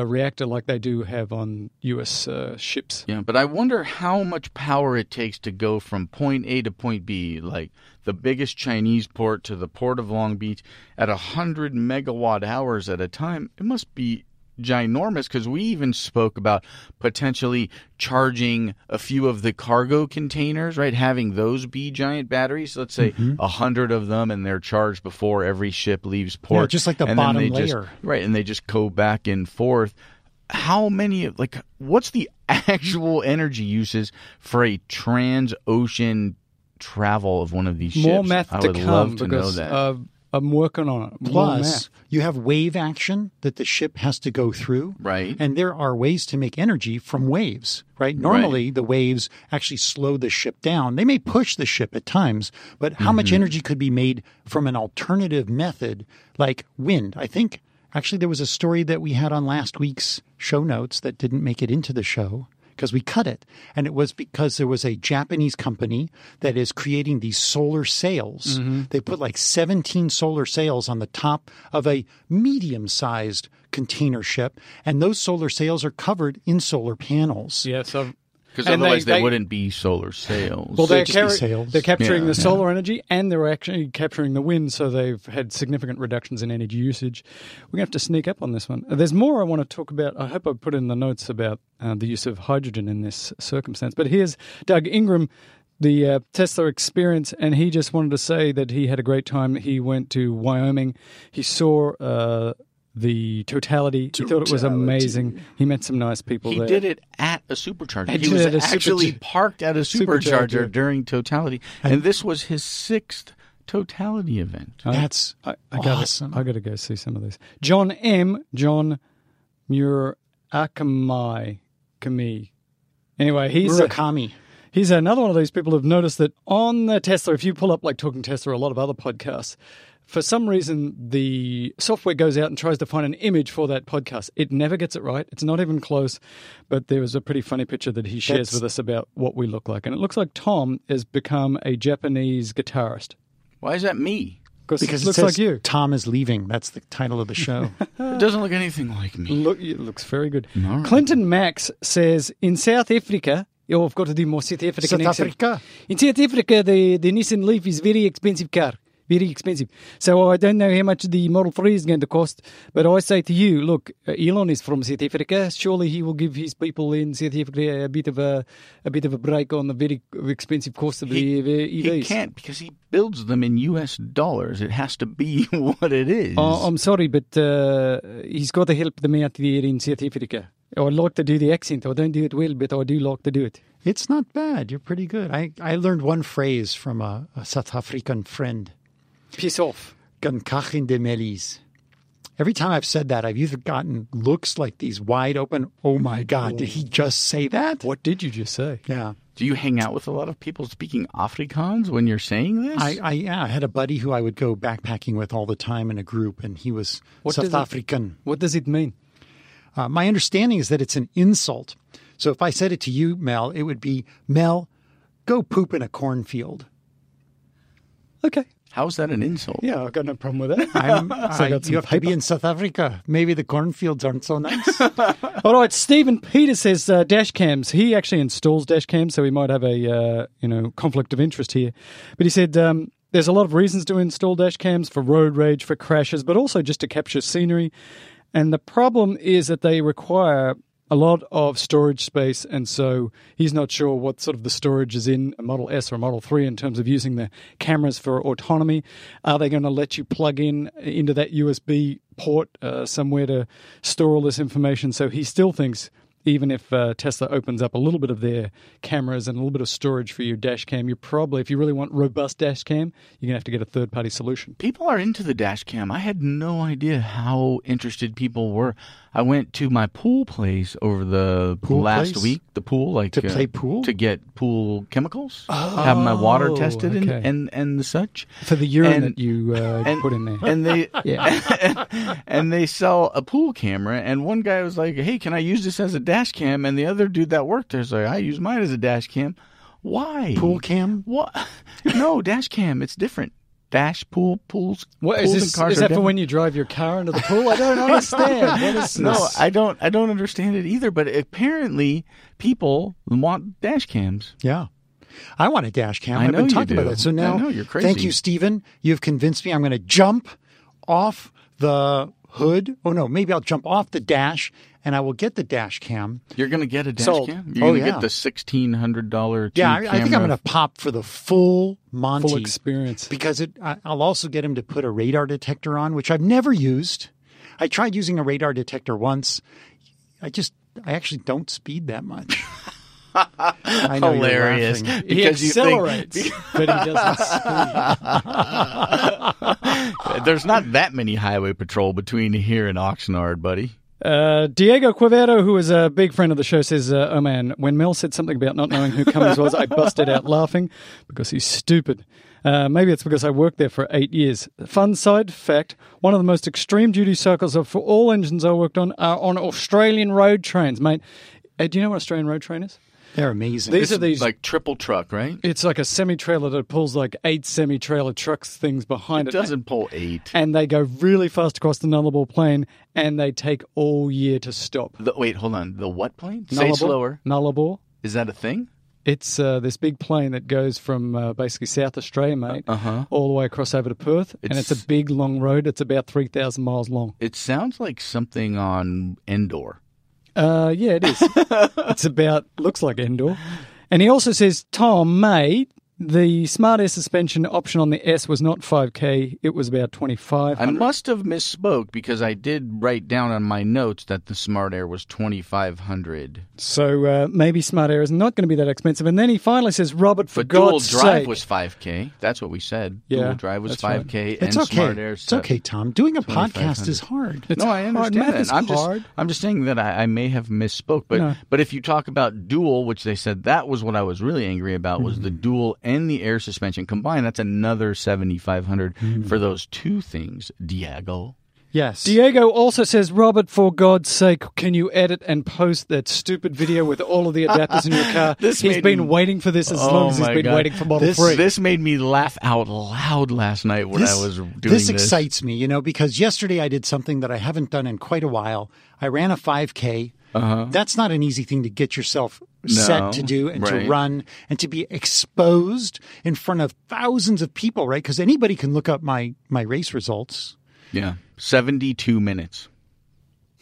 [SPEAKER 4] a reactor like they do have on U.S. Uh, ships.
[SPEAKER 1] Yeah, but I wonder how much power it takes to go from point A to point B, like the biggest Chinese port to the port of Long Beach, at 100 megawatt hours at a time. It must be ginormous because we even spoke about potentially charging a few of the cargo containers, right? Having those be giant batteries. Let's say a hundred of them, and they're charged before every ship leaves port.
[SPEAKER 3] Yeah, just like the
[SPEAKER 1] and
[SPEAKER 3] bottom
[SPEAKER 1] they just-
[SPEAKER 3] layer.
[SPEAKER 1] right? And they just go back and forth. How many? Like, what's the actual energy uses for a trans-ocean travel of one of these ships?
[SPEAKER 4] More math
[SPEAKER 1] I
[SPEAKER 4] to come
[SPEAKER 1] love to know
[SPEAKER 4] because
[SPEAKER 1] that.
[SPEAKER 4] Uh, I'm working on it.
[SPEAKER 3] Plus, you have wave action that the ship has to go through.
[SPEAKER 1] Right.
[SPEAKER 3] And there are ways to make energy from waves, right? Normally, the waves actually slow the ship down. They may push the ship at times, but how
[SPEAKER 1] Mm-hmm.
[SPEAKER 3] much energy could be made from an alternative method like wind? I think actually there was a story that we had on last week's show notes that didn't make it into the show because we cut it. And it was because there was a Japanese company that is creating these solar sails. Mm-hmm. They put like 17 solar sails on the top of a medium sized container ship. And those solar sails are covered in solar panels.
[SPEAKER 4] Yeah, so
[SPEAKER 1] Because otherwise
[SPEAKER 4] they-
[SPEAKER 1] they,
[SPEAKER 4] they-
[SPEAKER 1] wouldn't be solar sails.
[SPEAKER 4] Well, they're,
[SPEAKER 3] just be sails.
[SPEAKER 4] they're capturing
[SPEAKER 1] Yeah,
[SPEAKER 4] the
[SPEAKER 1] yeah.
[SPEAKER 4] solar energy and they're actually capturing the wind, so they've had significant reductions in energy usage. We're going to have to sneak up on this one. There's more I want to talk about. I hope I put in the notes about uh, the use of hydrogen in this circumstance. But here's Doug Ingram. The uh, Tesla experience, and he just wanted to say that he had a great time. He went to Wyoming. He saw uh, the totality. He thought it was amazing. He met some nice people
[SPEAKER 1] he
[SPEAKER 4] there.
[SPEAKER 1] did it at a supercharger.
[SPEAKER 4] He
[SPEAKER 1] He was
[SPEAKER 4] it at a
[SPEAKER 1] actually
[SPEAKER 4] supercharger.
[SPEAKER 1] parked at a
[SPEAKER 4] Supercharger.
[SPEAKER 1] supercharger during totality, and this was his sixth totality event.
[SPEAKER 3] That's
[SPEAKER 4] I, I gotta,
[SPEAKER 3] awesome.
[SPEAKER 4] I got to go see some of these. John M. John Murakamai Kami. Anyway, he's a,
[SPEAKER 3] Murakami.
[SPEAKER 4] he's another one of these people who've noticed that on the Tesla, if you pull up like Talking Tesla or a lot of other podcasts, for some reason the software goes out and tries to find an image for that podcast. It never gets it right. It's not even close. But there was a pretty funny picture that he shares
[SPEAKER 3] That's-
[SPEAKER 4] with us about what we look like, and it looks like Tom has become a Japanese guitarist.
[SPEAKER 1] Why is that me?
[SPEAKER 4] Because
[SPEAKER 3] Because
[SPEAKER 4] it
[SPEAKER 3] it
[SPEAKER 4] looks
[SPEAKER 3] says
[SPEAKER 4] like you.
[SPEAKER 3] Tom is leaving. That's the title of the show.
[SPEAKER 1] It doesn't look anything like me.
[SPEAKER 4] Look, it looks very good.
[SPEAKER 1] All right.
[SPEAKER 4] Clinton Max says in South Africa. Oh, I've got to do more South African
[SPEAKER 3] South
[SPEAKER 4] accent.
[SPEAKER 3] Africa.
[SPEAKER 4] In South Africa, the, the Nissan Leaf is very expensive car. Very expensive. So I don't know how much the Model 3 is going to cost, but I say to you, look, uh, Elon is from South Africa. Surely he will give his people in South Africa a bit of a a bit of a break on the very expensive cost of
[SPEAKER 1] He,
[SPEAKER 4] the EVs.
[SPEAKER 1] he can't because he builds them in U.S. dollars. It has to be what it is.
[SPEAKER 4] Oh, I'm sorry, but uh, he's got to help them out there in South Africa. I like to do the accent. I don't do it well, but I do like to do it.
[SPEAKER 3] It's not bad. You're pretty good. I, I learned one phrase from a, a South African friend.
[SPEAKER 4] Piss off.
[SPEAKER 3] Gan kachin de melis. Every time I've said that, I've either gotten looks like these wide open, oh my God, did he just say that?
[SPEAKER 4] What did you just say?
[SPEAKER 3] Yeah.
[SPEAKER 1] Do you hang out with a lot of people speaking Afrikaans when you're saying this?
[SPEAKER 3] I, I, yeah, I had a buddy who I would go backpacking with all the time in a group, and he was
[SPEAKER 4] What
[SPEAKER 3] South
[SPEAKER 4] does it-
[SPEAKER 3] African.
[SPEAKER 4] What does it mean?
[SPEAKER 3] Uh, my understanding is that it's an insult. So if I said it to you, Mel, it would be, Mel, go poop in a cornfield.
[SPEAKER 4] Okay.
[SPEAKER 1] How's that an insult?
[SPEAKER 4] Yeah, I've got no problem with that.
[SPEAKER 3] I'm,
[SPEAKER 4] So I
[SPEAKER 3] I,
[SPEAKER 4] got
[SPEAKER 3] you have to be in South Africa. Maybe the cornfields aren't so nice.
[SPEAKER 4] All right, Stephen Peter says uh, dash cams. He actually installs dash cams, so he might have a uh, you know conflict of interest here. But he said um, there's a lot of reasons to install dash cams for road rage, for crashes, but also just to capture scenery. And the problem is that they require a lot of storage space, and so he's not sure what sort of the storage is in a Model S or a Model 3 in terms of using the cameras for autonomy. Are they going to let you plug in into that USB port uh, somewhere to store all this information? So he still thinks. Even if uh, Tesla opens up a little bit of their cameras and a little bit of storage for your dash cam, you probably, if you really want robust dash cam, you're going to have to get a third party solution.
[SPEAKER 1] People are into the dash cam. I had no idea how interested people were. I went to my pool place over the
[SPEAKER 3] Pool
[SPEAKER 1] last
[SPEAKER 3] place?
[SPEAKER 1] week. The pool, like uh,
[SPEAKER 3] To play pool?
[SPEAKER 1] to get pool chemicals, have my water
[SPEAKER 4] Oh,
[SPEAKER 1] tested and,
[SPEAKER 4] okay.
[SPEAKER 1] and and the such.
[SPEAKER 4] For the urine
[SPEAKER 1] And-
[SPEAKER 4] that you uh,
[SPEAKER 1] and-
[SPEAKER 4] put in there.
[SPEAKER 1] And they
[SPEAKER 4] yeah.
[SPEAKER 1] and they sell a pool camera. And one guy was like, "Hey, can I use this as a dash cam?" And the other dude that worked there's like, "I use mine as a dash cam." Why
[SPEAKER 3] Pool cam?
[SPEAKER 1] What? No, dash cam. It's different. Dash pool pools.
[SPEAKER 4] What
[SPEAKER 1] pools
[SPEAKER 4] is
[SPEAKER 1] and
[SPEAKER 4] this? Is that for when you drive your car into the pool? I don't understand. What is
[SPEAKER 1] No,
[SPEAKER 4] this?
[SPEAKER 1] I don't. I don't understand it either. But apparently, people want dash cams.
[SPEAKER 3] Yeah. I want a dash cam.
[SPEAKER 1] I
[SPEAKER 3] I've been talking about that. So
[SPEAKER 1] I
[SPEAKER 3] now,
[SPEAKER 1] know, you're crazy.
[SPEAKER 3] thank you, Stephen. You've convinced me. I'm going to jump off the hood. Oh no, maybe I'll jump off the dash and I will get the dash cam.
[SPEAKER 1] You're gonna get a dash
[SPEAKER 3] Sold.
[SPEAKER 1] cam. You're
[SPEAKER 3] Oh,
[SPEAKER 1] gonna
[SPEAKER 3] yeah.
[SPEAKER 1] get the sixteen hundred dollar.
[SPEAKER 3] Yeah, I, I think I'm going to pop for the full Monty
[SPEAKER 4] Full experience.
[SPEAKER 3] because it. I, I'll also get him to put a radar detector on, which I've never used. I tried using a radar detector once. I just, I actually don't speed that much. I know you're
[SPEAKER 1] Hilarious.
[SPEAKER 3] laughing.
[SPEAKER 4] He
[SPEAKER 1] Because you think-
[SPEAKER 4] accelerates, but he doesn't speed.
[SPEAKER 1] There's not that many highway patrol between here and Oxnard, buddy.
[SPEAKER 4] Uh, Diego Quevedo, who is a big friend of the show, says, uh, "Oh man, when Mel said something about not knowing who Cummins was, I busted out laughing because he's stupid. Uh, maybe it's because I worked there for eight years. Fun side fact: one of the most extreme duty cycles of for all engines I worked on are on Australian road trains, mate. Uh, do you know what Australian road train is?
[SPEAKER 3] They're amazing.
[SPEAKER 4] These are these
[SPEAKER 1] like triple truck, right?
[SPEAKER 4] It's like a semi trailer that pulls like eight semi trailer trucks things behind
[SPEAKER 1] It
[SPEAKER 4] it.
[SPEAKER 1] doesn't pull eight.
[SPEAKER 4] And they go really fast across the Nullarbor Plain and they take all year to stop.
[SPEAKER 1] The, wait, hold on. The what plane? Say
[SPEAKER 4] Nullarbor-
[SPEAKER 1] slower.
[SPEAKER 4] Nullarbor.
[SPEAKER 1] Is that a thing?
[SPEAKER 4] It's uh, this big plane that goes from uh, basically South Australia, mate,
[SPEAKER 1] Uh-huh.
[SPEAKER 4] all the way across over to Perth. and it's
[SPEAKER 1] It's-
[SPEAKER 4] a big, long road. It's about 3,000 miles long.
[SPEAKER 1] It sounds like something on Endor.
[SPEAKER 4] Uh, yeah, it is. it's about, looks like Endor. And he also says, Tom, mate, the Smart Air suspension option on the S was not 5K, it was about 25.
[SPEAKER 1] I must have misspoke because I did write down on my notes that the Smart Air was twenty five hundred.
[SPEAKER 4] So uh, maybe Smart Air is not going to be that expensive. And then he finally says, Robert, for
[SPEAKER 1] But dual drive
[SPEAKER 4] sake.
[SPEAKER 1] was five k. That's what we said.
[SPEAKER 4] Yeah,
[SPEAKER 1] dual drive was five k,
[SPEAKER 3] It's
[SPEAKER 1] and
[SPEAKER 3] okay.
[SPEAKER 1] Smart Air.
[SPEAKER 3] It's okay, Tom. Doing a podcast is hard.
[SPEAKER 4] It's
[SPEAKER 1] no, I
[SPEAKER 4] hard.
[SPEAKER 1] understand
[SPEAKER 4] Math
[SPEAKER 1] that.
[SPEAKER 4] is
[SPEAKER 1] I'm just,
[SPEAKER 4] hard.
[SPEAKER 1] I'm just saying that I, I may have misspoke. But,
[SPEAKER 4] No.
[SPEAKER 1] but if you talk about dual, which they said that was what I was really angry about, was
[SPEAKER 4] Mm-hmm.
[SPEAKER 1] the dual and the air suspension combined. That's another seventy five hundred
[SPEAKER 4] Mm-hmm.
[SPEAKER 1] for those two things, Diego.
[SPEAKER 3] Yes.
[SPEAKER 4] Diego also says, Robert, for God's sake, can you edit and post that stupid video with all of the adapters in your car?
[SPEAKER 1] This
[SPEAKER 4] he's
[SPEAKER 1] made
[SPEAKER 4] been
[SPEAKER 1] me-
[SPEAKER 4] waiting for this as
[SPEAKER 1] Oh
[SPEAKER 4] long as he's been
[SPEAKER 1] God.
[SPEAKER 4] waiting for Model
[SPEAKER 3] This-
[SPEAKER 4] 3.
[SPEAKER 1] This made me laugh out loud last night when I was doing this.
[SPEAKER 3] this excites me, you know, because yesterday I did something that I haven't done in quite a while. I ran a 5K. Uh-huh. That's not an easy thing to get yourself set to do and to run and to be exposed in front of thousands of people, right? Because anybody can look up my my race results.
[SPEAKER 1] Yeah, seventy-two minutes.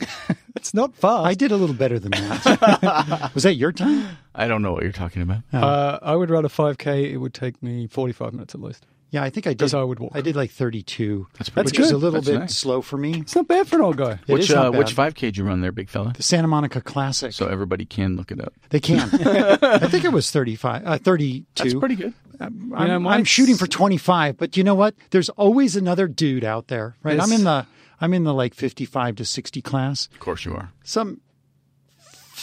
[SPEAKER 4] it's not fast.
[SPEAKER 3] I did a little better than that. Was that your time?
[SPEAKER 1] I don't know what you're talking about.
[SPEAKER 4] uh, I would run a 5K. It would take me 45 minutes at least.
[SPEAKER 3] Yeah, I think I did.
[SPEAKER 4] Because I would walk.
[SPEAKER 3] I did like 32,
[SPEAKER 1] That's pretty
[SPEAKER 3] which
[SPEAKER 1] good.
[SPEAKER 3] is a little
[SPEAKER 1] That's
[SPEAKER 3] bit
[SPEAKER 1] nice.
[SPEAKER 3] slow for me.
[SPEAKER 4] It's not bad for an old guy.
[SPEAKER 3] It
[SPEAKER 1] which
[SPEAKER 3] is not
[SPEAKER 1] uh, which five K did you run there, big fella?
[SPEAKER 3] The Santa Monica Classic.
[SPEAKER 1] So everybody can look it up.
[SPEAKER 3] They can. I think it was 35, uh, 32.
[SPEAKER 1] That's pretty good.
[SPEAKER 3] I'm,
[SPEAKER 4] know,
[SPEAKER 3] I'm
[SPEAKER 4] mine's-
[SPEAKER 3] shooting for 25, but you know what? There's always another dude out there, right? I'm
[SPEAKER 4] Yes.
[SPEAKER 3] in the I'm in the like 55 to 60 class.
[SPEAKER 1] Of course you are.
[SPEAKER 3] Some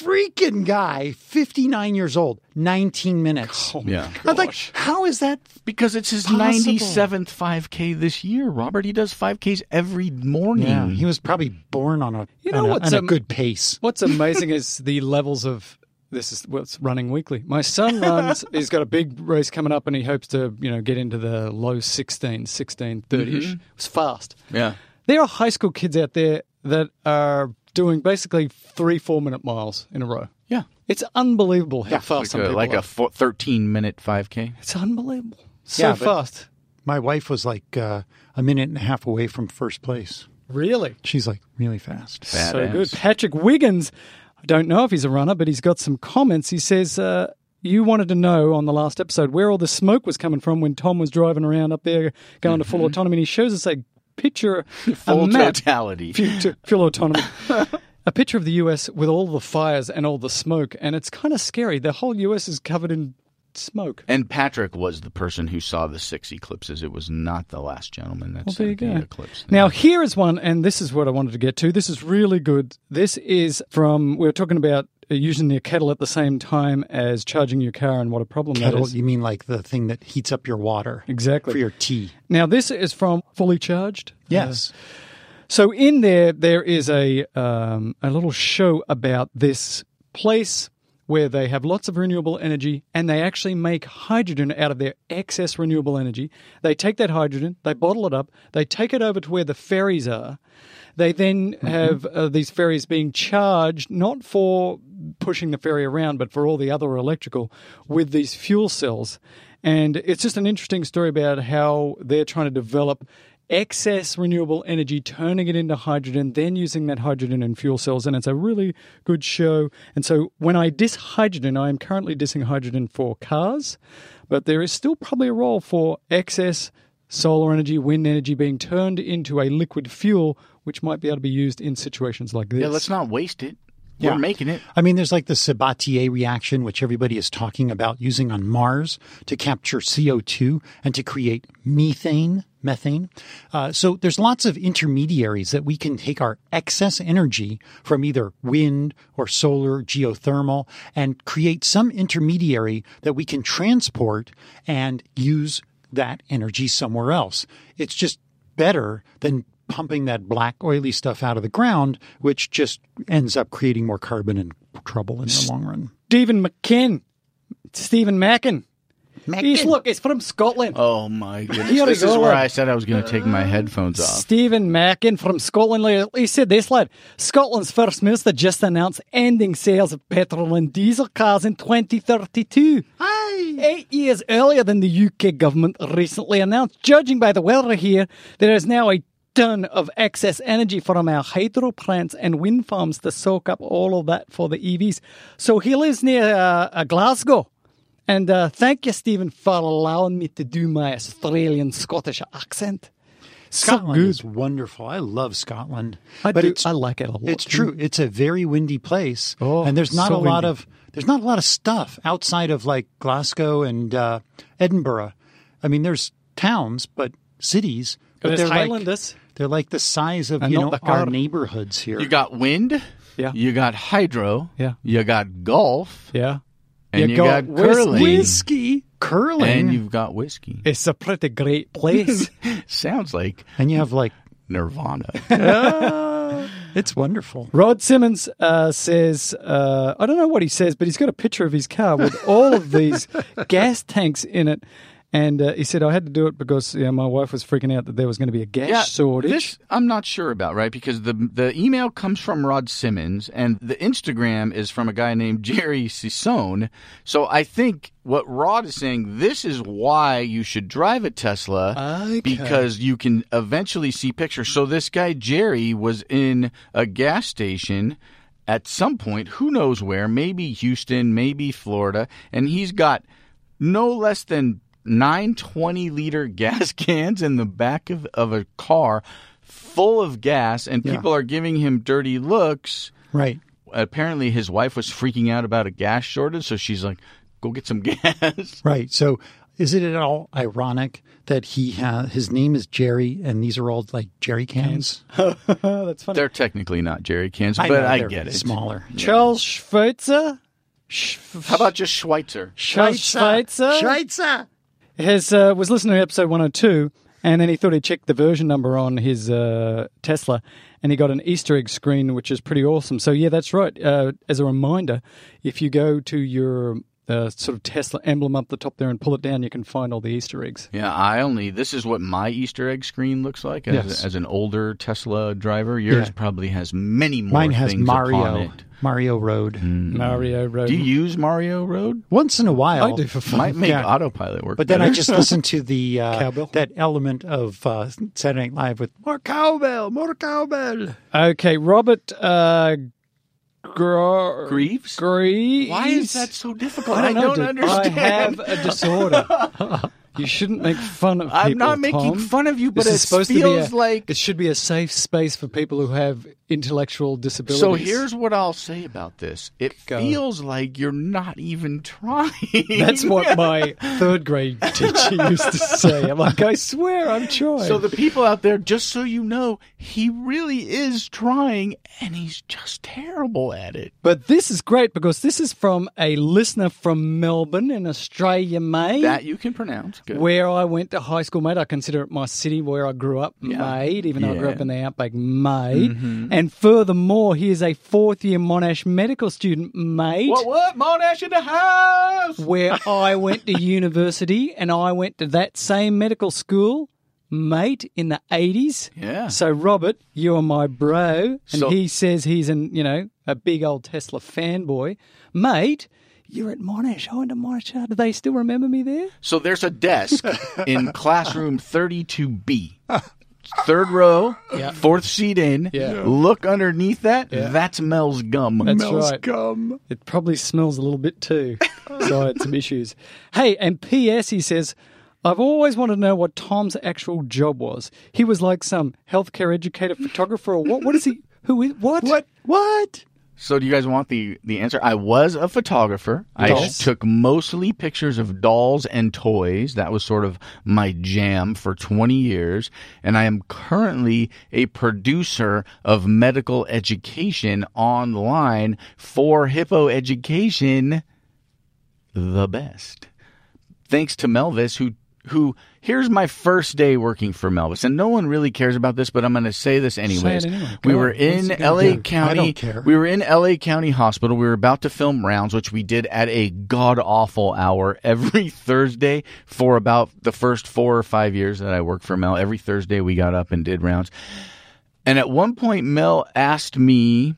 [SPEAKER 3] freaking guy, 59 years old, 19 minutes.
[SPEAKER 1] Yeah.
[SPEAKER 3] I'm like, how is that?
[SPEAKER 1] Because it's his
[SPEAKER 3] Possible.
[SPEAKER 1] ninety seventh five K this year, Robert. He does five Ks every morning.
[SPEAKER 3] Yeah, he was probably born on a
[SPEAKER 4] You know
[SPEAKER 3] on a,
[SPEAKER 4] what's
[SPEAKER 3] on a
[SPEAKER 4] um,
[SPEAKER 3] good pace.
[SPEAKER 4] What's amazing is the levels of this is what's running weekly. My son runs, he's got a big race coming up and he hopes to, you know, get into the low 16, 16, 30ish. It's fast.
[SPEAKER 1] yeah.
[SPEAKER 4] There are high school kids out there that are doing basically three, four minute miles in a row.
[SPEAKER 1] Yeah.
[SPEAKER 4] It's unbelievable how fast
[SPEAKER 1] Like
[SPEAKER 4] some
[SPEAKER 1] a,
[SPEAKER 4] people
[SPEAKER 1] like
[SPEAKER 4] are.
[SPEAKER 1] a four, 13 minute 5K.
[SPEAKER 4] It's unbelievable. So
[SPEAKER 3] Yeah, but-
[SPEAKER 4] fast.
[SPEAKER 3] My wife was like uh, a minute and a half away from first place.
[SPEAKER 4] Really?
[SPEAKER 3] She's like really fast.
[SPEAKER 4] So
[SPEAKER 1] Badass.
[SPEAKER 4] good. Patrick Wiggins, I don't know if he's a runner, but he's got some comments. He says, uh, You wanted to know on the last episode where all the smoke was coming from when Tom was driving around up there going to full autonomy. And he shows us a picture,
[SPEAKER 1] Full
[SPEAKER 4] a map,
[SPEAKER 1] totality.
[SPEAKER 4] full autonomy. A picture of the US with all the fires and all the smoke, and it's kind of scary. The whole US is covered in smoke.
[SPEAKER 1] And Patrick was the person who saw the six eclipses. It was not the last gentleman that
[SPEAKER 4] Well,
[SPEAKER 1] saw the eclipse.
[SPEAKER 4] Now, here is one, and this is what I wanted to get to. This is really good. This is from, we were talking about using your kettle at the same time as charging your car and what a problem that
[SPEAKER 3] Kettle,
[SPEAKER 4] is.
[SPEAKER 3] you mean like the thing that heats up your water
[SPEAKER 4] Exactly.
[SPEAKER 3] for your tea?
[SPEAKER 4] Now, this is from Fully Charged.
[SPEAKER 3] Yes.
[SPEAKER 4] So in there, there is a um, a little show about this place where they have lots of renewable energy and they actually make hydrogen out of their excess renewable energy. They take that hydrogen, they bottle it up, they take it over to where the ferries are. They then have uh, these ferries being charged not for pushing the ferry around, but for all the other electrical with these fuel cells. And it's just an interesting story about how they're trying to develop excess renewable energy, turning it into hydrogen, then using that hydrogen in fuel cells. And it's a really good show. And so when I diss hydrogen, I am currently dissing hydrogen for cars, but there is still probably a role for excess solar energy, wind energy being turned into a liquid fuel, which might be able to be used in situations like this.
[SPEAKER 1] yeah, let's not waste it.
[SPEAKER 3] Yeah.
[SPEAKER 1] We're making it.
[SPEAKER 3] I mean, there's like the Sabatier reaction, which everybody is talking about using on Mars to capture CO2 and to create methane. Methane. Uh, so there's lots of intermediaries that we can take our excess energy from either wind or solar, geothermal, and create some intermediary that we can transport and use that energy somewhere else. It's just better than pumping that black oily stuff out of the ground, which just ends up creating more carbon and trouble in the long run.
[SPEAKER 4] Stephen McKinn. Stephen Mackin. He's, look, it's from Scotland.
[SPEAKER 1] Oh my goodness!
[SPEAKER 4] Here we
[SPEAKER 1] This is
[SPEAKER 4] go,
[SPEAKER 1] where
[SPEAKER 4] lad.
[SPEAKER 1] I said I was going to take my headphones off.
[SPEAKER 4] Stephen Mackin from Scotland. He said this, lad. Scotland's First Minister just announced ending sales of petrol and diesel cars in 2032. Eight years earlier than the UK government recently announced. Judging by the weather here, there is now a ton of excess energy from our hydro plants and wind farms to soak up all of that for the EVs. So he lives near uh, uh, Glasgow. And uh, thank you, Stephen, for allowing me to do my Australian Scottish accent.
[SPEAKER 3] Scotland
[SPEAKER 4] so
[SPEAKER 3] is wonderful. I love Scotland.
[SPEAKER 4] I
[SPEAKER 3] but
[SPEAKER 4] do-
[SPEAKER 3] it's
[SPEAKER 4] I like it a lot.
[SPEAKER 3] It's true. It's a very windy place,
[SPEAKER 4] Oh,
[SPEAKER 3] and there's not
[SPEAKER 4] so
[SPEAKER 3] a lot
[SPEAKER 4] windy.
[SPEAKER 3] of there's not a lot of stuff outside of like Glasgow and uh, Edinburgh. I mean, there's towns, but cities, but
[SPEAKER 4] There's
[SPEAKER 3] they're like
[SPEAKER 4] Highlanders.
[SPEAKER 3] They're like the size of you know
[SPEAKER 4] the
[SPEAKER 3] our neighborhoods here.
[SPEAKER 1] You got wind.
[SPEAKER 4] Yeah.
[SPEAKER 1] You got hydro.
[SPEAKER 4] Yeah.
[SPEAKER 1] You got golf.
[SPEAKER 4] Yeah.
[SPEAKER 1] And you,
[SPEAKER 4] got
[SPEAKER 1] got, curling.
[SPEAKER 3] whiskey, curling,
[SPEAKER 1] And you've got whiskey.
[SPEAKER 4] It's a pretty great place.
[SPEAKER 1] Sounds like
[SPEAKER 3] and you have like
[SPEAKER 1] Nirvana.
[SPEAKER 3] it's wonderful.
[SPEAKER 4] Rod Simmons uh, says, uh, I don't know what he says, but he's got a picture of his car with all of these gas tanks in it. And uh, he said, I had to do it because yeah, my wife was freaking out that there was going to be a gas shortage.
[SPEAKER 1] This I'm not sure about, right? Because the the email comes from Rod Simmons, and the Instagram is from a guy named Jerry Sisone. So I think what Rod is saying, this is why you should drive a Tesla
[SPEAKER 4] Okay.
[SPEAKER 1] because you can eventually see pictures. So this guy Jerry was in a gas station at some point, who knows where, maybe Houston, maybe Florida, and he's got no less than nine 20 liter gas cans in the back of, of a car full of gas, and people are giving him dirty looks.
[SPEAKER 3] Right.
[SPEAKER 1] Apparently, his wife was freaking out about a gas shortage, so she's like, go get some gas.
[SPEAKER 3] Right. So is it at all ironic that he ha- his name is Jerry and these are all like jerry cans?
[SPEAKER 4] That's funny.
[SPEAKER 1] They're technically not jerry cans,
[SPEAKER 3] I
[SPEAKER 1] but
[SPEAKER 3] know,
[SPEAKER 1] I get it.
[SPEAKER 3] Smaller.
[SPEAKER 4] Charles Schweitzer? Sch-
[SPEAKER 1] How about just Schweitzer?
[SPEAKER 4] Charles Schweitzer?
[SPEAKER 3] Schweitzer.
[SPEAKER 4] Has uh, was listening to episode 102 and then he thought he'd check the version number on his uh, Tesla and he got an Easter egg screen which is pretty awesome. So yeah, that's right. Uh, as a reminder, if you go to your uh, sort of Tesla emblem up the top there and pull it down, you can find all the Easter eggs.
[SPEAKER 1] Yeah, I only. This is what my Easter egg screen looks like as,
[SPEAKER 3] Yes.
[SPEAKER 1] as an older Tesla driver. Yours
[SPEAKER 3] Yeah.
[SPEAKER 1] probably has many more.
[SPEAKER 3] Mine has
[SPEAKER 1] things upon
[SPEAKER 3] Mario.
[SPEAKER 1] it.
[SPEAKER 3] Mario Road.
[SPEAKER 4] Mario Road.
[SPEAKER 1] Do you use Mario Road?
[SPEAKER 3] Once in a while.
[SPEAKER 4] I do for fun.
[SPEAKER 1] Might make
[SPEAKER 3] Yeah.
[SPEAKER 1] autopilot work.
[SPEAKER 3] But then I just listen to the uh,
[SPEAKER 4] Cowbell?
[SPEAKER 3] that element of uh, Saturday Night Live with more cowbell, more cowbell.
[SPEAKER 4] Okay, Robert uh, Gro-
[SPEAKER 1] Greaves?
[SPEAKER 4] Greaves.
[SPEAKER 1] Why is that so difficult?
[SPEAKER 4] I don't, know, dude.
[SPEAKER 1] understand.
[SPEAKER 4] I have a disorder. you shouldn't make fun of people.
[SPEAKER 1] I'm not making
[SPEAKER 4] Tom.
[SPEAKER 1] fun of you, but
[SPEAKER 4] This
[SPEAKER 1] it feels
[SPEAKER 4] to be a,
[SPEAKER 1] like
[SPEAKER 4] it should be a safe space for people who have intellectual disabilities.
[SPEAKER 1] So here's what I'll say about this. It
[SPEAKER 4] Go.
[SPEAKER 1] feels like you're not even trying.
[SPEAKER 4] That's what my third grade teacher used to say. I'm like, I swear I'm trying.
[SPEAKER 1] So the people out there, just so you know, he really is trying, and he's just terrible at it.
[SPEAKER 4] but this is great because this is from a listener from Melbourne in Australia, mate.
[SPEAKER 1] That you can pronounce. Good.
[SPEAKER 4] where I went to high school, mate. I consider it my city where I grew up,
[SPEAKER 1] Yeah.
[SPEAKER 4] mate, even though I grew up in the outback, mate. Mm-hmm. And furthermore, he is a fourth year Monash medical student, mate.
[SPEAKER 1] what? What? Monash in the house.
[SPEAKER 4] Where I went to university and I went to that same medical school, mate, in the 80s.
[SPEAKER 1] Yeah.
[SPEAKER 4] So, Robert, you are my bro. And
[SPEAKER 1] So-
[SPEAKER 4] he says he's an, you know, a big old Tesla fanboy. Mate, you're at Monash. I went to Monash. Do they still remember me there?
[SPEAKER 1] So there's a desk in classroom 32B. Third row,
[SPEAKER 4] Yeah.
[SPEAKER 1] fourth seat in.
[SPEAKER 4] Yeah.
[SPEAKER 1] Look underneath that. That's Mel's gum.
[SPEAKER 4] That's
[SPEAKER 3] Mel's
[SPEAKER 4] right.
[SPEAKER 3] gum.
[SPEAKER 4] It probably smells a little bit too. so I had some issues. Hey, and P.S. He says, I've always wanted to know what Tom's actual job was. He was like some healthcare educator, photographer, or what? What is he? Who is what?
[SPEAKER 3] What? What?
[SPEAKER 1] So do you guys want the the answer? I was a photographer. I took mostly pictures of dolls and toys. That was sort of my jam for 20 years, and I am currently a producer of medical education online for Hippo Education the best. Thanks to Melvis who who here's my first day working for Melvis and no one really cares about this but I'm going to say this anyways.
[SPEAKER 4] anyway.
[SPEAKER 1] We were in LA
[SPEAKER 4] do?
[SPEAKER 1] County
[SPEAKER 3] I don't care.
[SPEAKER 1] we were in LA County Hospital. We were about to film rounds, which we did at a god awful hour every Thursday for about the first four or five years that I worked for Mel. Every Thursday we got up and did rounds. And at one point, Mel asked me,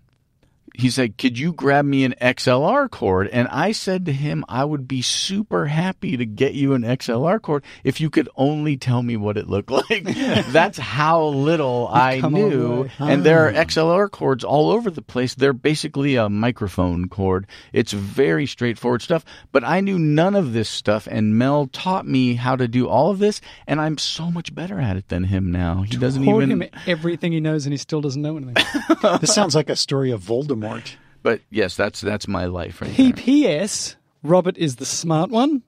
[SPEAKER 1] he said, Could you grab me an XLR cord? And I said to him, I would be super happy to get you an XLR cord if you could only tell me what it looked like. That's how little I
[SPEAKER 4] come a long
[SPEAKER 1] knew.
[SPEAKER 4] way.
[SPEAKER 1] And there are XLR cords all over the place. They're basically a microphone cord. It's very straightforward stuff. But I knew none of this stuff, and Mel taught me how to do all of this, and I'm so much better at it than him now. He doesn't
[SPEAKER 4] Taught
[SPEAKER 1] even.
[SPEAKER 4] him everything he knows, and he still doesn't know anything.
[SPEAKER 3] This sounds like a story of Voldemort.
[SPEAKER 1] But yes, that's that's my life right.
[SPEAKER 4] PPS, Robert is the smart one.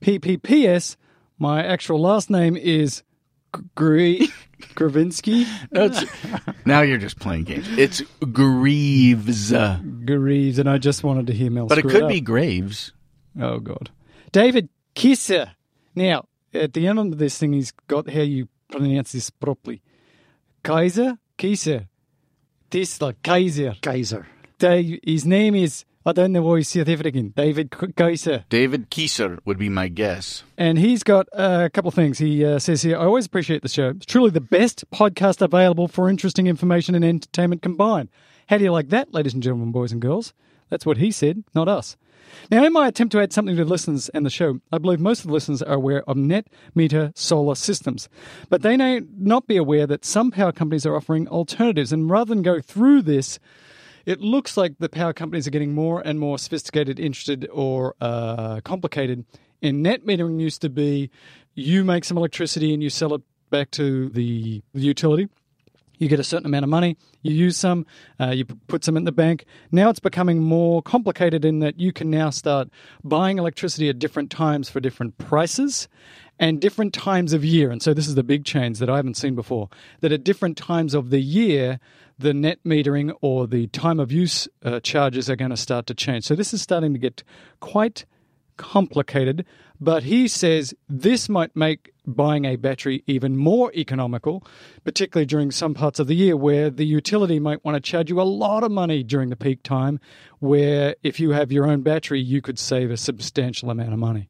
[SPEAKER 4] PPPS, my actual last name is Gre- Gravinsky.
[SPEAKER 1] That's, now you're just playing games. It's Greaves,
[SPEAKER 4] Greaves, and I just wanted to hear Mel
[SPEAKER 1] But
[SPEAKER 4] it
[SPEAKER 1] could
[SPEAKER 4] up.
[SPEAKER 1] be Graves.
[SPEAKER 4] Oh God, David Kisser. Now at the end of this thing, he's got how you pronounce this properly. Kaiser, Kisser, Tesla, Kaiser.
[SPEAKER 3] Kaiser.
[SPEAKER 4] Dave, his name is I don't know why he's South African. David Kaiser.
[SPEAKER 1] David Kieser would be my guess.
[SPEAKER 4] And he's got uh, a couple of things. He uh, says here, I always appreciate the show. It's truly the best podcast available for interesting information and entertainment combined. How do you like that, ladies and gentlemen, boys and girls? That's what he said, not us. Now, in my attempt to add something to the listeners and the show, I believe most of the listeners are aware of net meter solar systems. But they may not be aware that some power companies are offering alternatives. And rather than go through this, it looks like the power companies are getting more and more sophisticated, interested, or uh, complicated. In net metering used to be you make some electricity and you sell it back to the utility. You get a certain amount of money, you use some, uh, you put some in the bank. Now it's becoming more complicated in that you can now start buying electricity at different times for different prices and different times of year. And so this is the big change that I haven't seen before that at different times of the year, the net metering or the time of use uh, charges are going to start to change. So this is starting to get quite complicated, but he says this might make buying a battery even more economical, particularly during some parts of the year where the utility might want to charge you a lot of money during the peak time, where if you have your own battery, you could save a substantial amount of money.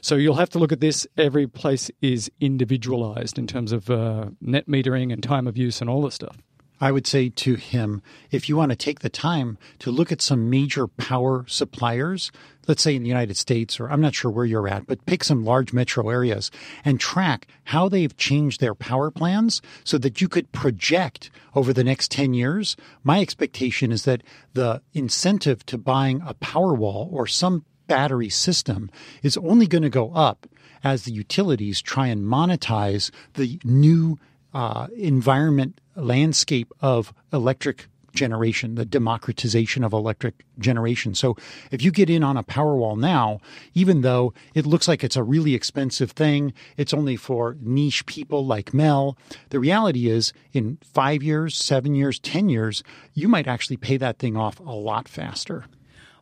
[SPEAKER 4] So you'll have to look at this. Every place is individualized in terms of uh, net metering and time of use and all this stuff.
[SPEAKER 3] I would say to him, if you want to take the time to look at some major power suppliers, let's say in the United States, or I'm not sure where you're at, but pick some large metro areas and track how they've changed their power plans so that you could project over the next 10 years. My expectation is that the incentive to buying a power wall or some battery system is only going to go up as the utilities try and monetize the new uh, environment landscape of electric generation, the democratization of electric generation. So if you get in on a Powerwall now, even though it looks like it's a really expensive thing, it's only for niche people like Mel. The reality is in five years, seven years, 10 years, you might actually pay that thing off a lot faster.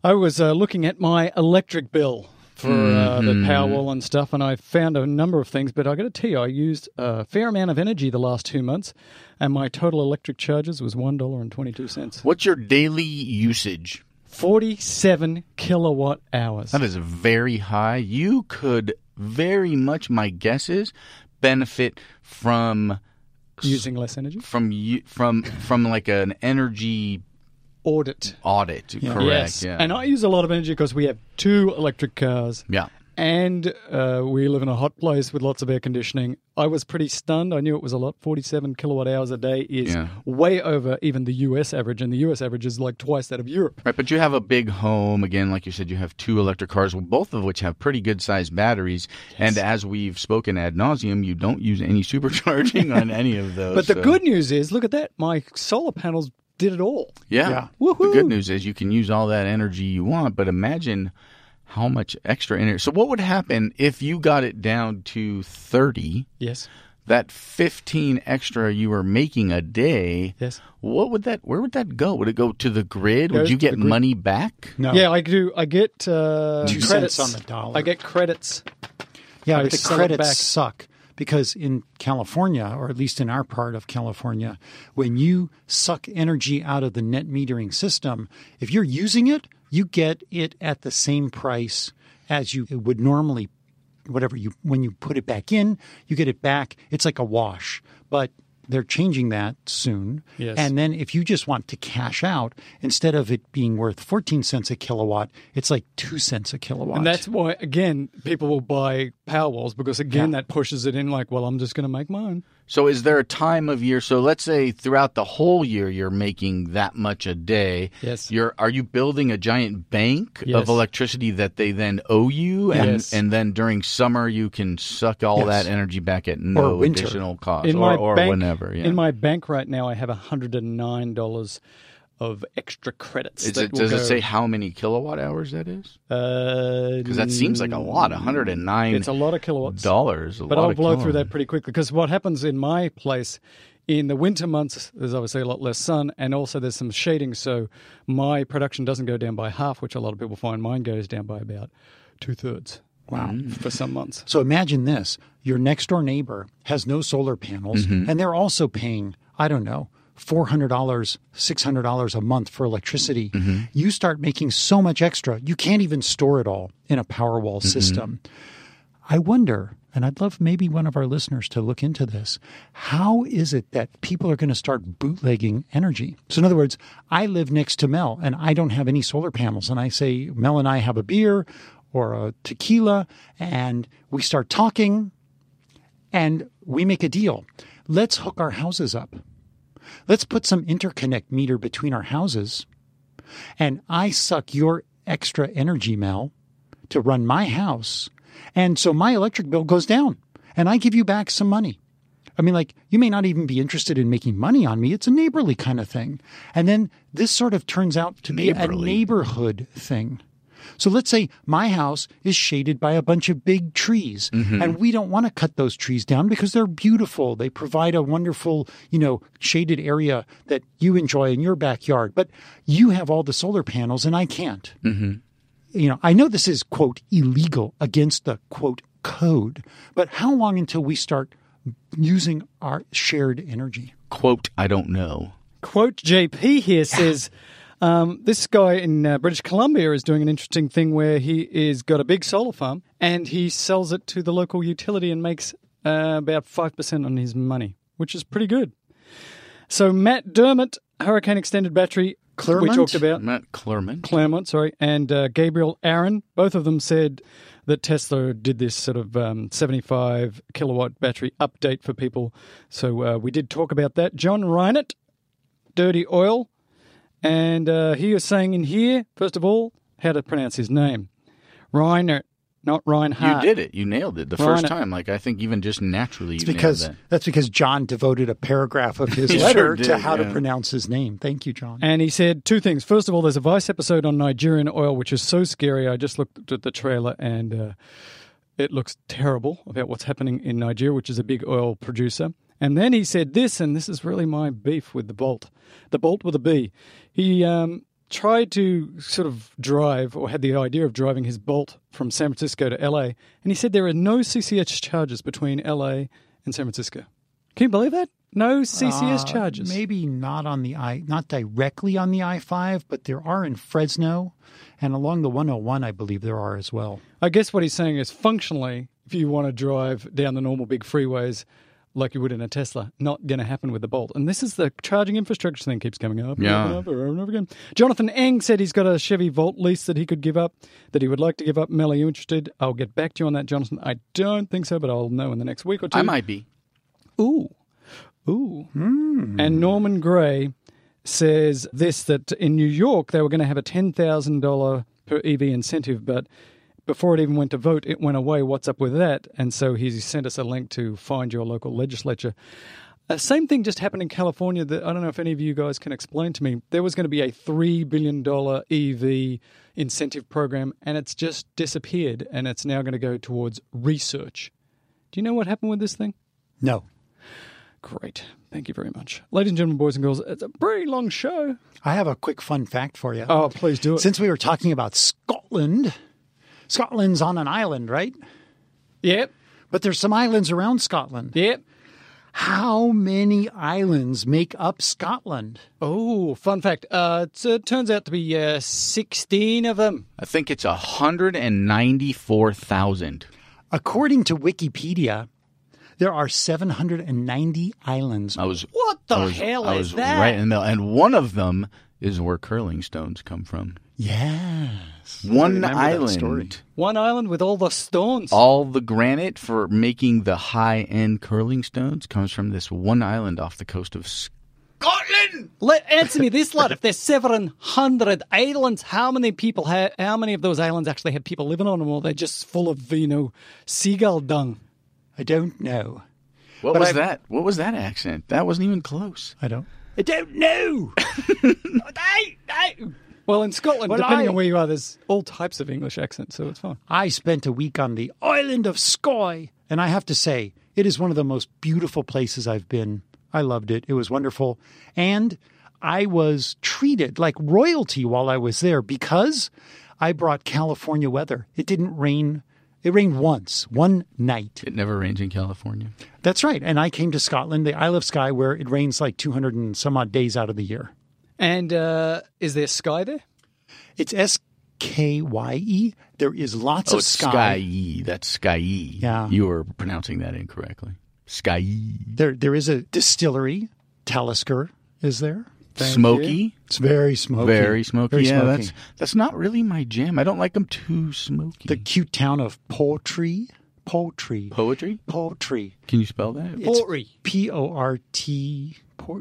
[SPEAKER 4] I was uh, looking at my electric bill for uh, the Powerwall and stuff, and I found a number of things. But I got to tell you, I used a fair amount of energy the last two months, and my total electric charges was one dollar and twenty two cents.
[SPEAKER 1] What's your daily usage?
[SPEAKER 4] Forty seven kilowatt hours.
[SPEAKER 1] That is very high. You could very much, my guess is, benefit from
[SPEAKER 4] using less energy.
[SPEAKER 1] from you from from like an energy
[SPEAKER 4] Audit.
[SPEAKER 1] audit. Correct.
[SPEAKER 4] Yes.
[SPEAKER 1] Yeah.
[SPEAKER 4] And I use a lot of energy because we have two electric cars.
[SPEAKER 1] yeah.
[SPEAKER 4] And uh, we live in a hot place with lots of air conditioning. I was pretty stunned. I knew it was a lot. 47 kilowatt hours a day is
[SPEAKER 1] Yeah.
[SPEAKER 4] way over even the US average, and the US average is like twice that of Europe.
[SPEAKER 1] Right, but you have a big home. Again, like you said, you have two electric cars, both of which have pretty good sized batteries. And as we've spoken ad nauseum, you don't use any supercharging on any of those.
[SPEAKER 4] But the
[SPEAKER 1] so-
[SPEAKER 4] good news is look at that. My solar panels did it all.
[SPEAKER 1] yeah.
[SPEAKER 3] Yeah.
[SPEAKER 1] The good news is you can use all that energy you want, but imagine how much extra energy. So, what would happen if you got it down to 30?
[SPEAKER 4] Yes.
[SPEAKER 1] That 15 extra you were making a day,
[SPEAKER 4] Yes.
[SPEAKER 1] what would that, where would that go? Would it go to the grid?
[SPEAKER 4] Goes
[SPEAKER 1] would you get
[SPEAKER 4] grid.
[SPEAKER 1] money back?
[SPEAKER 3] No.
[SPEAKER 4] Yeah, I do. I get uh,
[SPEAKER 3] Two
[SPEAKER 4] credits
[SPEAKER 3] cents on the dollar.
[SPEAKER 4] I get credits.
[SPEAKER 3] Yeah, but the
[SPEAKER 4] sell
[SPEAKER 3] credits
[SPEAKER 4] back.
[SPEAKER 3] suck because in California, or at least in our part of California, when you suck energy out of the net metering system, if you're using it, you get it at the same price as you would normally whatever you when you put it back in, you get it back. It's like a wash. But they're changing that soon.
[SPEAKER 4] Yes.
[SPEAKER 3] And then if you just want to cash out, instead of it being worth 14 cents a kilowatt, it's like 2 cents a kilowatt.
[SPEAKER 4] And that's why, again, people will buy Powerwalls because, again, that pushes it in like, well, I'm just going to make mine.
[SPEAKER 1] So is there a time of year? So let's say throughout the whole year you're making that much a day.
[SPEAKER 4] Yes.
[SPEAKER 1] You're are you building a giant bank
[SPEAKER 4] Yes.
[SPEAKER 1] of electricity that they then owe you and
[SPEAKER 4] Yes.
[SPEAKER 1] and then during summer you can suck all
[SPEAKER 3] Yes.
[SPEAKER 1] that energy back at no additional cost
[SPEAKER 4] in
[SPEAKER 1] or,
[SPEAKER 4] my
[SPEAKER 1] or
[SPEAKER 4] bank,
[SPEAKER 1] whenever. Yeah.
[SPEAKER 4] In my bank right now, I have $109 of extra credits.
[SPEAKER 1] Is it,
[SPEAKER 4] will
[SPEAKER 1] does it say how many kilowatt hours that is?
[SPEAKER 4] Uh, because
[SPEAKER 1] Because that seems like a lot. One hundred and nine
[SPEAKER 4] It's a lot of kilowatts.
[SPEAKER 1] dollars. a
[SPEAKER 4] But
[SPEAKER 1] lot
[SPEAKER 4] I'll
[SPEAKER 1] of
[SPEAKER 4] blow through that pretty quickly because what happens in my place in the winter months, there's obviously a lot less sun and also there's some shading. So my production doesn't go down by half, which a lot of people find. Mine goes down by about two thirds.
[SPEAKER 3] Wow.
[SPEAKER 4] For some months.
[SPEAKER 3] So imagine this your next door neighbor has no solar panels, mm-hmm. and they're also paying, I don't know, $400, $600 a month for electricity. Mm-hmm. You start making so much extra, you can't even store it all in a Powerwall system. I wonder, and I'd love maybe one of our listeners to look into this. How is it that people are going to start bootlegging energy? So, in other words, I live next to Mel and I don't have any solar panels. And I say, Mel and I have a beer or a tequila, and we start talking and we make a deal. Let's hook our houses up. Let's put some interconnect meter between our houses, and I suck your extra energy, Mel, to run my house. And so my electric bill goes down, and I give you back some money. I mean, like, you may not even be interested in making money on me. It's a neighborly kind of thing. And then this sort of turns out to be a neighborhood thing. So let's say my house is shaded by a bunch of big trees and we don't want to cut those trees down because they're beautiful. They provide a wonderful, you know, shaded area that you enjoy in your backyard, but you have all the solar panels and I can't. Mm-hmm. You know, I know this is quote illegal against the quote code, but how long until we start using our shared energy?
[SPEAKER 1] Quote, I don't know.
[SPEAKER 4] Quote JP here says, um, this guy in uh, British Columbia is doing an interesting thing where he is got a big solar farm and he sells it to the local utility and makes uh, about 5% on his money, which is pretty good. So Matt Dermott, Hurricane Extended Battery, we talked about.
[SPEAKER 1] Matt Clermont.
[SPEAKER 4] Claremont, sorry, and uh, Gabriel Aaron, both of them said that Tesla did this sort of um, 75 kilowatt battery update for people. So uh, we did talk about that. John Reinert, Dirty Oil, and uh, he was saying in here, first of all, how to pronounce his name. Reinert, not Reinhardt.
[SPEAKER 1] You did it. You nailed it the
[SPEAKER 4] Ryan-
[SPEAKER 1] first time. Like I think even just naturally,
[SPEAKER 3] It's
[SPEAKER 1] you
[SPEAKER 3] because
[SPEAKER 1] nailed that.
[SPEAKER 3] that's because John devoted a paragraph of his letter
[SPEAKER 1] sure
[SPEAKER 3] to
[SPEAKER 1] did,
[SPEAKER 3] how to pronounce his name. Thank you, John.
[SPEAKER 4] And he said two things. First of all, there's a Vice episode on Nigerian oil, which is so scary. I just looked at the trailer and uh, it looks terrible about what's happening in Nigeria, which is a big oil producer. And then he said this, and this is really my beef with the Bolt, the Bolt with a B. He um, tried to sort of drive, or had the idea of driving his Bolt from San Francisco to LA, and he said there are no CCS charges between LA and San Francisco. Can you believe that? No CCS
[SPEAKER 3] Uh,
[SPEAKER 4] charges.
[SPEAKER 3] Maybe not on the I, not directly on the I five, but there are in Fresno, and along the 101, I believe there are as well.
[SPEAKER 4] I guess what he's saying is functionally, if you want to drive down the normal big freeways like you would in a Tesla, not going to happen with the Bolt. And this is the charging infrastructure thing keeps coming up, and
[SPEAKER 1] Yeah.
[SPEAKER 4] up and over and over again. Jonathan Eng said he's got a Chevy Volt lease that he could give up, that he would like to give up. Mel, are you interested? I'll get back to you on that, Jonathan. I don't think so, but I'll know in the next week or two.
[SPEAKER 1] I might be.
[SPEAKER 4] Ooh. Ooh. Hmm. And Norman Gray says this that in New York they were going to have a $10,000 per EV incentive, but before it even went to vote, it went away. What's up with that? And so he sent us a link to find your local legislature. Uh, same thing just happened in California that I don't know if any of you guys can explain to me. There was going to be a $3 billion EV incentive program, and it's just disappeared, and it's now going to go towards research. Do you know what happened with this thing?
[SPEAKER 3] No,
[SPEAKER 4] Great. Thank you very much. Ladies and gentlemen, boys and girls, it's a pretty long show.
[SPEAKER 3] I have a quick fun fact for you.
[SPEAKER 4] Oh, please do it.
[SPEAKER 3] Since we were talking about Scotland, Scotland's on an island, right?
[SPEAKER 4] Yep.
[SPEAKER 3] But there's some islands around Scotland.
[SPEAKER 4] Yep.
[SPEAKER 3] How many islands make up Scotland?
[SPEAKER 4] Oh, fun fact. Uh, it's, it turns out to be uh, 16 of them.
[SPEAKER 1] I think it's hundred and ninety-four thousand.
[SPEAKER 3] According to Wikipedia, there are 790 islands.
[SPEAKER 1] I was
[SPEAKER 4] What the
[SPEAKER 1] I was,
[SPEAKER 4] hell
[SPEAKER 1] I
[SPEAKER 4] is
[SPEAKER 1] was
[SPEAKER 4] that?
[SPEAKER 1] Right in the, middle, and one of them is where curling stones come from.
[SPEAKER 3] Yes.
[SPEAKER 1] One island.
[SPEAKER 4] One island with all the stones.
[SPEAKER 1] All the granite for making the high-end curling stones comes from this one island off the coast of Scotland.
[SPEAKER 4] Let answer me this, lad. If there's 700 islands, how many people have? How many of those islands actually have people living on them, or they're just full of you know seagull dung?
[SPEAKER 3] I don't know.
[SPEAKER 1] What
[SPEAKER 3] But
[SPEAKER 1] was
[SPEAKER 3] I've-
[SPEAKER 1] that? What was that accent? That wasn't even close.
[SPEAKER 3] I don't. I don't know. I. don't know.
[SPEAKER 4] Well, in Scotland,
[SPEAKER 3] Well,
[SPEAKER 4] depending
[SPEAKER 3] I-
[SPEAKER 4] on where you are, there's all types of English accents, so it's fine.
[SPEAKER 3] I spent a week on the island of Skye, and I have to say, it is one of the most beautiful places I've been. I loved it. It was wonderful. And I was treated like royalty while I was there because I brought California weather. It didn't rain. It rained once, one night.
[SPEAKER 1] It never rains in California.
[SPEAKER 3] That's right. And I came to Scotland, the Isle of Skye, where it rains like 200 and some odd days out of the year.
[SPEAKER 4] And uh, is there sky there?
[SPEAKER 3] It's S K Y E. There is lots
[SPEAKER 1] Oh,
[SPEAKER 3] of sky.
[SPEAKER 1] Sky. That's Sky.
[SPEAKER 3] Yeah.
[SPEAKER 1] You were pronouncing that incorrectly. Sky.
[SPEAKER 3] There, there is a distillery. Talisker is there.
[SPEAKER 1] Smoky.
[SPEAKER 3] It's very smoky.
[SPEAKER 1] Very smoky.
[SPEAKER 3] Very
[SPEAKER 1] yeah,
[SPEAKER 3] smoky.
[SPEAKER 1] that's that's not really my jam. I don't like them too smoky.
[SPEAKER 3] the cute town of Poultry. Poultry.
[SPEAKER 1] Poetry?
[SPEAKER 3] Poultry.
[SPEAKER 1] Can you spell that?
[SPEAKER 4] Pottery.
[SPEAKER 3] P O R T.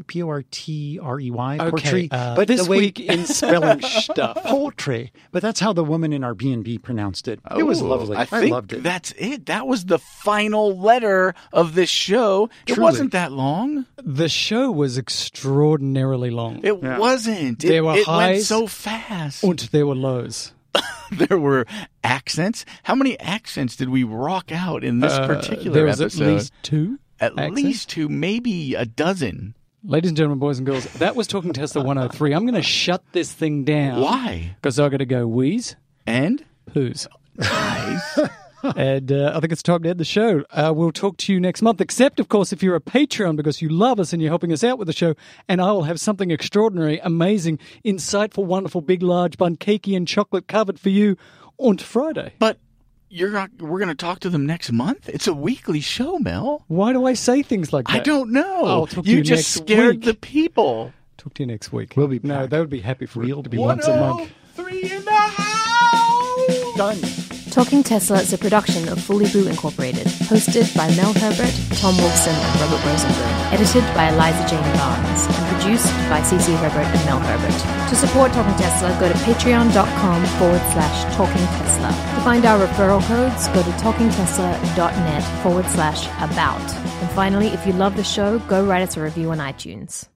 [SPEAKER 3] P O R T R E Y.
[SPEAKER 4] Okay,
[SPEAKER 3] Poultry.
[SPEAKER 4] uh,
[SPEAKER 3] but
[SPEAKER 4] this
[SPEAKER 3] the way,
[SPEAKER 4] week in spelling stuff.
[SPEAKER 3] Poultry. But that's how the woman in our B and B pronounced it. it was lovely.
[SPEAKER 1] I, think
[SPEAKER 3] loved it.
[SPEAKER 1] That's it. That was the final letter of this show. It wasn't that long.
[SPEAKER 4] The show was extraordinarily long,
[SPEAKER 1] It wasn't. It,
[SPEAKER 4] There were
[SPEAKER 1] it went
[SPEAKER 4] highs.
[SPEAKER 1] so fast.
[SPEAKER 4] and there were lows.
[SPEAKER 1] there were accents. How many accents did we rock out in this
[SPEAKER 4] Uh,
[SPEAKER 1] particular
[SPEAKER 4] there was
[SPEAKER 1] episode?
[SPEAKER 4] at least two.
[SPEAKER 1] At
[SPEAKER 4] accents.
[SPEAKER 1] least two, maybe a dozen.
[SPEAKER 4] Ladies and gentlemen, boys and girls, that was Talking Tesla 103. I'm going to shut this thing down.
[SPEAKER 1] Why?
[SPEAKER 4] Because i got to go wheeze,
[SPEAKER 1] And
[SPEAKER 4] poos. and uh, I think it's time to end the show. Uh, we'll talk to you next month, except, of course, if you're a Patreon because you love us and you're helping us out with the show. And I will have something extraordinary, amazing, insightful, wonderful, big, large, bun, cakey, and chocolate covered for you on Friday.
[SPEAKER 1] but you're not, we're going to talk to them next month. It's a weekly show, Mel.
[SPEAKER 4] Why do I say things like that?
[SPEAKER 1] I don't know.
[SPEAKER 4] I'll talk to
[SPEAKER 1] you
[SPEAKER 4] you
[SPEAKER 1] just
[SPEAKER 4] next
[SPEAKER 1] scared
[SPEAKER 4] week.
[SPEAKER 1] the people.
[SPEAKER 4] Talk to you next week.
[SPEAKER 3] We'll be
[SPEAKER 4] No, they would be happy for
[SPEAKER 3] We'll
[SPEAKER 4] it to be
[SPEAKER 3] be
[SPEAKER 4] once a month.
[SPEAKER 1] Oh three in the house.
[SPEAKER 3] Done.
[SPEAKER 6] Talking Tesla is a production of Fully Boo Incorporated, hosted by Mel Herbert, Tom Wolfson, and Robert Rosenberg, edited by Eliza Jane Barnes, and produced by CC Herbert and Mel Herbert. To support Talking Tesla, go to patreon.com forward slash Talking Tesla. To find our referral codes, go to talkingtesla.net forward slash about. And finally, if you love the show, go write us a review on iTunes.